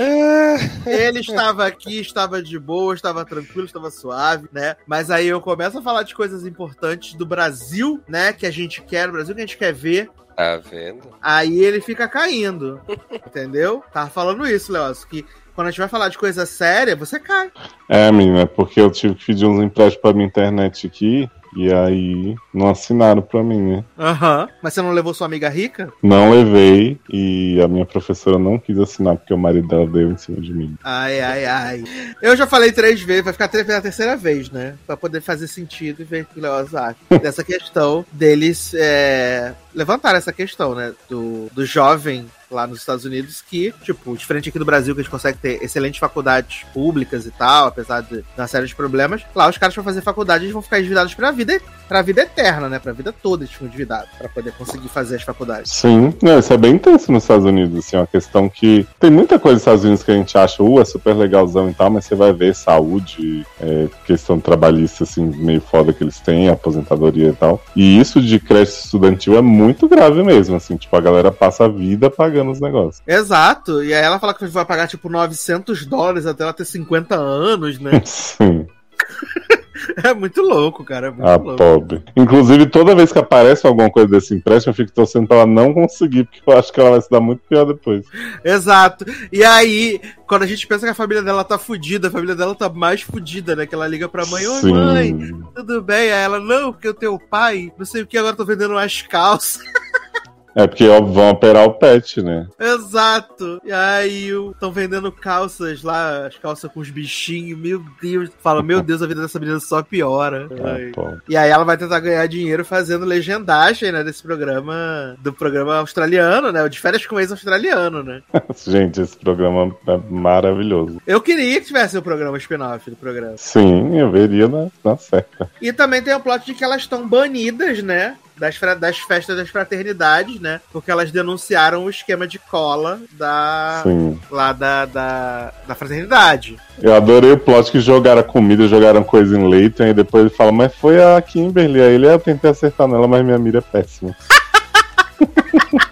ele estava aqui, estava de boa, estava tranquilo, estava suave, né? Mas aí eu começo a falar de coisas importantes do Brasil, né? Que a gente quer, o Brasil que a gente quer ver. Tá vendo? Aí ele fica caindo. entendeu? Tava falando isso, Leócio, que quando a gente vai falar de coisa séria, você cai. É, menina, porque eu tive que pedir uns empréstimos pra minha internet aqui. E aí não assinaram pra mim, né? Aham. Mas você não levou sua amiga rica? Não levei e a minha professora não quis assinar porque o marido dela deu em cima de mim. Ai, ai, ai. Eu já falei três vezes, vai ficar três vezes a terceira vez, né? Pra poder fazer sentido e ver que o acha. Dessa questão deles é, levantar essa questão, né? Do, do jovem lá nos Estados Unidos que, tipo, diferente aqui do Brasil, que a gente consegue ter excelentes faculdades públicas e tal, apesar de uma série de problemas, lá os caras pra fazer faculdade eles vão ficar endividados pra vida, pra vida eterna, né? Pra vida toda eles ficam endividados pra poder conseguir fazer as faculdades. Sim, não, isso é bem intenso nos Estados Unidos, assim, é uma questão que tem muita coisa nos Estados Unidos que a gente acha, uh, é super legalzão e tal, mas você vai ver saúde, é, questão trabalhista, assim, meio foda que eles têm, aposentadoria e tal. E isso de crédito estudantil é muito grave mesmo, assim, tipo, a galera passa a vida pagando os negócios. Exato, e aí ela fala que vai pagar tipo 900 dólares até ela ter 50 anos, né? Sim. É muito louco, cara. É muito A louco. pobre. Inclusive, toda vez que aparece alguma coisa desse empréstimo, eu fico torcendo pra ela não conseguir, porque eu acho que ela vai se dar muito pior depois. Exato. E aí, quando a gente pensa que a família dela tá fudida, a família dela tá mais fudida, né? Que ela liga pra mãe, oi mãe, tudo bem? Aí ela, não, porque o teu pai, não sei o que, agora eu tô vendendo umas calças. É porque vão operar o pet, né? Exato. E aí estão vendendo calças lá, as calças com os bichinhos, meu Deus. Fala, meu Deus, a vida dessa menina só piora. Pobre. E aí ela vai tentar ganhar dinheiro fazendo legendagem, né, desse programa, do programa australiano, né, o de férias com ex australiano, né. Gente, esse programa é maravilhoso. Eu queria que tivesse o programa spin-off do programa. Sim, eu veria na, na certa. E também tem o plot de que elas estão banidas, né? Das, das festas das fraternidades, né? Porque elas denunciaram o esquema de cola da. Sim. lá da, da, da fraternidade. Eu adorei o plot que jogaram comida, jogaram coisa em leite, e depois ele fala, mas foi a Kimberly. Aí ele, "É, eu tentei acertar nela, mas minha mira é péssima.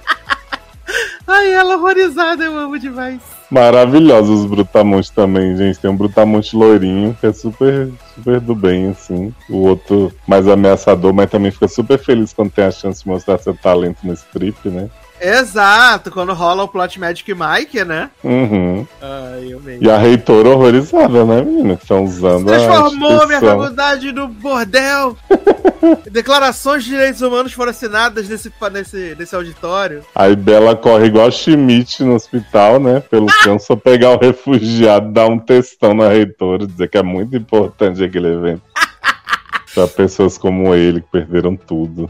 Ai, ela horrorizada, eu amo demais. Maravilhosos os brutamontes também, gente. Tem um brutamonte loirinho, que é super, super do bem, assim. O outro mais ameaçador, mas também fica super feliz quando tem a chance de mostrar seu talento no strip, né? Exato, quando rola o plot Magic Mike, né? Uhum. Ai, eu mesmo. E a reitora horrorizada, né, menina? Que estão usando a Transformou minha instituição. faculdade no bordel. Declarações de direitos humanos foram assinadas nesse, nesse, nesse auditório. Aí Bela corre igual Schmidt no hospital, né? Pelo só pegar o refugiado, dar um textão na reitora, dizer que é muito importante aquele evento. Pra pessoas como ele, que perderam tudo.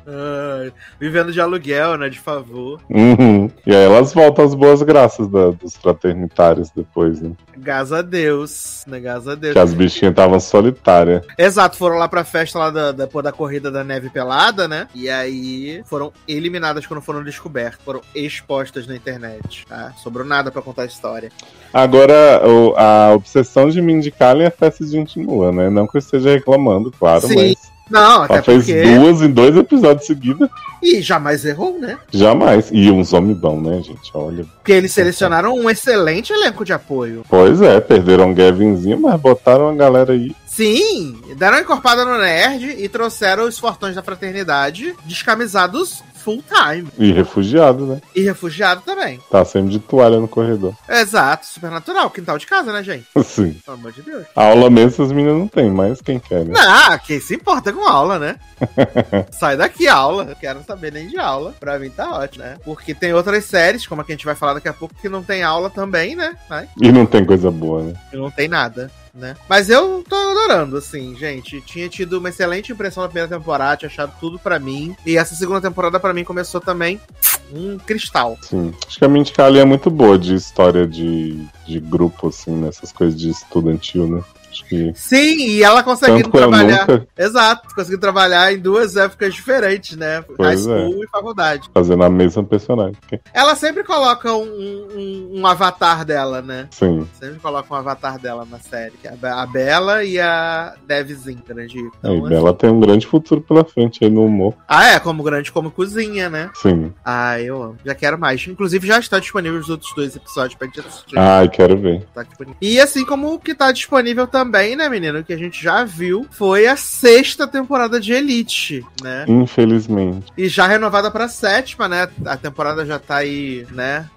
Vivendo de aluguel, né? De favor. Uhum. E aí elas voltam às boas graças da- dos fraternitários depois, né? Graças a Deus. Né? Graças a Deus. Que as bichinhas estavam solitárias. Exato, foram lá pra festa lá da, depois da corrida da neve pelada, né? E aí foram eliminadas quando foram descobertas. Foram expostas na internet. Tá? Sobrou nada pra contar a história. Agora, o- a obsessão de Mindy Kaling é festa de continua, né? Não que eu esteja reclamando, claro, Sim, mas Não, até ela fez porque. duas em dois episódios seguidos. E jamais errou, né? Jamais. E uns homens bom, né, gente? Olha. Porque eles selecionaram um excelente elenco de apoio. Pois é, perderam o Gavinzinho, mas botaram a galera aí. Sim, deram uma encorpada no nerd e trouxeram os fortões da fraternidade descamisados full time. E refugiado, né? E refugiado também. Tá sempre de toalha no corredor. Exato, supernatural, quintal de casa, né, gente? Sim. Pelo amor de Deus. A aula mesmo essas meninas não tem, mas quem quer, né? Não, quem se importa com aula, né? Sai daqui aula. Eu quero saber nem de aula. Pra mim tá ótimo, né? Porque tem outras séries, como a que a gente vai falar daqui a pouco, que não tem aula também, né? E não tem coisa boa, né? e não tem nada. Né? Mas eu tô adorando, assim, gente. Tinha tido uma excelente impressão na primeira temporada, tinha achado tudo pra mim. E essa segunda temporada, pra mim, começou também um cristal. Sim. Acho que a Mindy Kaling é muito boa de história de, de grupo, assim, nessas coisas de estudantil, né? Que. Sim, e ela eu trabalhar. nunca Exato, conseguindo trabalhar em duas épocas diferentes, né? High Pois school e faculdade. fazendo a mesma personagem. Ela sempre coloca um, um- um avatar dela, né? Sim. Sempre coloca um avatar dela na série. é a a Bela e a Devzinha, grande. Aí, Então, assim- Bela tem um grande futuro pela frente aí no humor. Ah, é, como grande como cozinha, né? Sim. Ah, eu amo. Já quero mais. Inclusive, já está disponível os outros dois episódios pra gente assistir. Ai, quero ver. Tá. E assim como o que tá disponível também, né, menino? Que a gente já viu, foi a sexta temporada de Elite, né? Infelizmente. E já renovada pra sétima, né? A temporada já tá aí, né?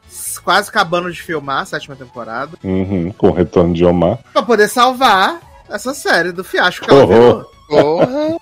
Quase acabando de filmar a sétima temporada. Uhum. Com o retorno de Omar. Pra poder salvar essa série do fiasco que ela. Porra.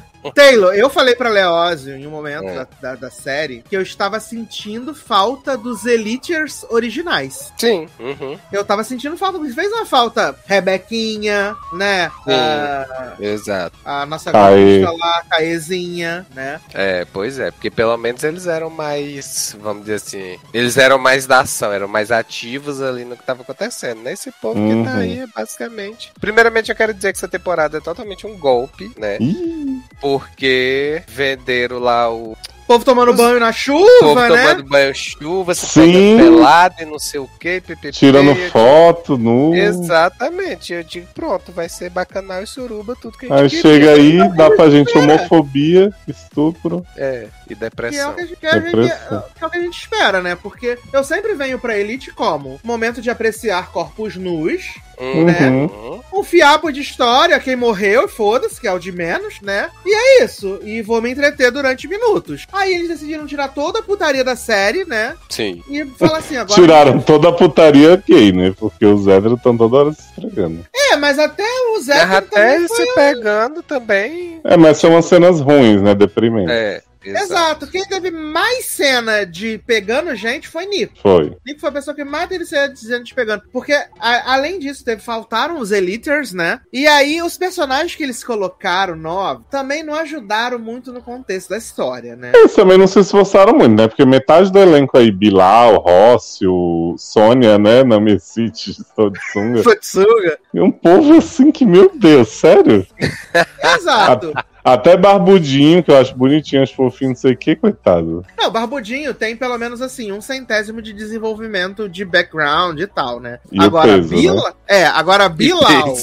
Taylor, eu falei pra Leózio em um momento É. da, da, da série que eu estava sentindo falta dos Eliters originais. Sim. Uhum. Eu tava sentindo falta, porque fez uma falta Rebequinha, né? Sim. A, Exato. a nossa gaúcha lá, Caezinha, né? É, pois é, porque pelo menos eles eram mais, vamos dizer assim, eles eram mais da ação, eram mais ativos ali no que tava acontecendo. Nesse povo que Uhum. tá aí, é basicamente. Primeiramente, eu quero dizer que essa temporada é totalmente um golpe, né? Ih, Porque venderam lá o Povo tomando banho na chuva, povo né? tomando banho chuva, se Sim. pelado e não sei o que, tirando foto nu. Exatamente, eu digo, pronto, vai ser bacanal e suruba, tudo que a gente Aí queria. chega aí, dá pra gente homofobia, estupro. É, e Que é, depressão. o que, a gente, que, a gente, Depressão. é o que a gente espera, né? Porque eu sempre venho pra Elite como momento de apreciar corpos nus, né? Uhum. Um fiapo de história, quem morreu, foda-se, que é o de menos, né? E é isso. E vou me entreter durante minutos. Aí eles decidiram tirar toda a putaria da série, né? Sim. E falar assim, agora. Tiraram toda a putaria gay, né? Porque os héteros estão toda hora se estragando. É, mas até o Zé. Mas até se pegando também. É, mas são umas cenas ruins, né? Deprimentes. É, exato. Exato. Quem teve mais cena de pegando gente foi Nico. Foi. Nico foi a pessoa que mais teve cena de gente pegando. Porque, a- além disso, teve, faltaram os Eliters, né? E aí, os personagens que eles colocaram novos também não ajudaram muito no contexto da história, né? Eles também não se esforçaram muito, né? Porque metade do elenco aí, Bilal, Rócio, Sônia, né? Nami City, estou de sunga. Futsuga. E um povo assim que, meu Deus, sério? Exato. Até Barbudinho, que eu acho bonitinho, acho fofinho, não sei o que, coitado. Não, Barbudinho tem pelo menos assim, um centésimo de desenvolvimento de background e tal, né? E agora, peso, Bila... É, agora Bilal.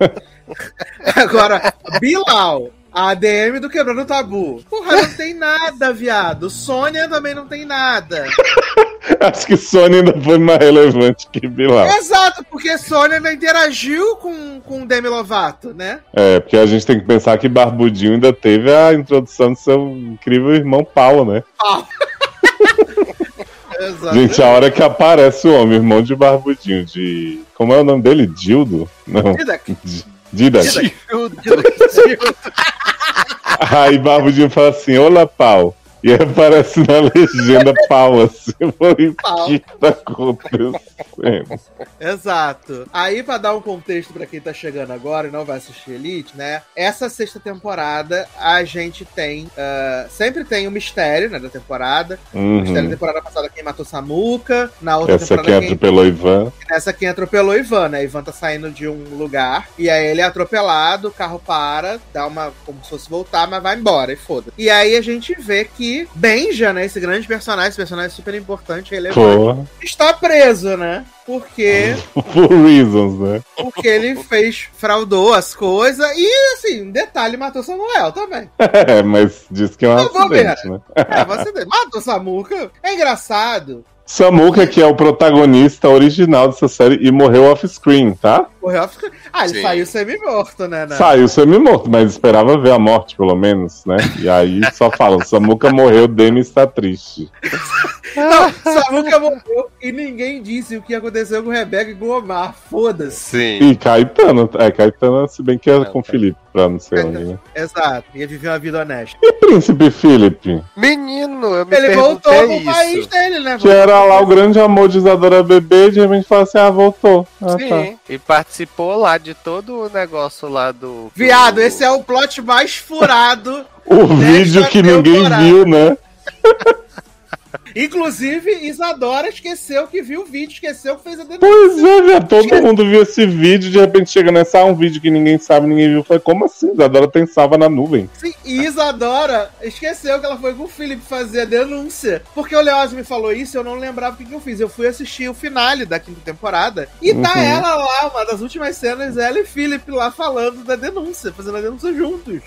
Agora, Bilal. A ADM do Quebrando Tabu. Porra, não tem nada, viado. Sônia também não tem nada. Acho que Sônia ainda foi mais relevante que Bilal. Exato, porque Sônia ainda interagiu com, com Demi Lovato, né? É, porque a gente tem que pensar que Barbudinho ainda teve a introdução do seu incrível irmão Paulo, né? Exato. Gente, a hora que aparece o homem, irmão de Barbudinho, de. Como é o nome dele? Dildo? Não. Didac. D- Didac. Didac. Aí Barbudinho fala assim: Olá, pau. E aparece na legenda pau, assim. Eu falei, o que tá acontecendo? Exato. Aí, pra dar um contexto pra quem tá chegando agora e não vai assistir Elite, né? Essa sexta temporada, a gente tem. ah, sempre tem o mistério, né? Da temporada. O mistério da Uhum. temporada passada, quem matou Samuca. Na outra Essa temporada, aqui quem atropelou Ivan. Essa quem atropelou Ivan, né? Ivan tá saindo de um lugar e aí ele é atropelado, o carro para, dá uma. como se fosse voltar, mas vai embora e foda. E aí a gente vê que Benja, né? Esse grande personagem, esse personagem super importante, relevante, Porra. está preso, né? Porque, For reasons, né? porque ele fez, fraudou as coisas e, assim, detalhe, matou Samuel também. É, mas diz que é um Não, acidente, né? É, você matou Samuca. É engraçado. Samuka, que é o protagonista original dessa série e morreu off-screen, tá? Morreu. Ah, ele Sim. saiu semi-morto, né? né? Saiu semi-morto, mas esperava ver a morte, pelo menos, né? E aí só falam, Samuka morreu, Demi está triste. Não, Samuca morreu e ninguém disse o que aconteceu com Rebeca e com o Omar. Foda-se. Sim. E Caetano, é, Caetano, se bem que é com Felipe, pra não sei onde, né? Exato. Ia viver uma vida honesta. E Príncipe Felipe, Menino, eu me Ele voltou pro país isso. dele, né? que era lá o grande amor de Isadora Bebê, de repente fala assim, ah, voltou. Ah, tá. Sim, e participou lá de todo o negócio lá do. Viado, do- esse é o plot mais furado. O vídeo que ninguém temporada. viu, né? Inclusive, Isadora esqueceu que viu o vídeo, esqueceu que fez a denúncia. Pois é, velho, todo mundo viu esse vídeo, de repente chega nessa, ah, um vídeo que ninguém sabe, ninguém viu. Foi como assim? Isadora tem salva na nuvem. Sim, e Isadora esqueceu que ela foi com o Felipe fazer a denúncia. Porque o Leoz me falou isso eu não lembrava o que, que eu fiz. Eu fui assistir o finale da quinta temporada e tá Uhum. ela lá, uma das últimas cenas, ela e Felipe lá falando da denúncia, fazendo a denúncia juntos.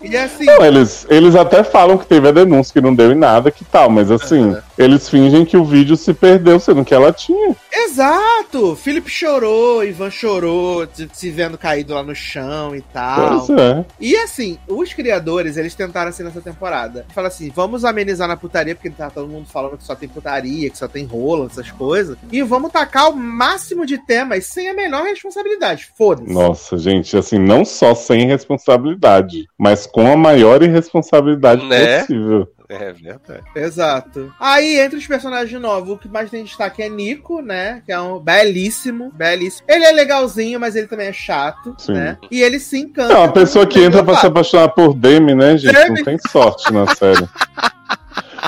E assim, Não, eles, eles até falam que teve a denúncia, que não deu em nada, que tal, mas assim, eles fingem que o vídeo se perdeu, sendo que ela tinha. exato! Felipe chorou, Ivan chorou, se- se vendo caído lá no chão e tal. Pois é. E assim, os criadores, eles tentaram assim nessa temporada. Fala assim, vamos amenizar na putaria, porque tá todo mundo falando que só tem putaria, que só tem rola, essas coisas. E vamos tacar o máximo de temas sem a menor responsabilidade. Foda-se. Nossa, gente, assim, não só sem responsabilidade, mas com a maior irresponsabilidade Né? possível. É verdade. Exato. Aí, entre os personagens novos, o que mais tem destaque é Nico, né? Que é um belíssimo, belíssimo. Ele é legalzinho, mas ele também é chato, Sim. né? E ele se encanta. É uma pessoa que entra pra se apaixonar por Demi, né, gente? Demi. Não tem sorte na série.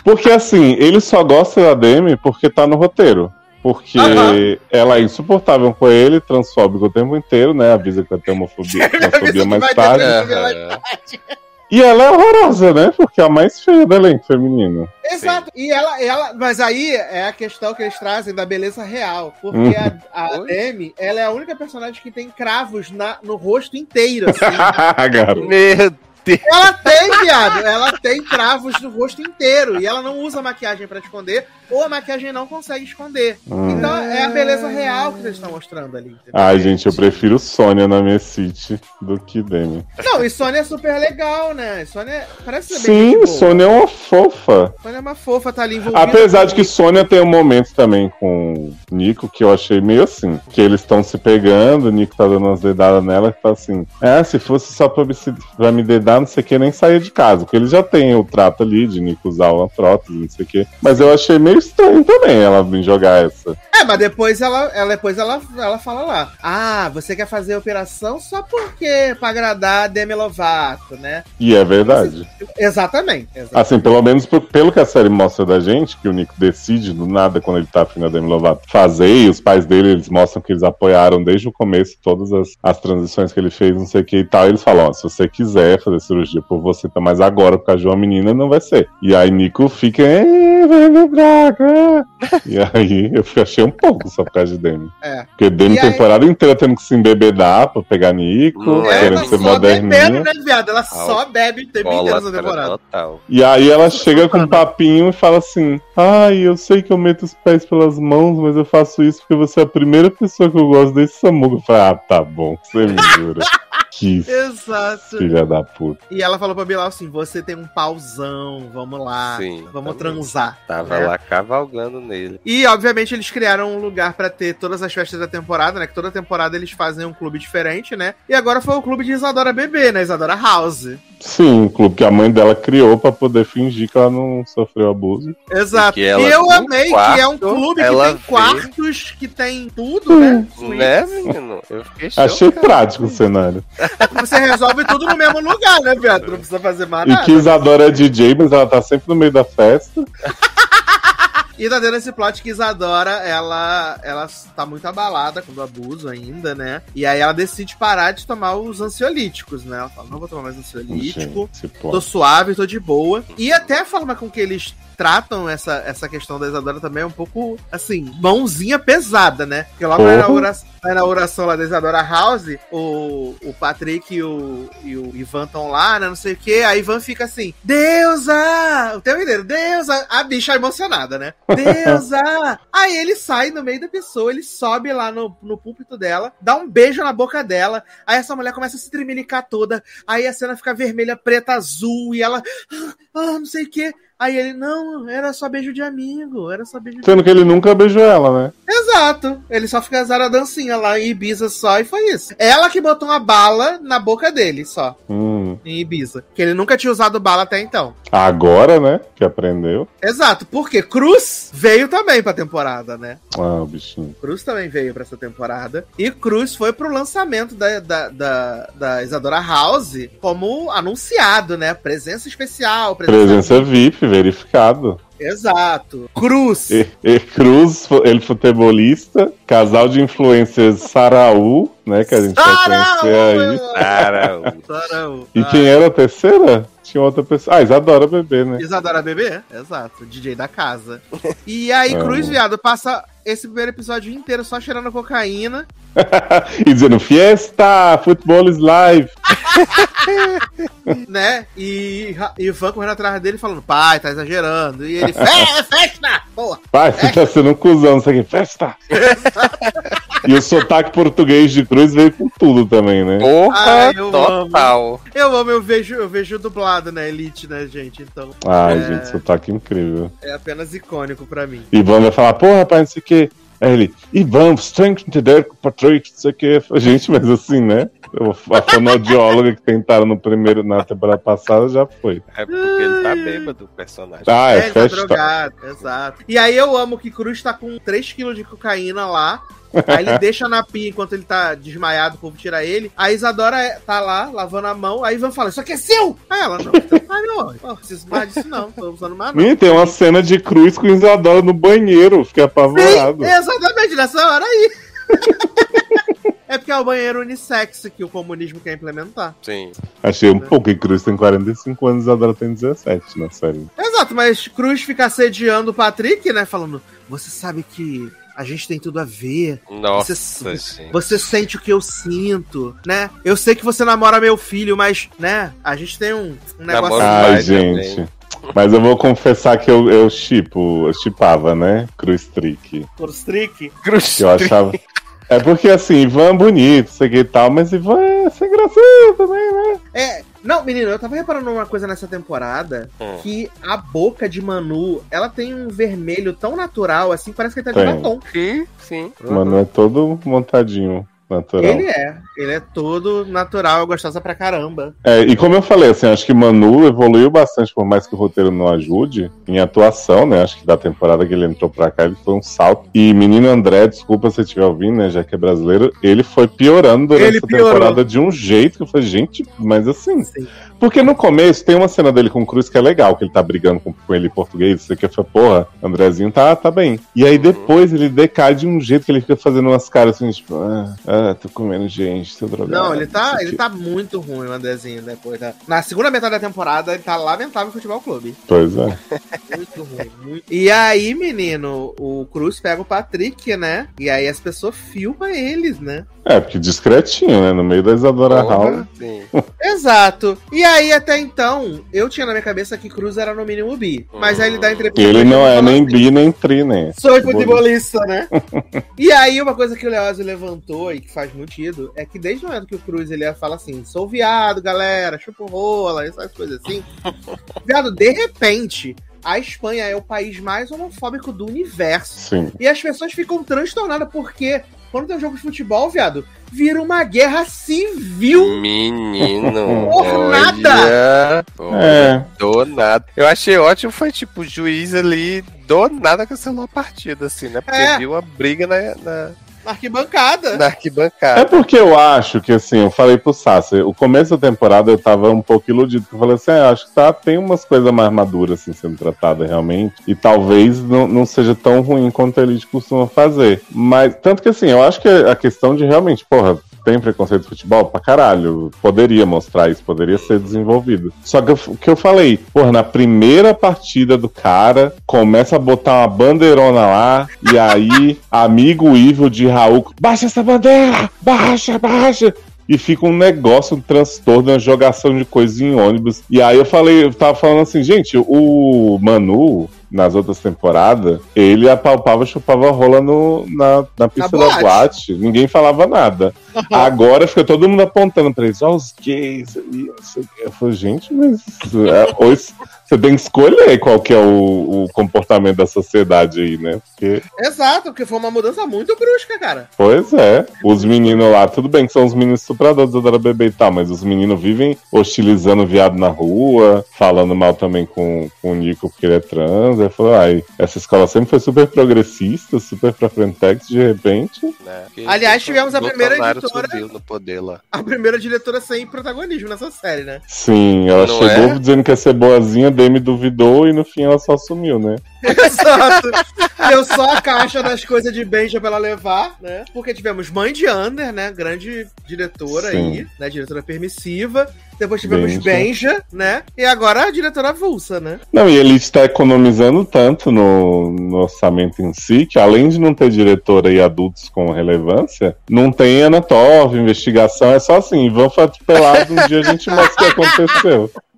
Porque assim, ele só gosta da Demi porque tá no roteiro. Porque Aham. ela é insuportável com ele, transfóbico o tempo inteiro, né? Avisa que vai ter homofobia, homofobia mais tarde. transfobia. Aham. E ela é horrorosa, né? Porque é a mais feia do elenco feminino. Exato. E ela, ela, mas aí é a questão que eles trazem da beleza real. Porque Uhum. a, a? Demi, ela é a única personagem que tem cravos na, no rosto inteiro, assim. Meu inteiro. Ela tem, viado. Ela tem cravos no rosto inteiro. E ela não usa maquiagem pra esconder, ou a maquiagem não consegue esconder. Hum. Então é a beleza real que eles estão mostrando ali. entendeu? Ai, gente, eu prefiro Sônia na minha City do que Demi. Não, e Sônia é super legal, né? Sônia parece ser bem Sim, boa. Sônia é uma fofa. Sônia é uma fofa, tá ali envolvida. Apesar de que Sônia tem um momento também com o Nico que eu achei meio assim. Que eles estão se pegando, o Nico tá dando umas dedadas nela que tá assim. É, se fosse só pra me, pra me dedar, não sei o que, nem saía de casa. Porque ele já tem o trato ali de Nico usar uma prótese, não sei o que. Mas eu achei meio estranho também ela vir jogar essa. É, mas depois ela, ela, depois ela, ela fala lá. Ah, você quer fazer a operação só porque pra agradar a Demi Lovato, né? E é verdade. Exatamente. exatamente. Assim, pelo menos por- pelo que a série mostra da gente, que o Nico decide do nada quando ele tá afim da Demi Lovato fazer, e os pais dele, eles mostram que eles apoiaram desde o começo todas as, as transições que ele fez, não sei o que e tal. E eles falam, ó, se você quiser fazer cirurgia por você, tá mais agora por causa de uma menina, não vai ser. E aí Nico fica, "É, vai me draga. e aí eu achei um pouco só por causa de Demi. É. Porque Demi E aí- temporada inteira tendo que se embebedar pra pegar Nico, é, querendo ela ser bebendo, moderninha. né, viado? Ela só bebe o tempo inteiro essa Bola temporada. total. E aí ela chega com um papinho e fala assim: Ai, eu sei que eu meto os pés pelas mãos, mas eu faço isso porque você é a primeira pessoa que eu gosto desse Samuca. Eu falei, ah, tá bom, você me jura. que Exato. filha da puta. E ela falou pra Bilal assim: você tem um pauzão, vamos lá, Sim, vamos também. transar. Tava né? lá cavalgando nele. E, obviamente, eles criaram um lugar pra ter todas as festas da temporada, né? Que toda temporada eles fazem um clube diferente, né? E agora foi o clube de Isadora Bebê, né? Isadora House. Sim, um clube que a mãe dela criou pra poder fingir que ela não sofreu abuso. Exato. E eu amei que é um quarto, clube que tem vê- quartos, que tem tudo, né? Né, menino? Eu fiquei Achei chocado. prático o cenário. Você resolve tudo no mesmo lugar, né, viado? Não precisa fazer mais E nada. que Isadora é DJ, mas ela tá sempre no meio da festa. E tá dando esse plot que Isadora, ela, ela tá muito abalada com o abuso ainda, né? E aí ela decide parar de tomar os ansiolíticos, né? Ela fala, não vou tomar mais ansiolítico. Gente, Tô suave, tô de boa. E até a forma com que eles tratam essa, essa questão da Isadora também é um pouco, assim, mãozinha pesada, né? Porque logo na Porra. inauguração, na inauguração lá da Isadora House, o, o Patrick e o, e o Ivan estão lá, né? Não sei o quê. A Ivan fica assim, Deusa! O tempo inteiro, Deusa! A bicha emocionada, né? Deusa! Aí ele sai no meio da pessoa, ele sobe lá no, no púlpito dela, dá um beijo na boca dela. Aí essa mulher começa a se tremelicar toda. Aí a cena fica vermelha, preta, azul. E ela, ah, não sei o quê. Aí ele, não, era só beijo de amigo, era só beijo de Sendo que ele nunca beijou ela, né? Exato. Ele só fica a dancinha lá em Ibiza só e foi isso. Ela que botou uma bala na boca dele só, Hum. em Ibiza. Que ele nunca tinha usado bala até então. Agora, né? Que aprendeu. Exato, porque Cruz veio também pra temporada, né? Ah, o bichinho. Cruz também veio pra essa temporada. E Cruz foi pro lançamento da, da, da, da Isadora House como anunciado, né? Presença especial. Presença VIP, verificado. Exato. Cruz. E, e Cruz, ele futebolista, casal de influencers Saraú, né? Que a gente vai Sarau! conhecer aí. Cara, Sarau. E Ah, quem era a terceira? Tinha outra pessoa. Ah, Isadora Bebê, né? Isadora Bebê? Exato, DJ da casa. E aí, Amo. Cruz, viado, passa esse primeiro episódio inteiro só cheirando cocaína. e dizendo, Fiesta, Futebol is live. né? E, e Ivan correndo atrás dele falando, pai, tá exagerando. E ele, é, festa! Porra! Pai, você tá sendo um cuzão, isso aqui, festa. e o sotaque português de Cruz veio com tudo também, né? porra Ai, eu total. Eu amo, eu vejo, eu vejo dublado, né? Elite, né, gente? Então, Ai, É. gente, sotaque incrível. é apenas icônico pra mim. Ivan vai falar, porra, pai, não sei o quê. Aí ele, Ivan, strength entender com Patrick, não sei o quê. Gente, mas assim, né? A fonoaudióloga que tentaram no primeiro, na temporada passada já foi. É porque ele tá bêbado, o personagem. Ah, é, ele tá festa. drogado, exato. E aí eu amo que Cruz tá com 3kg de cocaína lá. Aí ele deixa na pia enquanto ele tá desmaiado, o povo tira ele. A Isadora é- tá lá, lavando a mão. Aí Ivan fala, isso aqui é seu! Aí ela, não, ah, não, não preciso mais disso não, tô usando mais não. Menino, tem uma cena de Cruz com Isadora no banheiro, fiquei apavorado. Sim, exatamente, nessa hora aí. é porque é o banheiro unissex que o comunismo quer implementar. Sim. Achei um pouco, e Cruz tem 45 anos e Isadora tem 17 na série. Exato, mas Cruz fica assediando o Patrick, né? Falando, você sabe que a gente tem tudo a ver. Nossa, Você- gente. Você sente o que eu sinto, né? Eu sei que você namora meu filho, mas, né? A gente tem um, um negócio. Namoro Ai, Vai gente. também. Mas eu vou confessar que eu, eu chipo, eu chipava, né? Cruz Trick. Por streak. Cruz. Que eu achava. É porque assim, Ivan é bonito, sei que e tal, mas Ivan é sem gracinha também, né? É. Não, menino, eu tava reparando uma coisa nessa temporada Hum. que a boca de Manu, ela tem um vermelho tão natural, assim, parece que ele tá de Tem. batom. Sim, sim. Mano, é todo montadinho, natural. Ele é. Ele é todo natural gostosa pra caramba. É, e como eu falei, assim, acho que Manu evoluiu bastante, por mais que o roteiro não ajude, em atuação, né? Acho que da temporada que ele entrou pra cá, ele foi um salto. E menino André, desculpa se estiver ouvindo, né? Já que é brasileiro, ele foi piorando durante Ele essa piorou. temporada de um jeito que eu falei, gente, mas assim. Sim. Porque no começo tem uma cena dele com o Cruz que é legal, que ele tá brigando com, com ele em português, você que foi, porra, Andrezinho tá, tá bem. E aí depois ele decai de um jeito que ele fica fazendo umas caras assim, tipo, ah, ah tô comendo gente, tô drogado. Não, ele tá, ele que- tá muito ruim, o Andrezinho, depois da... Na segunda metade da temporada, ele tá lamentável no futebol clube. Pois é. Muito ruim, muito. E aí, menino, o Cruz pega o Patrick, né? E aí as pessoas filmam eles, né? É, porque discretinho, né? No meio da Isadora Hall. Exato. E aí, até então, eu tinha na minha cabeça que Cruz era no mínimo bi. Mas aí ele dá entrevista. Ele não é nem assim, bi nem tri, né? Sou futebolista, né? e aí, uma coisa que o Leozio levantou e que faz muito sentido é que desde o momento que o Cruz ele fala assim: sou viado, galera, chupo rola, essas coisas assim. viado, de repente, a Espanha é o país mais homofóbico do universo. Sim. E as pessoas ficam transtornadas porque quando tem um jogo de futebol, viado, vira uma guerra civil. Menino. Por olha, olha, É. Do nada. Eu achei ótimo, foi tipo, o juiz ali, do nada cancelou a partida, assim, né? Porque É. viu uma briga na, na, Na arquibancada. na É arquibancada. porque eu acho que, assim, eu falei pro Sassi, o começo da temporada eu tava um pouco iludido, porque eu falei assim, ah, acho que tá, tem umas coisas mais maduras, assim, sendo tratadas realmente, e talvez não, não seja tão ruim quanto ele costuma fazer. Mas, tanto que, assim, eu acho que a questão de realmente, porra, tem preconceito de futebol? Pra caralho. Poderia mostrar isso, poderia ser desenvolvido. Só que o que eu falei, porra, na primeira partida do cara, começa a botar uma bandeirona lá, e aí, amigo Ivo de Raul, baixa essa bandeira! Baixa, baixa! E fica um negócio, um transtorno, uma jogação de coisas em ônibus. E aí eu falei, eu tava falando assim, gente, o Manu, nas outras temporadas, ele apalpava, chupava rola no, na, na pista da boate. Ninguém falava nada. Agora fica todo mundo apontando pra eles, ó, os gays ali, não sei o quê. Eu falei, gente, mas é, hoje você tem que escolher qual que é o, o comportamento da sociedade aí, né? Porque, Exato, porque foi uma mudança muito brusca, cara. pois é, os meninos lá, tudo bem que são os meninos estupradores da bebê e tal, mas os meninos vivem hostilizando o viado na rua, falando mal também com, com o Nico porque ele é trans. Eu falei, ai, essa escola sempre foi super progressista, super pra frentex, de repente. Né? Aliás, tivemos a primeira subiu no poder lá. A primeira diretora sem protagonismo nessa série, né? Sim, ela Não chegou é? dizendo que ia ser boazinha, Demi duvidou e no fim ela só sumiu, né? Exato. Deu só a caixa das coisas de Benja pra ela levar, né? Porque tivemos Mãe de Under, né? Grande diretora Sim. aí, né? Diretora permissiva. Depois tivemos Benja. Benja, né? E agora a diretora avulsa, né? Não, e ele está economizando tanto no, no orçamento em si, que além de não ter diretora e adultos com relevância, não tem Anatov, investigação, é só assim, vamos atropelado, um dia a gente mostra o que aconteceu.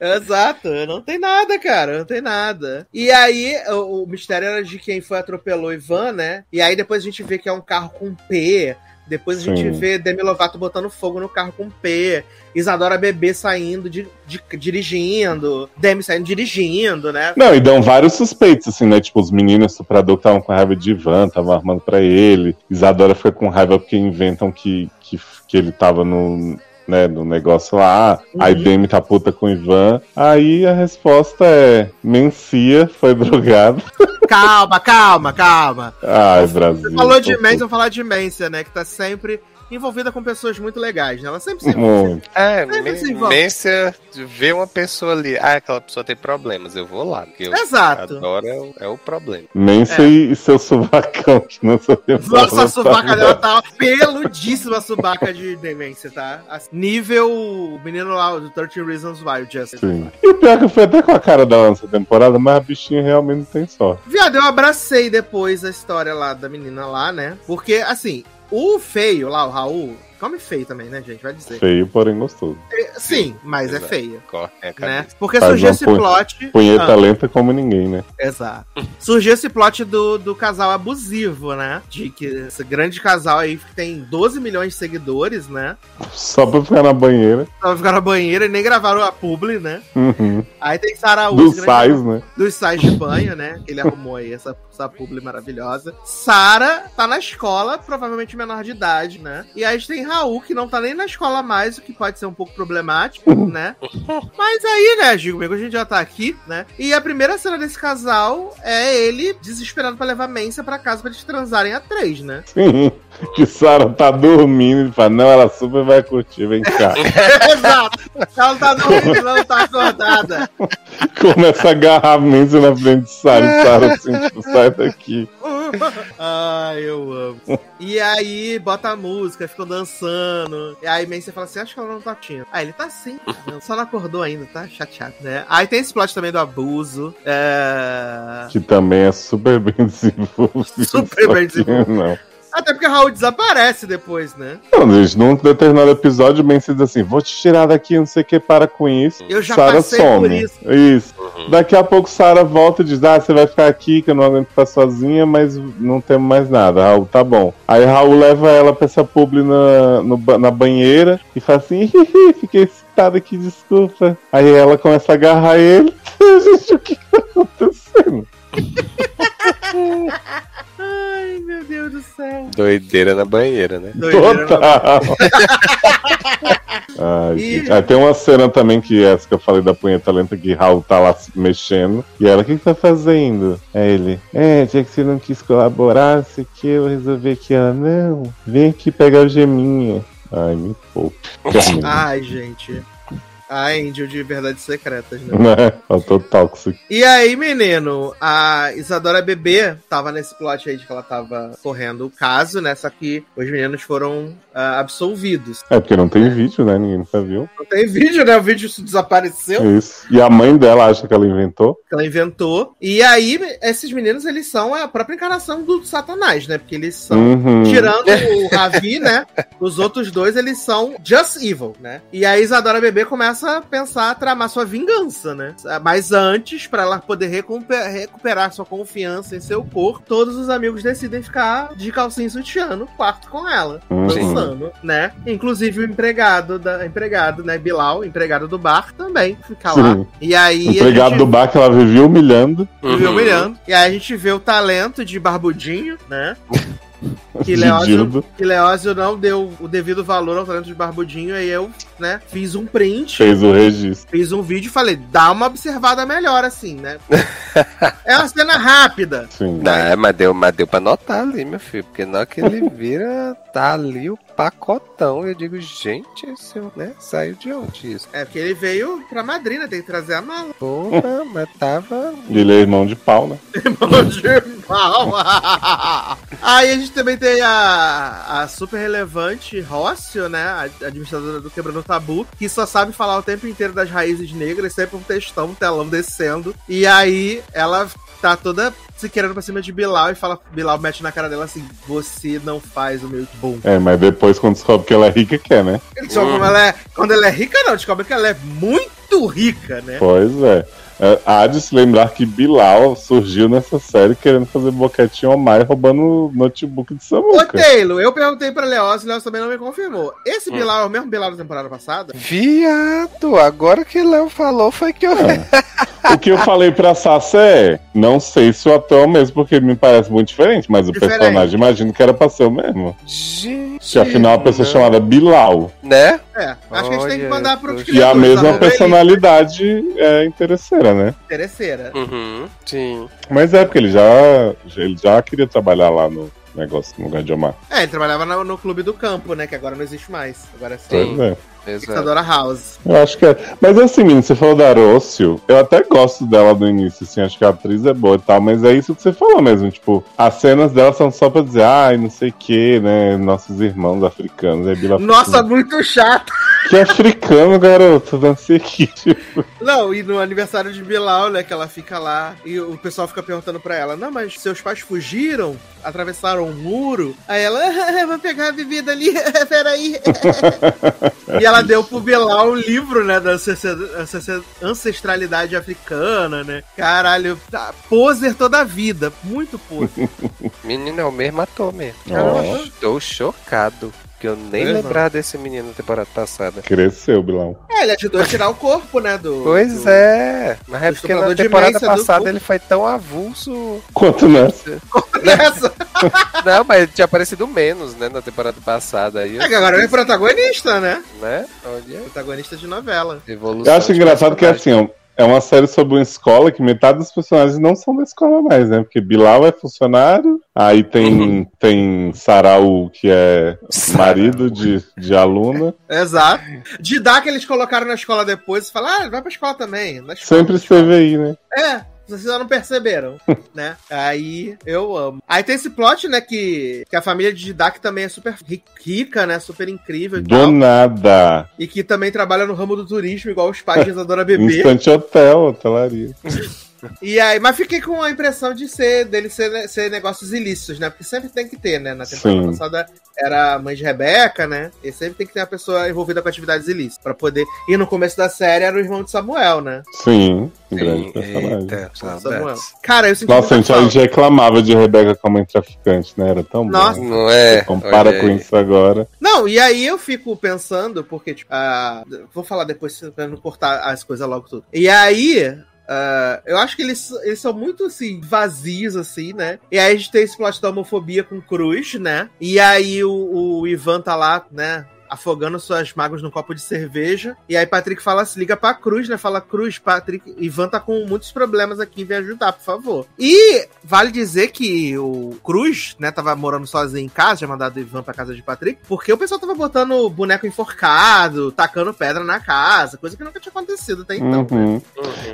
Exato, não tem nada, cara, não tem nada. E aí, o, o mistério era de quem foi atropelou Ivan, né? E aí depois a gente vê que é um carro com P. Depois a gente Sim. vê Demi Lovato botando fogo no carro com P. Isadora Bebê saindo, de, de- dirigindo. Demi saindo dirigindo, né? Não, e dão vários suspeitos, assim, né? Tipo, os meninos estuprador que estavam com raiva de Ivan, estavam armando pra ele. Isadora fica com raiva porque inventam que, que, que ele tava no, né, no negócio lá. Uhum. Demi tá puta com Ivan. Aí a resposta é: Mencia foi drogado. Calma, calma, calma. Ai, Brasil. Você falou de eu vou falar de Mensah, né? Que tá sempre envolvida com pessoas muito legais, né? Ela sempre se envolve. Muito. É. Mência vê uma pessoa ali, ah, aquela pessoa tem problemas, eu vou lá, porque eu Exato. adoro é o, é o problema. Mensa e, e seu suvacão, que não sabia Nossa, a subaca dela tá peludíssima, a subaca de demência, tá? Assim, Nível menino lá do 13 Reasons Why, o Justin. Sim. E o pior é que eu fui até com a cara dela nessa temporada, mas a bichinha realmente não tem sorte. Viado, eu abracei depois a história lá da menina lá, né? Porque, assim, o feio lá, o Raul, come feio também, né, gente? Vai dizer. Feio, porém gostoso. É, Sim, mas é Exato. feia. Corre a Né? Porque Faz surgiu esse plot. Punheta Ah, lenta como ninguém, né? exato. Surgiu esse plot do, do casal abusivo, né? De que esse grande casal aí que tem 12 milhões de seguidores, né? Só pra ficar na banheira. Tava ficar na banheira e nem gravaram a publi, né? Uhum. Aí tem Sarah Dos grande- sais, né? dos sais de banho, né? Que ele arrumou aí essa, essa publi maravilhosa. Sara tá na escola, provavelmente menor de idade, né? E aí a gente tem Raul, que não tá nem na escola mais, o que pode ser um pouco problemático, né? Mas aí, né, Gigo, a gente já tá aqui, né? E a primeira cena desse casal é ele desesperado pra levar Mensa pra casa pra eles transarem a três, né? Sim. Que Sara tá dormindo e fala, não, ela super vai curtir, vem cá. Exato! Ela tá dormindo, não tá acordada. Começa a agarrar a Mensa na frente de Sara. Sara assim, tipo, sai daqui. Ai, eu amo. E aí, bota a música, ficam dançando. E aí, Mensa fala assim: Acho que ela não tá tinha. Aí ele tá sim, só não acordou ainda, tá chateado, né? Aí tem esse plot também do abuso. É... Que também é super bem desenvolvido. Super bem desenvolvido. Não. Até porque o Raul desaparece depois, né? Não, gente, num determinado episódio, o Mensa diz assim: vou te tirar daqui, não sei o que, para com isso. Eu já Sara passei some. por isso. Isso. Uhum. Daqui a pouco Sara volta e diz: Ah, você vai ficar aqui, que eu não aguento ficar sozinha, mas não temos mais nada. Raul, tá bom. Aí Raul leva ela pra essa publi na, no na banheira e fala assim: Hihi, fiquei excitada aqui, desculpa. Aí ela começa a agarrar ele. Gente, o que tá acontecendo? Ai, meu Deus do céu. Doideira na banheira, né? Doideira, Total. Ai, E- gente. Aí tem uma cena também que essa que eu falei da punheta lenta que Raul tá lá se mexendo. E ela, o que, que tá fazendo? Aí ele, é, já que você não quis colaborar, sei o que, eu resolvi aqui. Ela, não, vem aqui pegar o geminho. Ai, me poupe. Ai, gente. A Angel de Verdades Secretas, né? né? Eu tô tóxico. E aí, menino, a Isadora Bebê tava nesse plot aí de que ela tava correndo o caso, né? Só que os meninos foram ah, absolvidos. É porque não tem vídeo, né? Ninguém nunca viu. Não tem vídeo, né? O vídeo desapareceu, Isso. E a mãe dela acha que ela inventou. que ela inventou. E aí, esses meninos, eles são a própria encarnação do Satanás, né? Porque eles são. Uhum. Tirando o Ravi, né? Os outros dois, eles são just evil, né? E a Isadora Bebê começa a pensar, a tramar sua vingança, né? Mas antes, pra ela poder recuper- recuperar sua confiança em seu corpo, todos os amigos decidem ficar de calcinha e sutiã no quarto com ela, Uhum. dançando, né? Inclusive o empregado, da, empregado, né? Bilal, empregado do bar, também fica lá. Sim. E aí. Empregado gente do bar que ela vivia humilhando. vive Uhum. humilhando. E aí a gente vê o talento de Barbudinho, né? Que Leózio, que Leózio não deu o devido valor ao talento de Barbudinho, aí eu, né, fiz um print, Fez o registro. fiz um vídeo e falei, dá uma observada melhor, assim, né? é uma cena rápida. Sim. Não, é, mas deu, mas deu pra notar ali, meu filho. Porque na hora que ele vira, tá ali o pacotão. Eu digo, gente, esse, né? Saiu de onde isso? É porque ele veio pra Madrid, né? Tem que trazer a mala. Porra, mas tava. Ele é irmão de pau, né? Irmão de irmão. Aí a gente também tem a, a super relevante Rócio, né? A administradora do Quebrando Tabu, que só sabe falar o tempo inteiro das raízes negras, sempre um textão, um telão descendo. E aí ela tá toda se querendo pra cima de Bilal e fala, Bilal mete na cara dela assim: Você não faz o meu bom. É, mas depois quando descobre que ela é rica, quer, né? Descobre como ela é. Quando ela é rica, não, descobre que ela é muito rica, né? Pois é. É, Há de se lembrar que Bilal surgiu nessa série querendo fazer boquetinho ao Mai roubando o notebook de Ô, Samuca. Taylor, eu perguntei pra Leoz e Leoz também não me confirmou. Esse Bilal é o mesmo Bilal da temporada passada? Viado, agora que Léo falou foi que eu. O que eu falei pra Sassa é: não sei se o ator é o mesmo, porque me parece muito diferente, mas o Diferente. personagem imagino que era pra ser o mesmo. Gente. Que afinal é uma pessoa né? chamada Bilal. Né? É, acho que a gente tem que mandar pro. E a mesma ele, personalidade é interesseira, né? Interesseira. Uhum, sim. Mas é, porque ele já, ele já queria trabalhar lá no, negócio no lugar de Omar. É, ele trabalhava no, no clube do campo, né? Que agora não existe mais. Agora é só Pois é. Dictadora House. Eu acho que é. Mas assim, menino, você falou da Arócio, eu até gosto dela no início, assim, acho que a atriz é boa e tal, mas é isso que você falou mesmo, tipo, as cenas dela são só pra dizer, ai, não sei o que, né, nossos irmãos africanos. Bila Nossa, muito chato! Que africano, garoto, não sei o que, tipo. Não, e no aniversário de Bilal, né, que ela fica lá e o pessoal fica perguntando pra ela: Não, mas seus pais fugiram? Atravessaram um muro? Aí ela, "Ah, vou pegar a bebida ali, peraí. e ela deu pro Bilal um livro, né, da ancestra- ancestra- ancestralidade africana, né? Caralho, tá, poser toda a vida, muito poser. Menino é o mesmo ator mesmo. Ó. Estou chocado. Que eu nem lembrava desse menino na temporada passada. Cresceu, Bilão. É, ele ajudou a tirar o corpo, né, do... Pois do- é. Mas é porque na temporada passada ele foi tão avulso. Quanto nessa? Nessa. Não, mas ele tinha aparecido menos, né, na temporada passada. Aí, É que agora ele é protagonista, né? né? Olha, Protagonista de novela. evolução. Eu acho engraçado que personagem. assim, ó, é uma série sobre uma escola que metade dos personagens não são da escola mais, né? Porque Bilal é funcionário, aí tem, Uhum. tem Sarau, que é marido de, de aluna. Exato. Didac eles colocaram na escola depois e falaram, ah, vai pra escola também. Na escola, Sempre escola. esteve aí, né? É, vocês não perceberam, né? Aí eu amo. Aí tem esse plot, né, que, que a família de Didac também é super ri- rica, né? Super incrível Do tal. nada. E que também trabalha no ramo do turismo, igual os pais de Isadora Bebê. Instante hotel, hotelaria. E aí, mas fiquei com a impressão de ser dele ser, ser negócios ilícitos, né? Porque sempre tem que ter, né? Na temporada Sim. passada era a mãe de Rebeca, né? E sempre tem que ter uma pessoa envolvida com atividades ilícitas pra poder. E no começo da série era o irmão de Samuel, né? Sim, um Sim, grande personagem. eita, Samuel. Cara, eu senti Nossa, a gente, a gente reclamava de Rebeca como mãe traficante, né? Era tão Nossa. bom. Não é? Compara Olha com aí. isso agora. Não, e aí eu fico pensando, porque, tipo, ah, vou falar depois pra não cortar as coisas logo tudo. E aí. Ah, eu acho que eles, eles são muito assim, vazios, assim, né? E aí a gente tem esse plot da homofobia com Cruz, né? E aí o, o Ivan tá lá, né? Afogando suas mágoas num copo de cerveja. E aí Patrick fala assim: liga pra Cruz, né? Fala, Cruz, Patrick, Ivan tá com muitos problemas aqui, vem ajudar, por favor. E vale dizer que o Cruz, né, tava morando sozinho em casa, tinha mandado o Ivan pra casa de Patrick, porque o pessoal tava botando boneco enforcado, tacando pedra na casa, coisa que nunca tinha acontecido até então. né? Uhum. Uhum.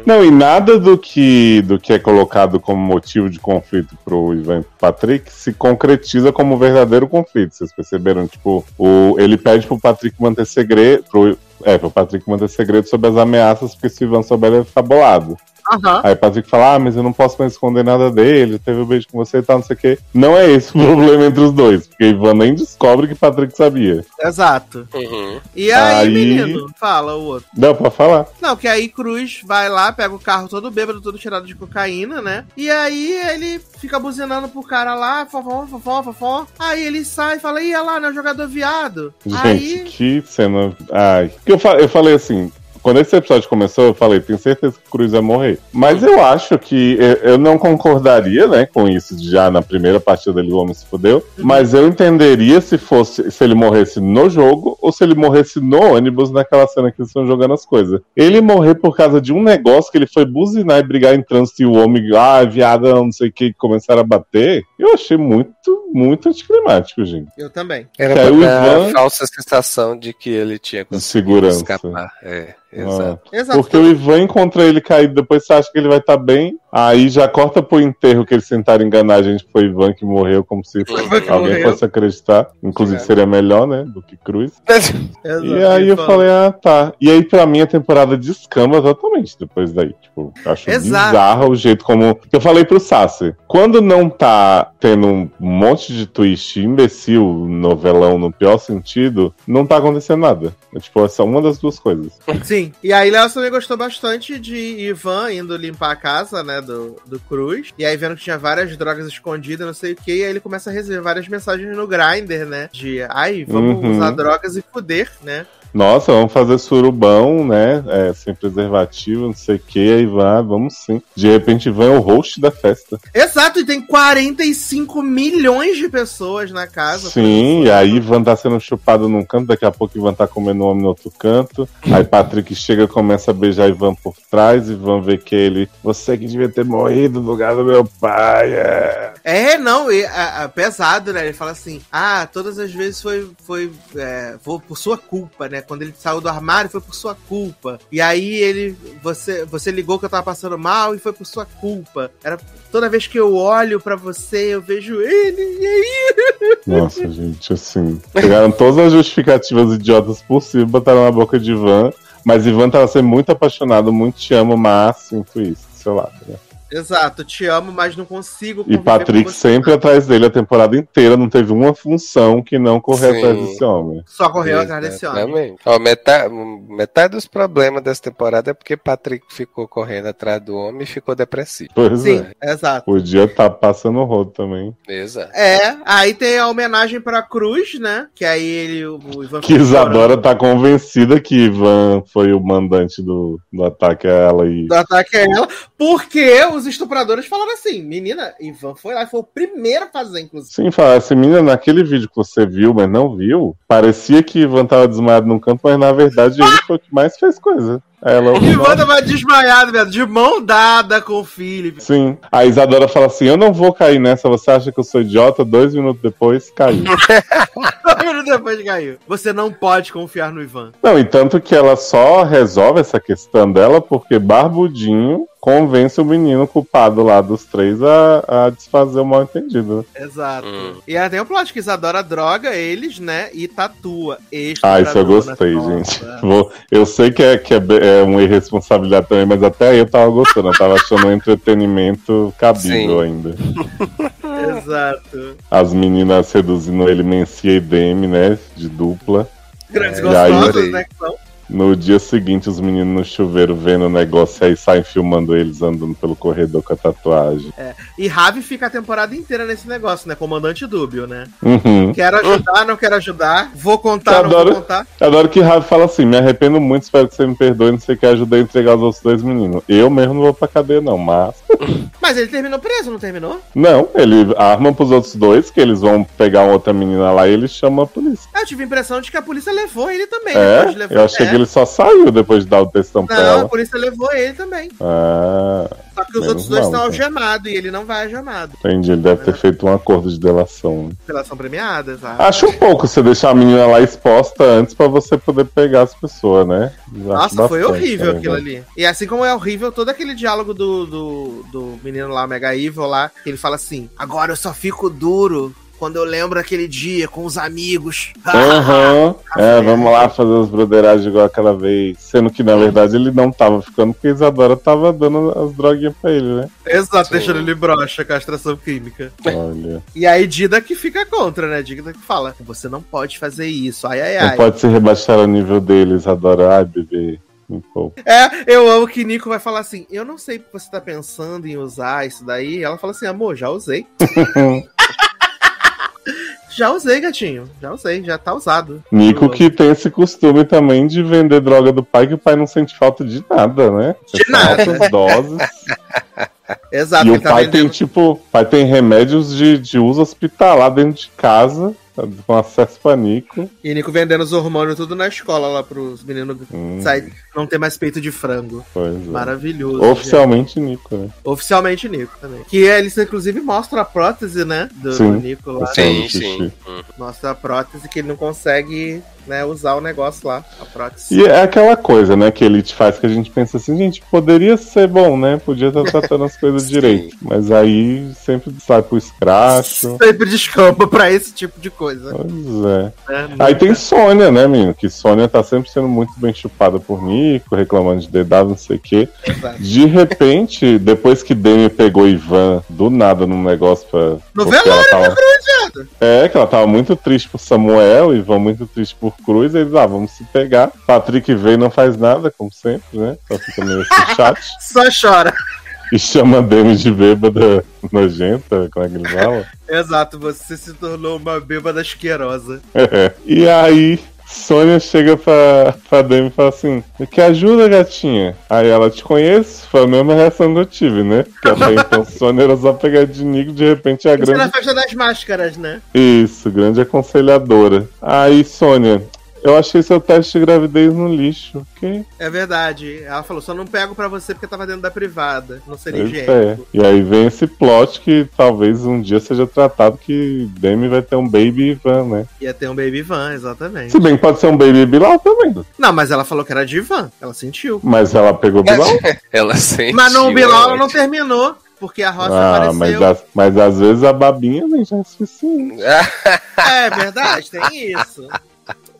Não, e nada do que, do que é colocado como motivo de conflito pro Ivan Patrick se concretiza como um verdadeiro conflito. Vocês perceberam? Tipo, o, ele pede pro Patrick manter segredo. Pro, é, pro Patrick manter segredo sobre as ameaças, porque se o Ivan souber, ele vai ficar bolado. Aham. Aí o Patrick fala, ah, mas eu não posso mais esconder nada dele, teve um beijo com você e tal, não sei o quê. Não é esse o problema entre os dois, porque Ivan nem descobre que Patrick sabia. Exato. Uhum. E aí, Aí- menino, fala o outro. Dá pra falar. Não, que aí Cruz vai lá, pega o carro todo bêbado, todo cheirado de cocaína, né? E aí ele fica buzinando pro cara lá, fofó, fofó, fofó. Aí ele sai e fala, ia lá, né, o jogador viado. Gente, Aí, que cena. Ai. Que eu, fa- eu falei assim. Quando esse episódio começou, eu falei, tenho certeza que o Cruz vai morrer. Mas eu acho que eu, eu não concordaria, né, com isso já na primeira partida dele, o homem se fudeu. Mas eu entenderia se fosse se ele morresse no jogo ou se ele morresse no ônibus naquela cena que eles estão jogando as coisas. Ele morrer por causa de um negócio que ele foi buzinar e brigar em trânsito e o homem, ah, viada, não sei o que, começaram a bater. Eu achei muito, muito anticlimático, gente. eu também. Era pra dar Ivan- a falsa sensação de que ele tinha conseguido segurança. escapar. É, Ah. exato. Porque o Ivan encontra ele caído, depois você acha que ele vai estar bem, aí já corta pro enterro que eles tentaram enganar a gente foi Ivan que morreu, como se alguém morreu. fosse acreditar. Inclusive É. seria melhor, né, do que Cruz. Exato. E aí eu falei, ah, tá. E aí pra mim a temporada descamba totalmente depois daí. Tipo, acho Exato. bizarro o jeito como. Eu falei pro Sassi, quando não tá tendo um monte de twist imbecil, novelão no pior sentido, não tá acontecendo nada. É, tipo, essa é uma das duas coisas. Sim. E aí Léo também gostou bastante de Ivan indo limpar a casa, né, do, do Cruz. E aí vendo que tinha várias drogas escondidas, não sei o que. E aí ele começa a receber várias mensagens no Grindr, né? De, ai, vamos Uhum. usar drogas e fuder, né? Nossa, vamos fazer surubão, né? É, sem preservativo, não sei o que, aí vai, vamos sim. De repente vem o host da festa. Exato, e tem 45 milhões de pessoas na casa. Sim, e aí Ivan tá sendo chupado num canto, daqui a pouco Ivan tá comendo homem no outro canto. Aí Patrick chega e começa a beijar Ivan por trás, Ivan vê que ele. Você que devia ter morrido no lugar do meu pai. É. É, não, e, a- a- pesado, né? Ele fala assim: ah, todas as vezes foi, foi, é, foi por sua culpa, né? Quando ele saiu do armário foi por sua culpa. E aí ele, você, você ligou que eu tava passando mal e foi por sua culpa. Era toda vez que eu olho pra você, eu vejo ele, e aí? Nossa, gente, assim. Pegaram todas as justificativas idiotas possíveis, botaram na boca de Ivan. Mas Ivan tava sendo muito apaixonado, muito te amo, mas sinto isso seu lado, né? Exato, te amo, mas não consigo. E Patrick com você. sempre atrás dele a temporada inteira, não teve uma função que não correr Sim. atrás desse homem. Só correu atrás desse homem. Ó, metade, metade dos problemas dessa temporada é porque Patrick ficou correndo atrás do homem e ficou depressivo. Pois Sim, é. exato. Podia estar passando o rodo também. Exato. É, aí tem a homenagem pra Cruz, né? Que aí ele, o o Ivan Que Isadora tá convencida que Ivan foi o mandante do, do ataque a ela e. do ataque a ela, porque os estupradores falaram assim: menina, Ivan foi lá e foi o primeiro a fazer, inclusive. Sim, fala assim, menina, naquele vídeo que você viu, mas não viu, parecia que Ivan tava desmaiado num canto, mas na verdade ele foi o que mais fez coisa. Ela, O Ivan tava desmaiado, velho, de mão dada com o Felipe. Sim. A Isadora fala assim: Eu não vou cair nessa, você acha que eu sou idiota? Dois minutos depois, caiu. Depois caiu. Você não pode confiar no Ivan. não, e tanto que ela só resolve essa questão dela porque Barbudinho convence o menino culpado lá dos três a, a desfazer o mal entendido. Exato. Hum. E aí tem o plot que Isadora droga eles, né? E tatua. Ah, isso eu gostei, gente. Vou- eu sei que, é, que é, é uma irresponsabilidade também, mas até aí eu tava gostando. Eu tava achando um entretenimento cabível Sim. ainda. Exato. As meninas seduzindo ele Mencia e Demi, né? De dupla. Grandes É, e aí- gostosas, né? Que são. No dia seguinte, os meninos no chuveiro vendo o negócio aí saem filmando eles andando pelo corredor com a tatuagem. E Ravi fica a temporada inteira nesse negócio, né? Comandante dúbio, né? Uhum. Quero ajudar, não quero ajudar. Vou contar, Eu não adoro. vou contar. Eu adoro que Ravi fala assim: me arrependo muito, espero que você me perdoe, não sei o que, ajudei a entregar os outros dois meninos. Eu mesmo não vou pra cadeia, não, mas. Mas ele terminou preso, não terminou? Não, ele arma pros outros dois, que eles vão pegar uma outra menina lá e ele chama a polícia. Eu tive a impressão de que a polícia levou ele também. É, eu achei é. que ele só saiu depois de dar o textão pra Não, a ela. polícia levou ele também. Ah, Só que os outros dois estão então. algemados e ele não vai algemado. entendi. Ele deve ter feito um acordo de delação. né? Elas são premiadas, tá? Acho um pouco você deixar a menina lá exposta antes pra você poder pegar as pessoas, né? Acho Nossa, foi bastante, horrível né, aquilo ali. E assim como é horrível todo aquele diálogo do, do, do menino lá, o Mega Evil lá, que ele fala assim: agora eu só fico duro quando eu lembro aquele dia com os amigos. Aham. Ah, É, vamos lá fazer os brotheragens igual aquela vez. Sendo que, na verdade, ele não tava ficando porque a Isadora tava dando as droguinhas pra ele, né? Exato, Sim. deixando ele broxa, castração química. Olha. E aí Dida que fica contra, né? Dida que fala: você não pode fazer isso. Ai, ai, Não ai. pode se rebaixar ao nível dele, Isadora. Ai, bebê. É, eu amo que Nico vai falar assim: eu não sei o que você tá pensando em usar isso daí. Ela fala assim: amor, já usei. já usei, gatinho. Já usei, já tá usado. Nico que tem esse costume também de vender droga do pai, que o pai não sente falta de nada, né? De nada. doses. Exato, e o tá pai vendendo. tem, tipo, pai tem remédios de, de uso hospitalar dentro de casa, com acesso pra Nico. E Nico vendendo os hormônios tudo na escola lá pros meninos Hum, sair, não ter mais peito de frango. pois é. Maravilhoso. Oficialmente Nico, né? gente. Oficialmente Nico também. Que eles inclusive mostram a prótese, né? Do, Sim. do Nico lá. Sim, Xixi. sim. Mostra a prótese que ele não consegue né, usar o negócio lá. A prótese. E é aquela coisa, né, que ele te faz que a gente pensa assim, gente, poderia ser bom, né? Podia estar tratando as coisas direito. Mas aí sempre sai pro escracho. Sempre descampa pra esse tipo de coisa. Pois é. né? Aí tem Sônia, né, menino? Que Sônia tá sempre sendo muito bem chupada por Nico, reclamando de DW, não sei o quê. Exato. De repente, depois que Demi pegou Ivan do nada num negócio pra. No velório, tava- viado. É, que ela tava muito triste por Samuel, Ivan muito triste por Cruz, eles, ah, vamos se pegar. Patrick veio e não faz nada, como sempre, né? Só fica meio assim, chat. Só chora. E chama a Demi de bêbada nojenta, como é que ele fala? Exato, você se tornou uma bêbada asquerosa. e aí Sônia chega pra, pra Demi e fala assim: Que ajuda, gatinha? Aí ela te conhece? Foi a mesma reação que eu tive, né? Que até então Sônia era só pegar de Nico, de repente a Isso é na grande. festa das máscaras, né? Isso, grande aconselhadora. Aí, Sônia, eu achei seu teste de gravidez no lixo. Que? É verdade. Ela falou, só não pego pra você porque tava dentro da privada. Não seria é. higiênico. E aí vem esse plot que talvez um dia seja tratado que Demi vai ter um baby Ivan, né? Ia ter um baby van, exatamente. Se bem que pode ser um baby Bilal também. Não, mas ela falou que era de van. Ela sentiu. Mas ela pegou Bilal. Ela sente. Mas no Bilal ela não terminou. Porque a roça Ah, mas, apareceu. às- mas às vezes a babinha nem já é suficiente. É verdade, tem isso.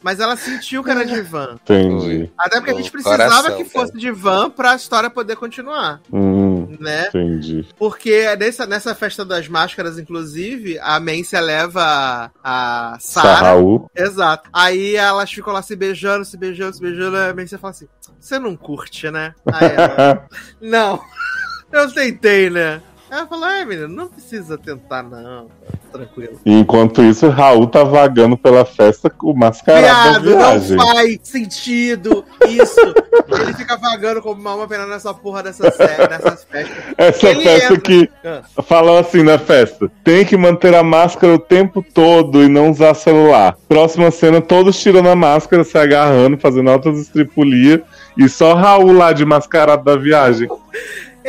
Mas ela sentiu que era de van. Entendi. Até porque a gente precisava coração, que fosse de van pra história poder continuar, Hum, né? entendi. Porque nessa, nessa festa das máscaras, inclusive, a Mência leva a Sarah. Exato. Aí elas ficam lá se beijando, se beijando, se beijando. A Mência fala assim: Você não curte, né? Aí ela, Não. Eu tentei, né? Ela falou: É, menino, não precisa tentar, não. Tranquilo. Enquanto isso, Raul tá vagando pela festa com o mascarado Viado, não faz sentido isso. Ele fica vagando como uma alma penando nessa porra dessa série, nessas festas. Essa Ele festa entra. que Ah. falam assim na festa: tem que manter a máscara o tempo todo e não usar celular. Próxima cena, todos tirando a máscara, se agarrando, fazendo altas estripulias. E só Raul lá de mascarado da viagem.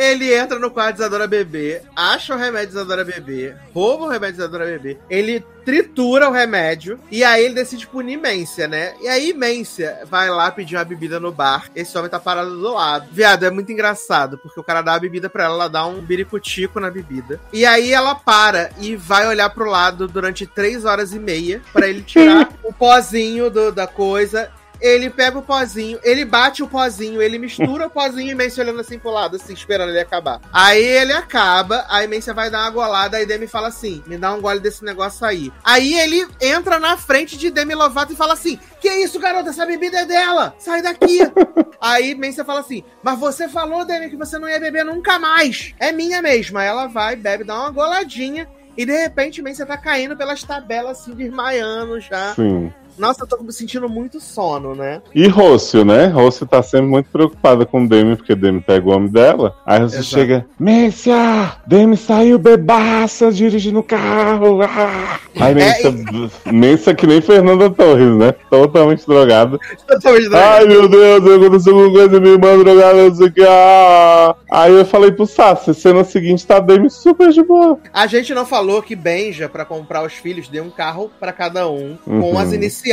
Ele entra no quarto de Isadora Bebê, acha o remédio de Isadora Bebê, rouba o remédio de Isadora Bebê, ele tritura o remédio e aí ele decide punir Mência, né? E aí Mência vai lá pedir uma bebida no bar. Esse homem tá parado do lado. Viado, é muito engraçado, porque o cara dá a bebida pra ela, ela dá um biricutico na bebida. E aí ela para e vai olhar pro lado durante três horas e meia pra ele tirar o pozinho do- da coisa ele pega o pozinho, ele bate o pozinho, ele mistura o pozinho e Mência olhando assim pro lado, assim, esperando ele acabar. Aí ele acaba, aí Mência vai dar uma golada, aí Demi fala assim: me dá um gole desse negócio aí. Aí ele entra na frente de Demi Lovato e fala assim: Que isso, garota? Essa bebida é dela! Sai daqui! aí Mência fala assim: Mas você falou, Demi, que você não ia beber nunca mais. É minha mesmo. Aí ela vai, bebe, dá uma goladinha. E de repente, Mência tá caindo pelas tabelas, assim, desmaiando já. Sim. Nossa, eu tô me sentindo muito sono, né? E Rócio, né? Rócio tá sempre muito preocupada com Demi, porque Demi pega o homem dela. Aí você Exato. chega, Mência! Demi saiu bebaça dirigindo o carro. Ah! Aí Mência, Mência que nem Fernanda Torres, né? Totalmente drogada. Totalmente drogado. Ai meu Deus, aconteceu alguma coisa, minha irmã drogada, não sei o que. Ah! Aí eu falei pro Sassi, cena seguinte tá Demi super de boa. A gente não falou que Benja, pra comprar os filhos, deu um carro pra cada um, com Uhum. as iniciais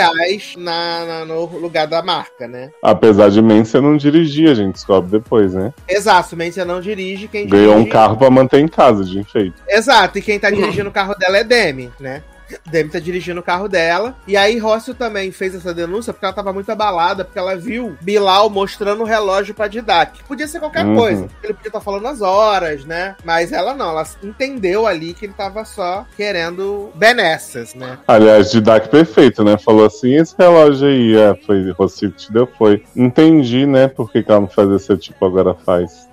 na, na- no lugar da marca, né? Apesar de Mência não dirigir, a gente descobre depois, né? Exato, Mência não dirige, quem Ganhou um dirige... carro pra manter em casa de enfeite. Exato, e quem tá dirigindo o carro dela é Demi, né? Demi tá dirigindo o carro dela. E aí Rócio também fez essa denúncia porque ela tava muito abalada, porque ela viu Bilal mostrando o relógio pra Didac. Podia ser qualquer Uhum. coisa. Ele podia estar falando as horas, né? Mas ela não, ela entendeu ali que ele tava só querendo benesses, né? Aliás, Didac perfeito, né? Falou assim, esse relógio aí, é, foi Rocio que te deu, foi. Entendi, né? Por que, que ela não faz esse tipo agora faz.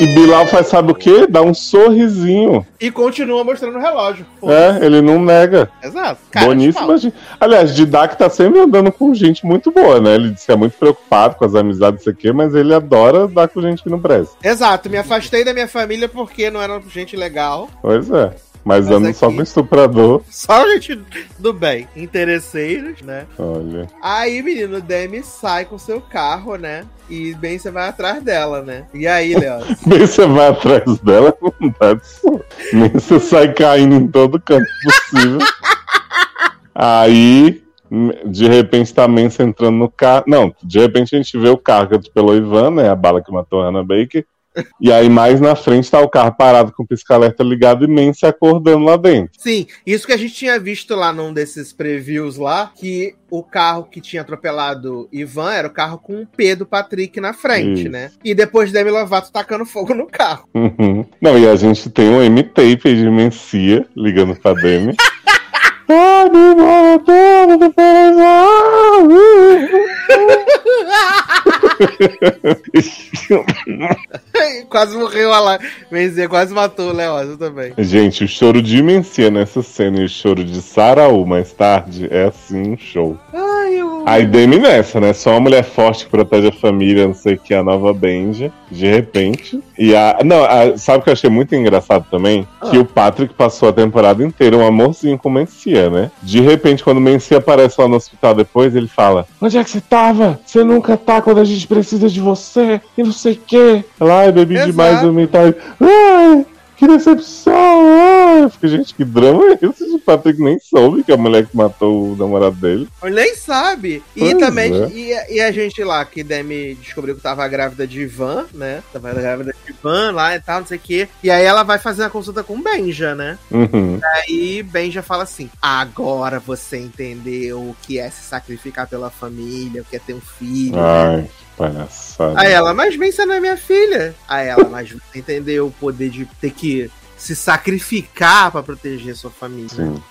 E Bilal faz, sabe o quê? Dá um sorrisinho. E continua mostrando o relógio. É, ele não nega. Exato. Cara Boníssima pau. gente. Aliás, Didac tá sempre andando com gente muito boa, né? Ele disse que é muito preocupado com as amizades, isso aqui, mas ele adora dar com gente que não presta. Exato, me afastei da minha família porque não era gente legal. Pois é. Mas, Mas ando só com estuprador. Só gente do bem. Interesseiros, né? Olha. Aí, menino, Demi sai com seu carro, né? E bem você vai atrás dela, né? E aí, Léo? Nem você vai atrás dela, vontade sua. Nem você sai caindo em todo canto possível. Aí, de repente, tá a Mensa entrando no carro. Não, de repente a gente vê o carro que atropelou Ivan, né? A bala que matou a Hannah Baker. E aí, mais na frente, tá o carro parado com o pisca-alerta ligado e Mensa acordando lá dentro. Sim, isso que a gente tinha visto lá num desses previews lá, que o carro que tinha atropelado Ivan era o carro com o P do Patrick na frente, Isso. né? E depois Demi Lovato tacando fogo no carro. Uhum. Não, e a gente tem um M-Tape de Mencia ligando pra Demi. Ah, quase morreu lá. Benzer quase matou o Leózio também. Gente, o choro de Mencia nessa cena e o choro de Saraú mais tarde é assim um show. Eu... Aí Demi nessa, né? Só uma mulher forte que protege a família, não sei o que, a nova Benja, de repente. E a. Não, a- sabe o que eu achei muito engraçado também? Que o Patrick passou a temporada inteira um amorzinho com Mencia, né? De repente, quando Mencia aparece lá no hospital depois, ele fala: Onde é que você tava? Você nunca tá quando a gente precisa de você, e não sei o quê. Ela, ai, bebi Exato. demais o metade. Ai, que decepção! Ai. Eu fiquei, gente, que drama é esse? O Patrick nem soube que a mulher que matou o namorado dele. Ele nem sabe. E Pois também, é. e, a- e a gente lá, que Demi descobriu que tava grávida de Ivan, né? Tava grávida de Ivan lá e tal, não sei o quê. E aí ela vai fazer a consulta com Benja, né? Uhum. Aí Benja fala assim: agora você entendeu o que é se sacrificar pela família, o que é ter um filho. né? Ai, que palhaçada. Aí ela, mas bem, você não é minha filha. Aí ela, mas você entendeu o poder de ter que se sacrificar pra proteger sua família. Sim.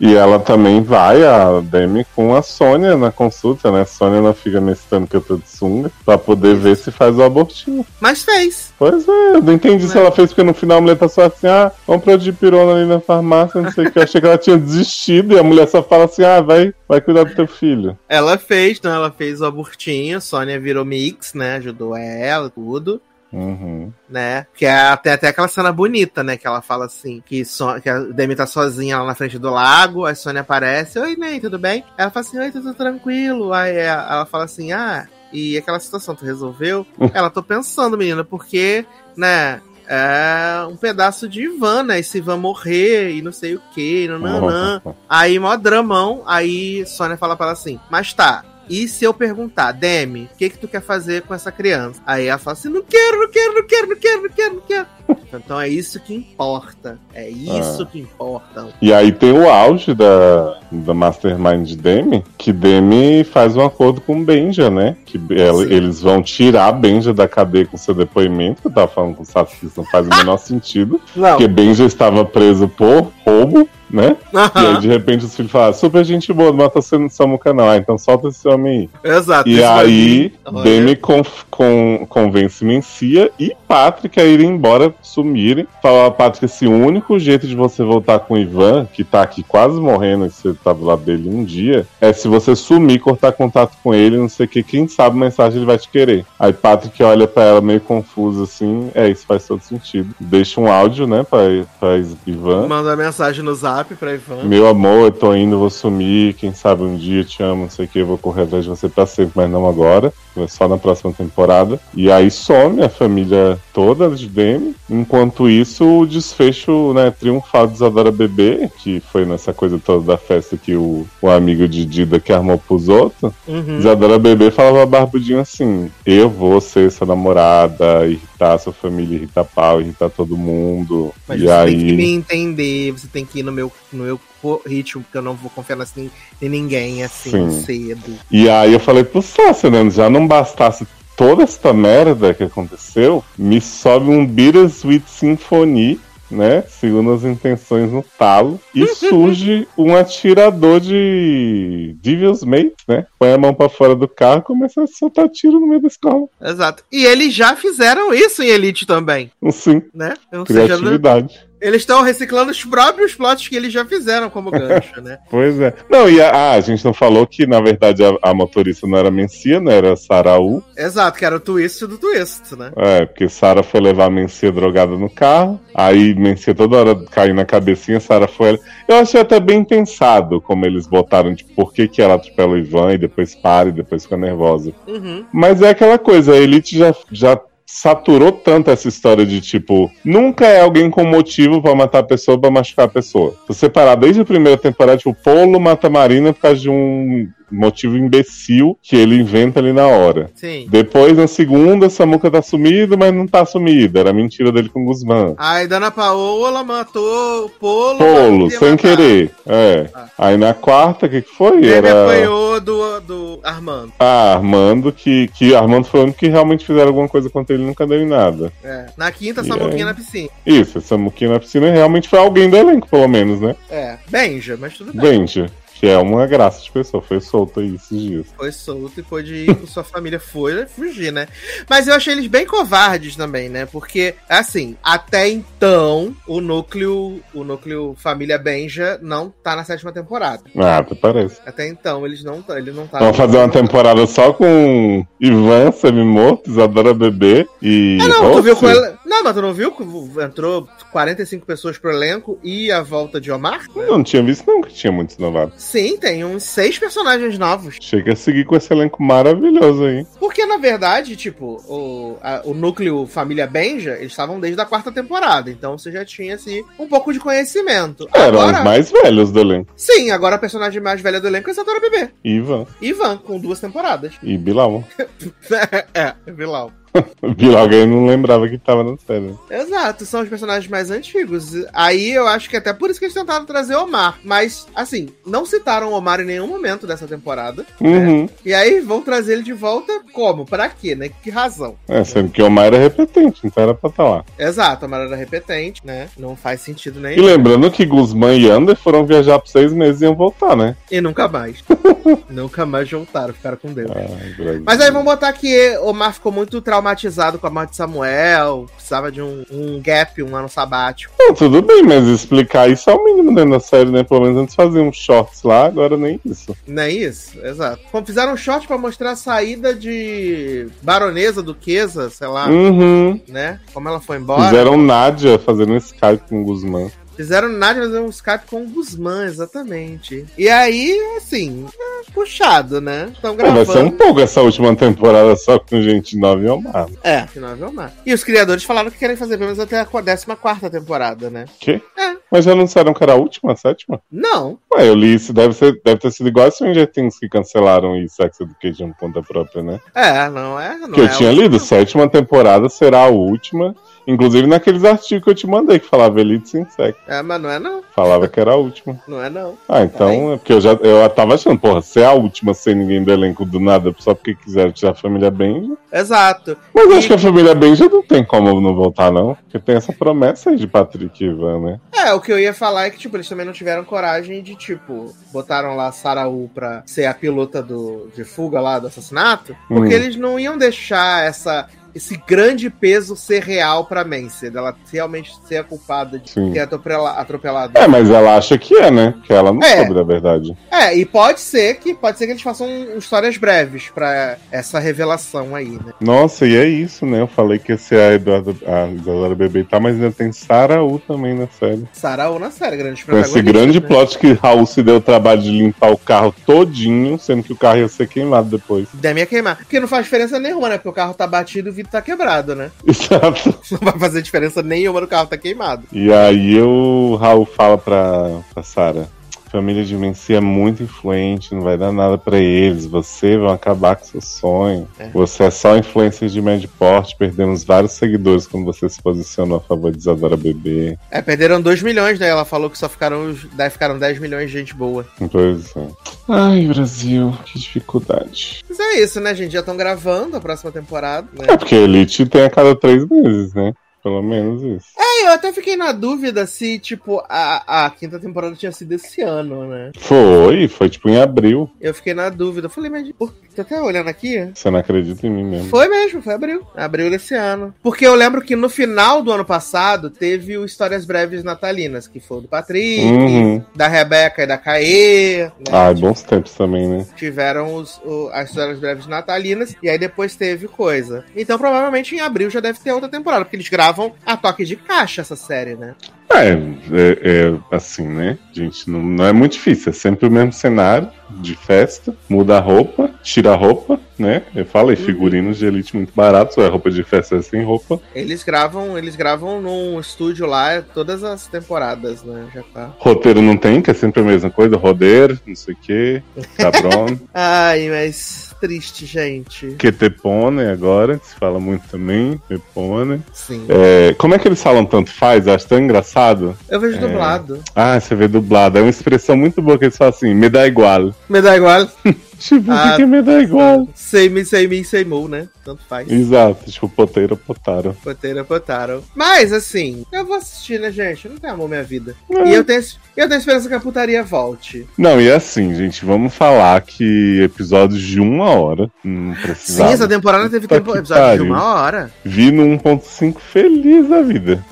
E ela também vai, a Demi, com a Sônia na consulta, né? A Sônia não fica nesse tanto que eu tô de sunga, pra poder ver se faz o abortinho. Mas fez. Pois é, eu não entendi se Né? ela fez, porque no final a mulher tá só assim, ah, compra de pirona ali na farmácia, não sei o que. Eu achei que ela tinha desistido e a mulher só fala assim, ah, vai, vai cuidar do teu filho. Ela fez, então ela fez o abortinho, Sônia virou mix, né? Ajudou ela, tudo. Uhum. né? Que é até, até aquela cena bonita, né? Que ela fala assim, que, so, que a Demi tá sozinha lá na frente do lago, a Sônia aparece, oi, Ney, tudo bem? Ela fala assim, oi, tudo tranquilo. Aí é, ela fala assim, ah, e aquela situação, tu resolveu? ela, tô pensando, menina, porque, né? É um pedaço de Ivan, né? Esse Ivan morrer e não sei o que, nananã. Aí, mó dramão. Aí, Sônia fala pra ela assim: Mas tá. E se eu perguntar, Demi, o que que tu quer fazer com essa criança? Aí ela fala assim: Não quero, não quero, não quero, não quero, não quero, não quero. Então é isso que importa. É isso Ah. que importa. E aí tem o auge da, da Mastermind de Demi, que Demi faz um acordo com Benja, né? Que ela- eles vão tirar a Benja da cadeia com seu depoimento, que eu tava falando com o que isso não faz o menor sentido. Não. Porque Benja estava preso por roubo, né? E aí, de repente, os filhos falaram, super gente boa, não mata você no Samuca não. Ah, então solta esse homem aí. Exato. E aí. Demi conf- con- convence Mencia e Patrick a irem embora, sumirem. Fala Patrick o único jeito de você voltar com o Ivan, que tá aqui quase morrendo, e você tá do lado dele um dia, é se você sumir, cortar contato com ele, não sei o que, quem sabe mensagem ele vai te querer. Aí Patrick olha pra ela meio confuso assim: é, isso faz todo sentido. Deixa um áudio, né, pra, pra Ivan. Manda mensagem no zap pra Ivan. Meu amor, eu tô indo, vou sumir. Quem sabe um dia eu te amo, não sei o que, eu vou correr atrás de você pra sempre, mas não agora. É só na próxima temporada. E aí some a família toda de Demi. Enquanto isso, o desfecho, né, triunfal de Isadora Bebê, que foi nessa coisa toda da festa que o, o amigo de Dida que armou pros outros. Uhum. Isadora Bebê falava barbudinho assim: Eu vou ser sua namorada, irritar sua família, irritar pau, irritar todo mundo. Mas e você aí. tem que me entender, você tem que ir no meu, no meu ritmo, porque eu não vou confiar assim, em ninguém assim Sim. cedo. E aí eu falei pro Sassi, né? Já não bastasse toda esta merda que aconteceu, me sobe um Bittersweet Symphony, né? Segundo as intenções no talo. E surge um atirador de Devil's Mate, né? Põe a mão pra fora do carro e começa a soltar tiro no meio da escola. Exato. E eles já fizeram isso em Elite também, Assim, né? Ou seja, criatividade. Eles estão reciclando os próprios plots que eles já fizeram como gancho, né? Pois é. Não, e a, a gente não falou que, na verdade, a, a motorista não era Mencia, né? Era Saraú. Exato, que era o twist do twist, né? É, porque Sara foi levar a Mencia drogada no carro. Aí Mencia toda hora caiu na cabecinha, Sara foi. Eu achei até bem pensado como eles botaram, tipo, por que, que ela atropela o Ivan e depois para e depois fica nervosa. Uhum. Mas é aquela coisa, a Elite já, já saturou tanto essa história de tipo, nunca é alguém com motivo pra matar a pessoa pra machucar a pessoa. Se você parar desde a primeira temporada, tipo, Polo mata Marina por causa de um motivo imbecil que ele inventa ali na hora. Sim. Depois, na segunda, Samuca tá sumido, mas não tá sumido. Era mentira dele com o Guzmán. Aí Dana Paola matou o Polo. Polo, sem matar. querer. É. Ah. Aí na quarta, o que, que foi? Ele Era. apanhou do, do Armando. Ah, Armando, que, que Armando foi o único que realmente fizeram alguma coisa contra ele e nunca deu em nada. É. Na quinta, E Samuquinha aí? na piscina. Isso, essa Samuquinha na piscina realmente foi alguém do elenco, pelo menos, né? É. Benja, mas tudo bem. Benja. Que é uma graça de pessoa. Foi solto aí esses dias. Foi solto e pôde ir com sua família, foi fugir, né? Mas eu achei eles bem covardes também, né? Porque, assim, até então, o núcleo, o núcleo Família Benja não tá na sétima temporada. Ah, até parece. Até então, eles não, tá- ele não tá. Vamos fazer uma temporada só com Ivan, semi-morto, Isadora Bebê e. Ah, não, tu viu com ela. Não, mas tu não viu que entrou 45 pessoas pro elenco e a volta de Omar? Eu não tinha visto, não, que tinha muitos novatos. Sim, tem uns seis personagens novos. Chega a seguir com esse elenco maravilhoso aí. Porque, na verdade, tipo, o, a- o núcleo Família Benja, eles estavam desde a quarta temporada. Então você já tinha, assim, um pouco de conhecimento. Eram Agora, os mais velhos do elenco. sim, agora a personagem mais velha do elenco é a Isadora Bebê. Ivan Ivan, com duas temporadas. e Bilal. é, Vilão. Bilal alguém não lembrava que tava na série. Exato, são os personagens mais antigos. Aí eu acho que até por isso que eles tentaram trazer Omar. Mas, assim, não citaram Omar em nenhum momento dessa temporada. Uhum. E aí vão trazer ele de volta como? Pra quê, né? Que razão? É, sendo que Omar era repetente, então era pra estar lá. Exato, Omar era repetente, né? Não faz sentido E nenhum. lembrando que Guzmán e Ander foram viajar por seis meses e iam voltar, né? E nunca mais. nunca mais voltaram, ficaram com Deus. Brasil. Mas aí vamos botar que Omar ficou muito traumatizado com a morte de Samuel, precisava de um, um gap, um ano sabático. Não, tudo bem, mas explicar isso é o mínimo dentro da série, né? Pelo menos antes faziam uns shorts lá, agora nem isso. Não é isso? Exato. Como fizeram um short pra mostrar a saída de baronesa duquesa, sei lá, Uhum. né? Como ela foi embora. Fizeram Nádia fazendo um Skype com o Guzmán. Fizeram nada fazer um Skype com o Guzmán, exatamente. E aí, assim, é puxado, né? Estão Pô, vai ser um gravando. pouco essa última temporada só com gente nova e Omar. É, que não é Vilmar. E os criadores falaram que querem fazer pelo menos até a 14 temporada, né? Quê? É. Mas já anunciaram que era a última, a sétima? Não. Ué, eu li isso, deve, ser, deve ter sido igual a Stranger Things que cancelaram e Sex Education por conta própria, né? É, não é. Não que eu é tinha a lido, sétima temporada será a última. Inclusive naqueles artigos que eu te mandei, que falava Elite sem sexo. É, mas não é não. Falava que era a última. Não é não. Ah, então é porque eu já eu tava achando, porra, se é a última sem ninguém do elenco do nada, só porque quiseram tirar a família Benja. Exato. Mas E- acho que a família Benja não tem como não voltar, não. Porque tem essa promessa aí de Patrick e Ivan, né? É, o que eu ia falar é que, tipo, eles também não tiveram coragem de, tipo, botaram lá a Saraú pra ser a pilota do, de fuga lá do assassinato, porque Hum. eles não iam deixar essa, esse grande peso ser real pra Mancy, dela realmente ser a culpada de Sim. ter atropela, atropelado. É, mas ela acha que é, né? Que ela não É. soube da verdade. É, e pode ser que pode ser que eles façam histórias breves pra essa revelação aí, né? Nossa, e é isso, né? Eu falei que ia ser a Eduardo, a Isadora Bebê tal, mas ainda tem Saraú também na série. Saraú na série, grande Com esse grande né? plot que Raul se deu o trabalho de limpar o carro todinho, sendo que o carro ia ser queimado depois. Deve ia queimar. Porque não faz diferença nenhuma, né? Porque o carro tá batido e vidro tá quebrado, né? Exato. Não vai fazer diferença nenhuma no carro tá queimado. E aí o Raul fala pra, pra Sarah. Família de Menci é muito influente, não vai dar nada pra eles. Você vai acabar com seu sonho. É. Você é só influencer de médio porte, perdemos vários seguidores quando você se posicionou a favor de Isadora Bebê. É, perderam 2 milhões, né? Ela falou que só ficaram, ficaram 10 milhões de gente boa. Pois é. Ai, Brasil, que dificuldade. Mas é isso, né, gente? Já estão gravando a próxima temporada, É né? porque Elite tem a cada três meses, né? Pelo menos isso. É, eu até fiquei na dúvida se, tipo, a, a quinta temporada tinha sido esse ano, né? Foi, foi tipo em abril. Eu fiquei na dúvida. Eu falei, mas. Pô, tô até olhando aqui. Você não acredita em mim mesmo. Foi mesmo, foi abril. Abril desse ano. Porque eu lembro que no final do ano passado teve o Histórias Breves Natalinas, que foi o do Patrick, Uhum. da Rebeca e da Caê. né? Ai, bons tempos também, né? tiveram os, o- as histórias breves natalinas e aí depois teve coisa. Então provavelmente em abril já deve ter outra temporada, porque eles gravam a toque de caixa essa série, né? É, é, é assim, né? Gente, não, não é muito difícil. É sempre o mesmo cenário de festa. Muda a roupa, tira a roupa, né? Eu falei, figurinos de elite muito baratos. É roupa de festa é sem roupa. Eles gravam, eles gravam num estúdio lá todas as temporadas, né? Já tá. Roteiro não tem, que é sempre a mesma coisa. Rodeiro, não sei o quê. Cabron. Ai, mas triste, gente. Ketepone agora, que se fala muito também. Ketepone. Sim. É, como é que eles falam tanto faz? Eu acho tão engraçado. Eu vejo dublado. Ah, você vê dublado. É uma expressão muito boa que eles falam assim, me dá igual. Me dá igual. Tipo, Ah, que, que é me dá igual? Sei me, sei me, sei mo, né? tanto faz. Exato, tipo, poteira, potaro. Poteira, potaram. Mas, assim, eu vou assistir, né, gente? Eu não tenho amor minha vida. É. E eu tenho, eu tenho esperança que a putaria volte. Não, e assim, gente, vamos falar que episódios de uma hora. Não Sim, essa temporada teve tempo, episódio de uma hora. Vi no 1.5 feliz da vida.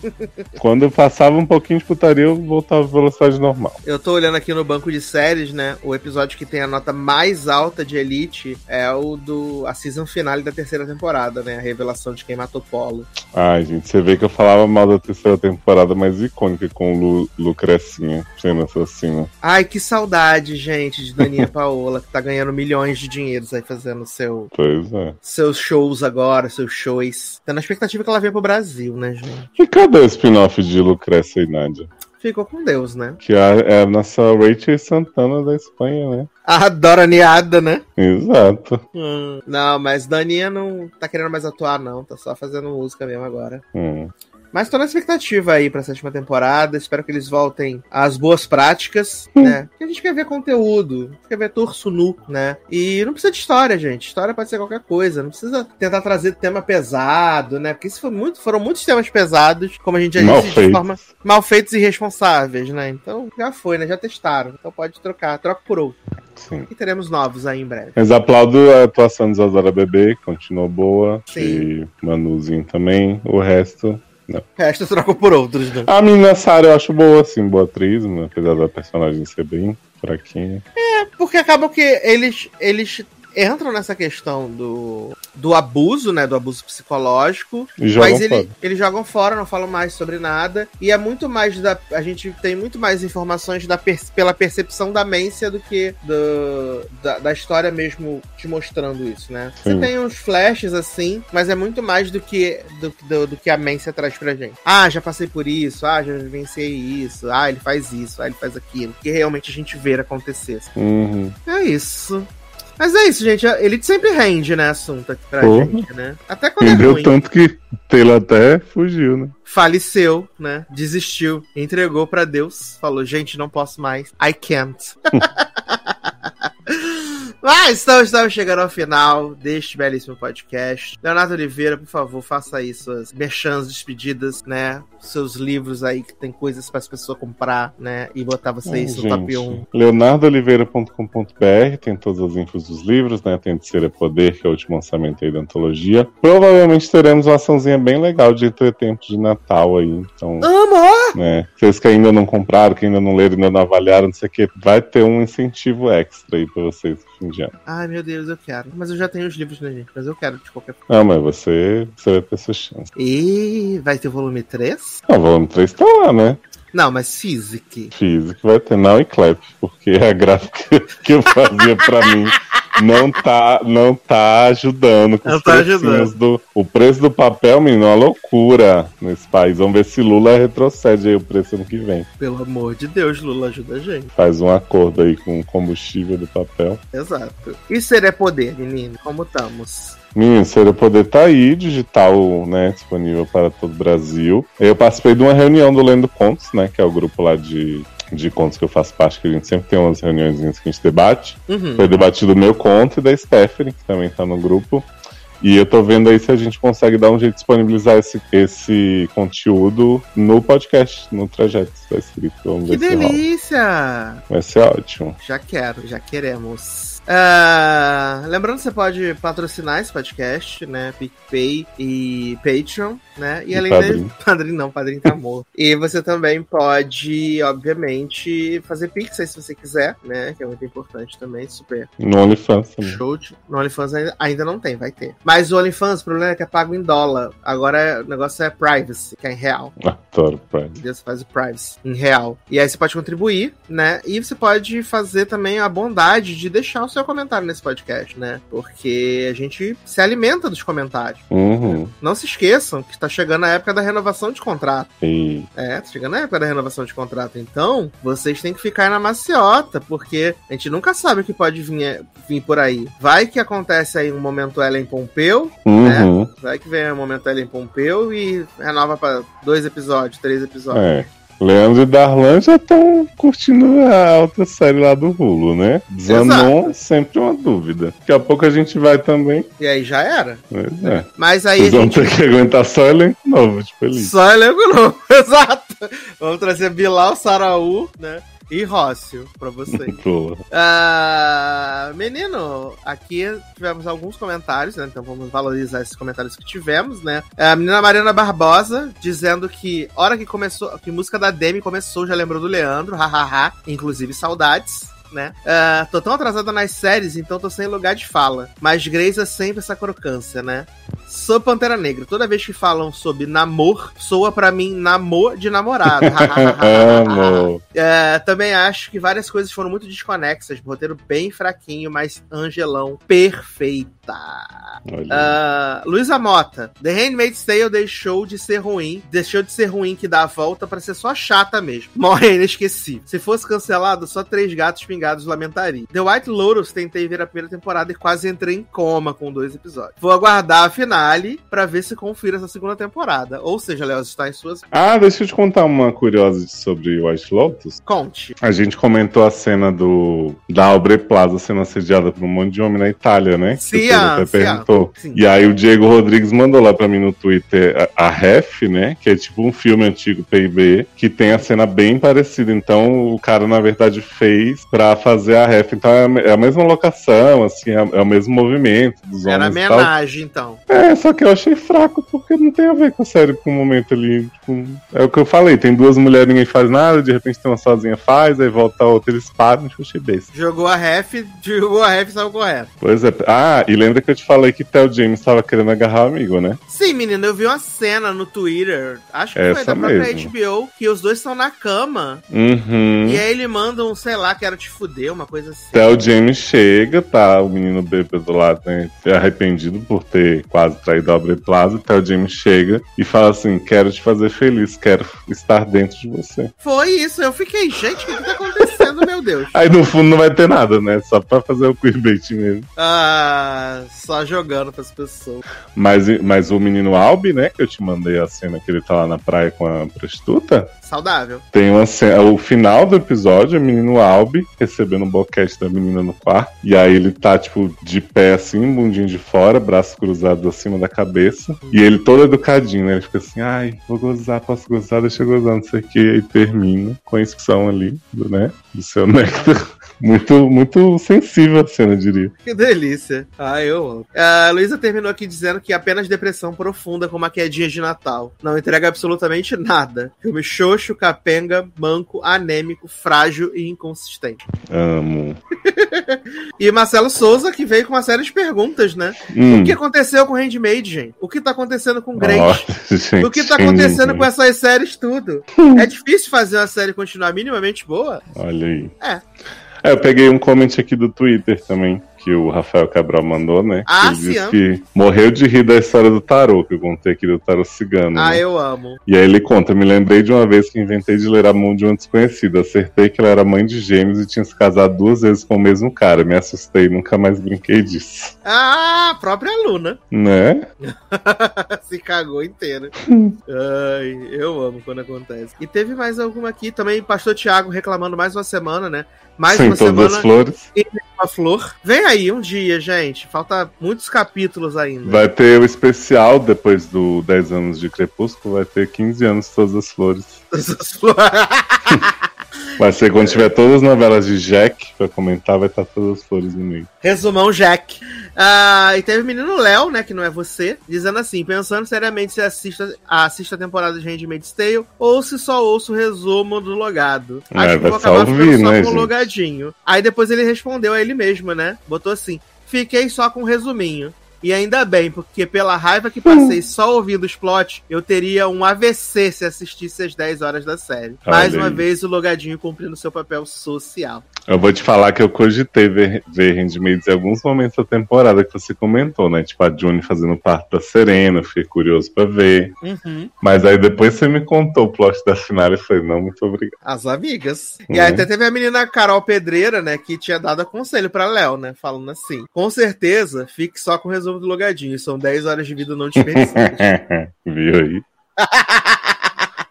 Quando eu passava um pouquinho de putaria, eu voltava à velocidade normal. Eu tô olhando aqui no banco de séries, né? O episódio que tem a nota mais alta de Elite é o do a season finale da terceira temporada, né? A revelação de quem matou Polo. Ai, gente, você vê que eu falava mal da terceira temporada mais icônica com o Lu, Lucrecinha sendo assassino. Ai, que saudade, gente, de Daninha Paola, que tá ganhando milhões de dinheiros aí fazendo seu, é. seus shows agora, seus shows. Tá na expectativa que ela venha pro Brasil, né, gente? E cadê o spin-off de Lucrécia e Nádia? Ficou com Deus, né? Que é, é a nossa Rachel Santana da Espanha, né? A Doraniada, né? Exato. Hum, Não, mas Daninha não tá querendo mais atuar, não. Tá só fazendo música mesmo agora. Hum. Mas tô na expectativa aí pra sétima temporada. Espero que eles voltem às boas práticas, né? Porque a gente quer ver conteúdo, quer ver torso nu, né? E não precisa de história, gente. História pode ser qualquer coisa. Não precisa tentar trazer tema pesado, né? Porque isso foi muito, foram muitos temas pesados, como a gente já Mal disse, de forma mal feitos e irresponsáveis, né? Então já foi, né? Já testaram. Então pode trocar. Troca por outro. Sim. E teremos novos aí em breve. Mas aplaudo a atuação de Zazara Bebê, que continuou boa. Sim. E Manuzinho também. O resto. O resto troca por outros, né? A menina Sarah eu acho boa, assim, boa atriz, né? apesar da personagem ser bem fraquinha. Porque acaba que eles, eles entram nessa questão do, do abuso, né? Do abuso psicológico. E mas ele- eles jogam fora, não falam mais sobre nada. E é muito mais da. A gente tem muito mais informações da pela percepção da Mência do que do, da, da história mesmo te mostrando isso, né? Você Sim. tem uns flashes assim, mas é muito mais do que, do, do, do que a Mência traz pra gente. Ah, já passei por isso, ah, já vivenciei isso, ah, ele faz isso, ah, ele faz aquilo. Que realmente a gente vê acontecer. Uhum. É isso. Mas é isso, gente. Ele sempre rende, né, assunto aqui pra Porra. gente, né? Até quando é Entendeu ruim. tanto que Taylor até fugiu, né? Faleceu, né? Desistiu. Entregou pra Deus. Falou, gente, não posso mais. I can't. Mas então estamos chegando ao final deste belíssimo podcast. Leonardo Oliveira, por favor, faça aí suas merchans despedidas, né? Seus livros aí que tem coisas para as pessoas comprar, né? E botar vocês no top 1. leonardooliveira.com.br tem todas as infos dos livros, né? Tem de Ser é Poder, que é o último lançamento aí da antologia. Provavelmente teremos uma açãozinha bem legal de entretempo de Natal aí. Então, Amor! né? Vocês que ainda não compraram, que ainda não leram, ainda não avaliaram, não sei o que, vai ter um incentivo extra aí pra vocês ano. Ai, meu Deus, eu quero. Mas eu já tenho os livros, né, gente? Mas eu quero de qualquer forma. Não, mas você, você vai ter essa chance. E vai ter o volume 3? Ah, o volume 3 tá lá, né? Não, mas Physic. Físico vai ter não e clap, porque a gráfica que eu fazia pra mim não tá, não tá ajudando com Não os tá ajudando. do. O preço do papel, menino, é uma loucura nesse país. Vamos ver se Lula retrocede aí o preço ano que vem. Pelo amor de Deus, Lula ajuda a gente. Faz um acordo aí com o combustível do papel. Exato. E ser é poder, menino. Como estamos? Menino, Seria Poder tá aí, digital, né, disponível para todo o Brasil. Eu participei de uma reunião do Lendo Contos, né, que é o grupo lá de, de contos que eu faço parte, que a gente sempre tem umas reuniões que a gente debate. Uhum. Foi debatido o meu conto e da Stephanie, que também tá no grupo. E eu tô vendo aí se a gente consegue dar um jeito de disponibilizar esse, esse conteúdo no podcast, no trajeto, está escrito. Vamos Que ver se rola. delícia! Vai ser ótimo. Já quero, já queremos. Ah, lembrando que você pode patrocinar esse podcast, né? PicPay e Patreon, né? E, E além Padrim. de. Padrim não, Padrim tá morto. e você também pode, obviamente, fazer Pix aí se você quiser, né? Que é muito importante também, super No OnlyFans também. show. de- No OnlyFans ainda- não tem, vai ter. Mas o OnlyFans, o problema é que é pago em dólar. Agora é- o negócio é privacy, que é em real. Adoro. Entendeu? Você faz o privacy em real. E aí você pode contribuir, né? E você pode fazer também a bondade de deixar o seu comentário nesse podcast, né? Porque a gente se alimenta dos comentários. Uhum. Não se esqueçam que está chegando a época da renovação de contrato. E É, tá chegando a época da renovação de contrato. Então, vocês têm que ficar na maciota, porque a gente nunca sabe o que pode vir, vir por aí. Vai que acontece aí um momento Ellen Pompeu, Uhum. vai que vem um momento Ellen Pompeu e renova para dois episódios, três episódios. É. Leandro e Darlan já estão curtindo a outra série lá do Hulu, né? Zanon, sempre uma dúvida. Daqui a pouco a gente vai também. E aí já era. Pois é. Mas aí Vocês vão gente. ter que aguentar só elenco novo, tipo ali. Só elenco novo, exato. Vamos trazer Bilal, Saraú, né? E Rócio pra vocês. Pô. Ah, menino, aqui tivemos alguns comentários, né? Então vamos valorizar esses comentários que tivemos, né? A menina Mariana Barbosa dizendo que hora que começou, que música da Demi começou, já lembrou do Leandro, hahaha, inclusive saudades. Né? Ah, tô tão atrasada nas séries, então tô sem lugar de fala. Mas Grace é sempre essa crocância, né? Sou Pantera Negra. Toda vez que falam sobre namor, soa pra mim namor de namorado. Amo. É, também acho que várias coisas foram muito desconexas. Roteiro bem fraquinho, mas Angelão perfeita. Ah, Luísa Mota. The Handmaid's Tale deixou de ser ruim. Deixou de ser ruim que dá a volta pra ser só chata mesmo. Morre inesquecível. Se fosse cancelado, só três gatos pingados lamentaria. The White Lotus tentei ver a primeira temporada e quase entrei em coma com dois episódios. Vou aguardar a finale pra ver se confiro essa segunda temporada. Ou seja, Léo, está em suas. Ah, deixa eu te contar uma curiosidade sobre White Lotus. Conte. A gente comentou a cena do da Aubrey Plaza sendo assediada por um monte de homem na Itália, né? Sim, ah, até sim, perguntou. ah, sim. E aí o Diego Rodrigues mandou lá pra mim no Twitter a, a Ref, né? Que é tipo um filme antigo PIB, que tem a cena bem parecida. Então o cara, na verdade, fez pra fazer a Ref. Então é a é a mesma locação, assim, é, é o mesmo movimento dos Era homens e tal. homenagem, então. É, só que eu achei fraco, porque não tem a ver com a série com o momento ali. Tipo, é o que eu falei, tem duas mulheres, ninguém faz nada, de repente tem uma sozinha faz, aí volta a outra, eles param, tipo, achei besta. Jogou a ref, jogou a ref e saiu correto. Pois é. Ah, e lembra que eu te falei que Theo James tava querendo agarrar o amigo, né? Sim, menino, eu vi uma cena no Twitter, acho que foi Essa da própria mesmo. HBO, que os dois estão na cama. Uhum. E aí ele manda um, sei lá, quero te fuder, uma coisa assim. Theo James chega, tá? O menino bêbado lá, né? Arrependido por ter quase traído a Aubrey Plaza. Theo James chega e fala assim: Quero te fazer feliz, quero estar dentro de você. Foi isso, eu fiquei, gente, o que, que tá acontecendo, meu Deus? Aí no fundo não vai ter nada, né? Só pra fazer o queerbait mesmo. Ah, só jogando pras pessoas. Mas, mas o menino Albi, né? Que eu te mandei a cena que ele tá lá na praia com a prostituta. Saudável. Tem uma cena. O final do episódio o menino Albi recebendo um boquete da menina no quarto. E aí ele tá, tipo, de pé assim, bundinho de fora, braços cruzados acima da cabeça. E ele todo educadinho, né? Ele fica assim, ai, vou gozar, posso gozar, deixa eu gozar, não sei o que. E termina com a expulsão ali, né? Do seu néctar. Muito, muito sensível a cena, eu diria. Que delícia. Ah, eu amo. A Luísa terminou aqui dizendo que apenas depressão profunda com uma quedinha de Natal. Não entrega absolutamente nada. Filme xoxo, capenga, manco, anêmico, frágil e inconsistente. Amo. E Marcelo Souza, que veio com uma série de perguntas, né? Hum. O que aconteceu com Handmaid, gente? O que tá acontecendo com Grace? O que tá acontecendo com essas séries tudo? É difícil fazer uma série continuar minimamente boa? Olha aí. É. É, eu peguei um comment aqui do Twitter também, que o Rafael Cabral mandou, né? Ah, ele sim, disse amo. que morreu de rir da história do tarô, que eu contei aqui do tarô cigano. Ah, né? eu amo. E aí ele conta, me lembrei de uma vez que inventei de ler a mão de uma desconhecida. Acertei que ela era mãe de gêmeos e tinha se casado duas vezes com o mesmo cara. Me assustei, nunca mais brinquei disso. Ah, a própria Luna. Né? Se cagou inteira. Ai, eu amo quando acontece. E teve mais alguma aqui também, Pastor Tiago reclamando mais uma semana, né? Mais Sem uma todas semana as flores. uma flor. Vem aí um dia, gente. Falta muitos capítulos ainda. Vai ter o especial depois do 10 anos de Crepúsculo, vai ter 15 anos todas as flores. Essas flores. Vai ser quando tiver todas as novelas de Jack pra comentar, vai estar todas as flores no meio. Resumão Jack. Ah, e teve o menino Léo, né, que não é você, dizendo assim, pensando seriamente se assista, assista a temporada de Handmaid's Tale ou se só ouço o resumo do logado. É, Acho que vou acabar ouvir, ficando só né, com o logadinho. Aí depois ele respondeu a ele mesmo, né? Botou assim, fiquei só com o resuminho. E ainda bem, porque pela raiva que passei só ouvindo os plots, eu teria um AVC se assistisse às 10 horas da série. Olha Mais uma aí. vez, o Logadinho cumprindo seu papel social. Eu vou te falar que eu cogitei ver, ver Handmaids em alguns momentos da temporada que você comentou, né? Tipo, a June fazendo parte da Serena, eu fiquei curioso pra ver. Uhum. Mas aí depois você me contou o plot da final e eu falei, não, muito obrigado. As amigas. E Uhum. aí até teve a menina Carol Pedreira, né, que tinha dado conselho pra Léo, né, falando assim: com certeza, fique só com o resumo do logadinho. São 10 horas de vida não desperdiçadas. Viu aí?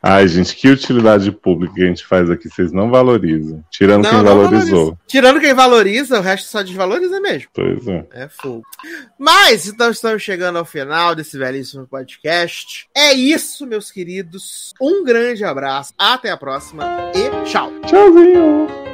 Ai, gente, que utilidade pública que a gente faz aqui, vocês não valorizam. Tirando não, quem não valorizou. Valoriza. Tirando quem valoriza, o resto só desvaloriza mesmo. Pois é. É fogo. Mas, então estamos chegando ao final desse belíssimo podcast. É isso, meus queridos. Um grande abraço, até a próxima e tchau. Tchauzinho.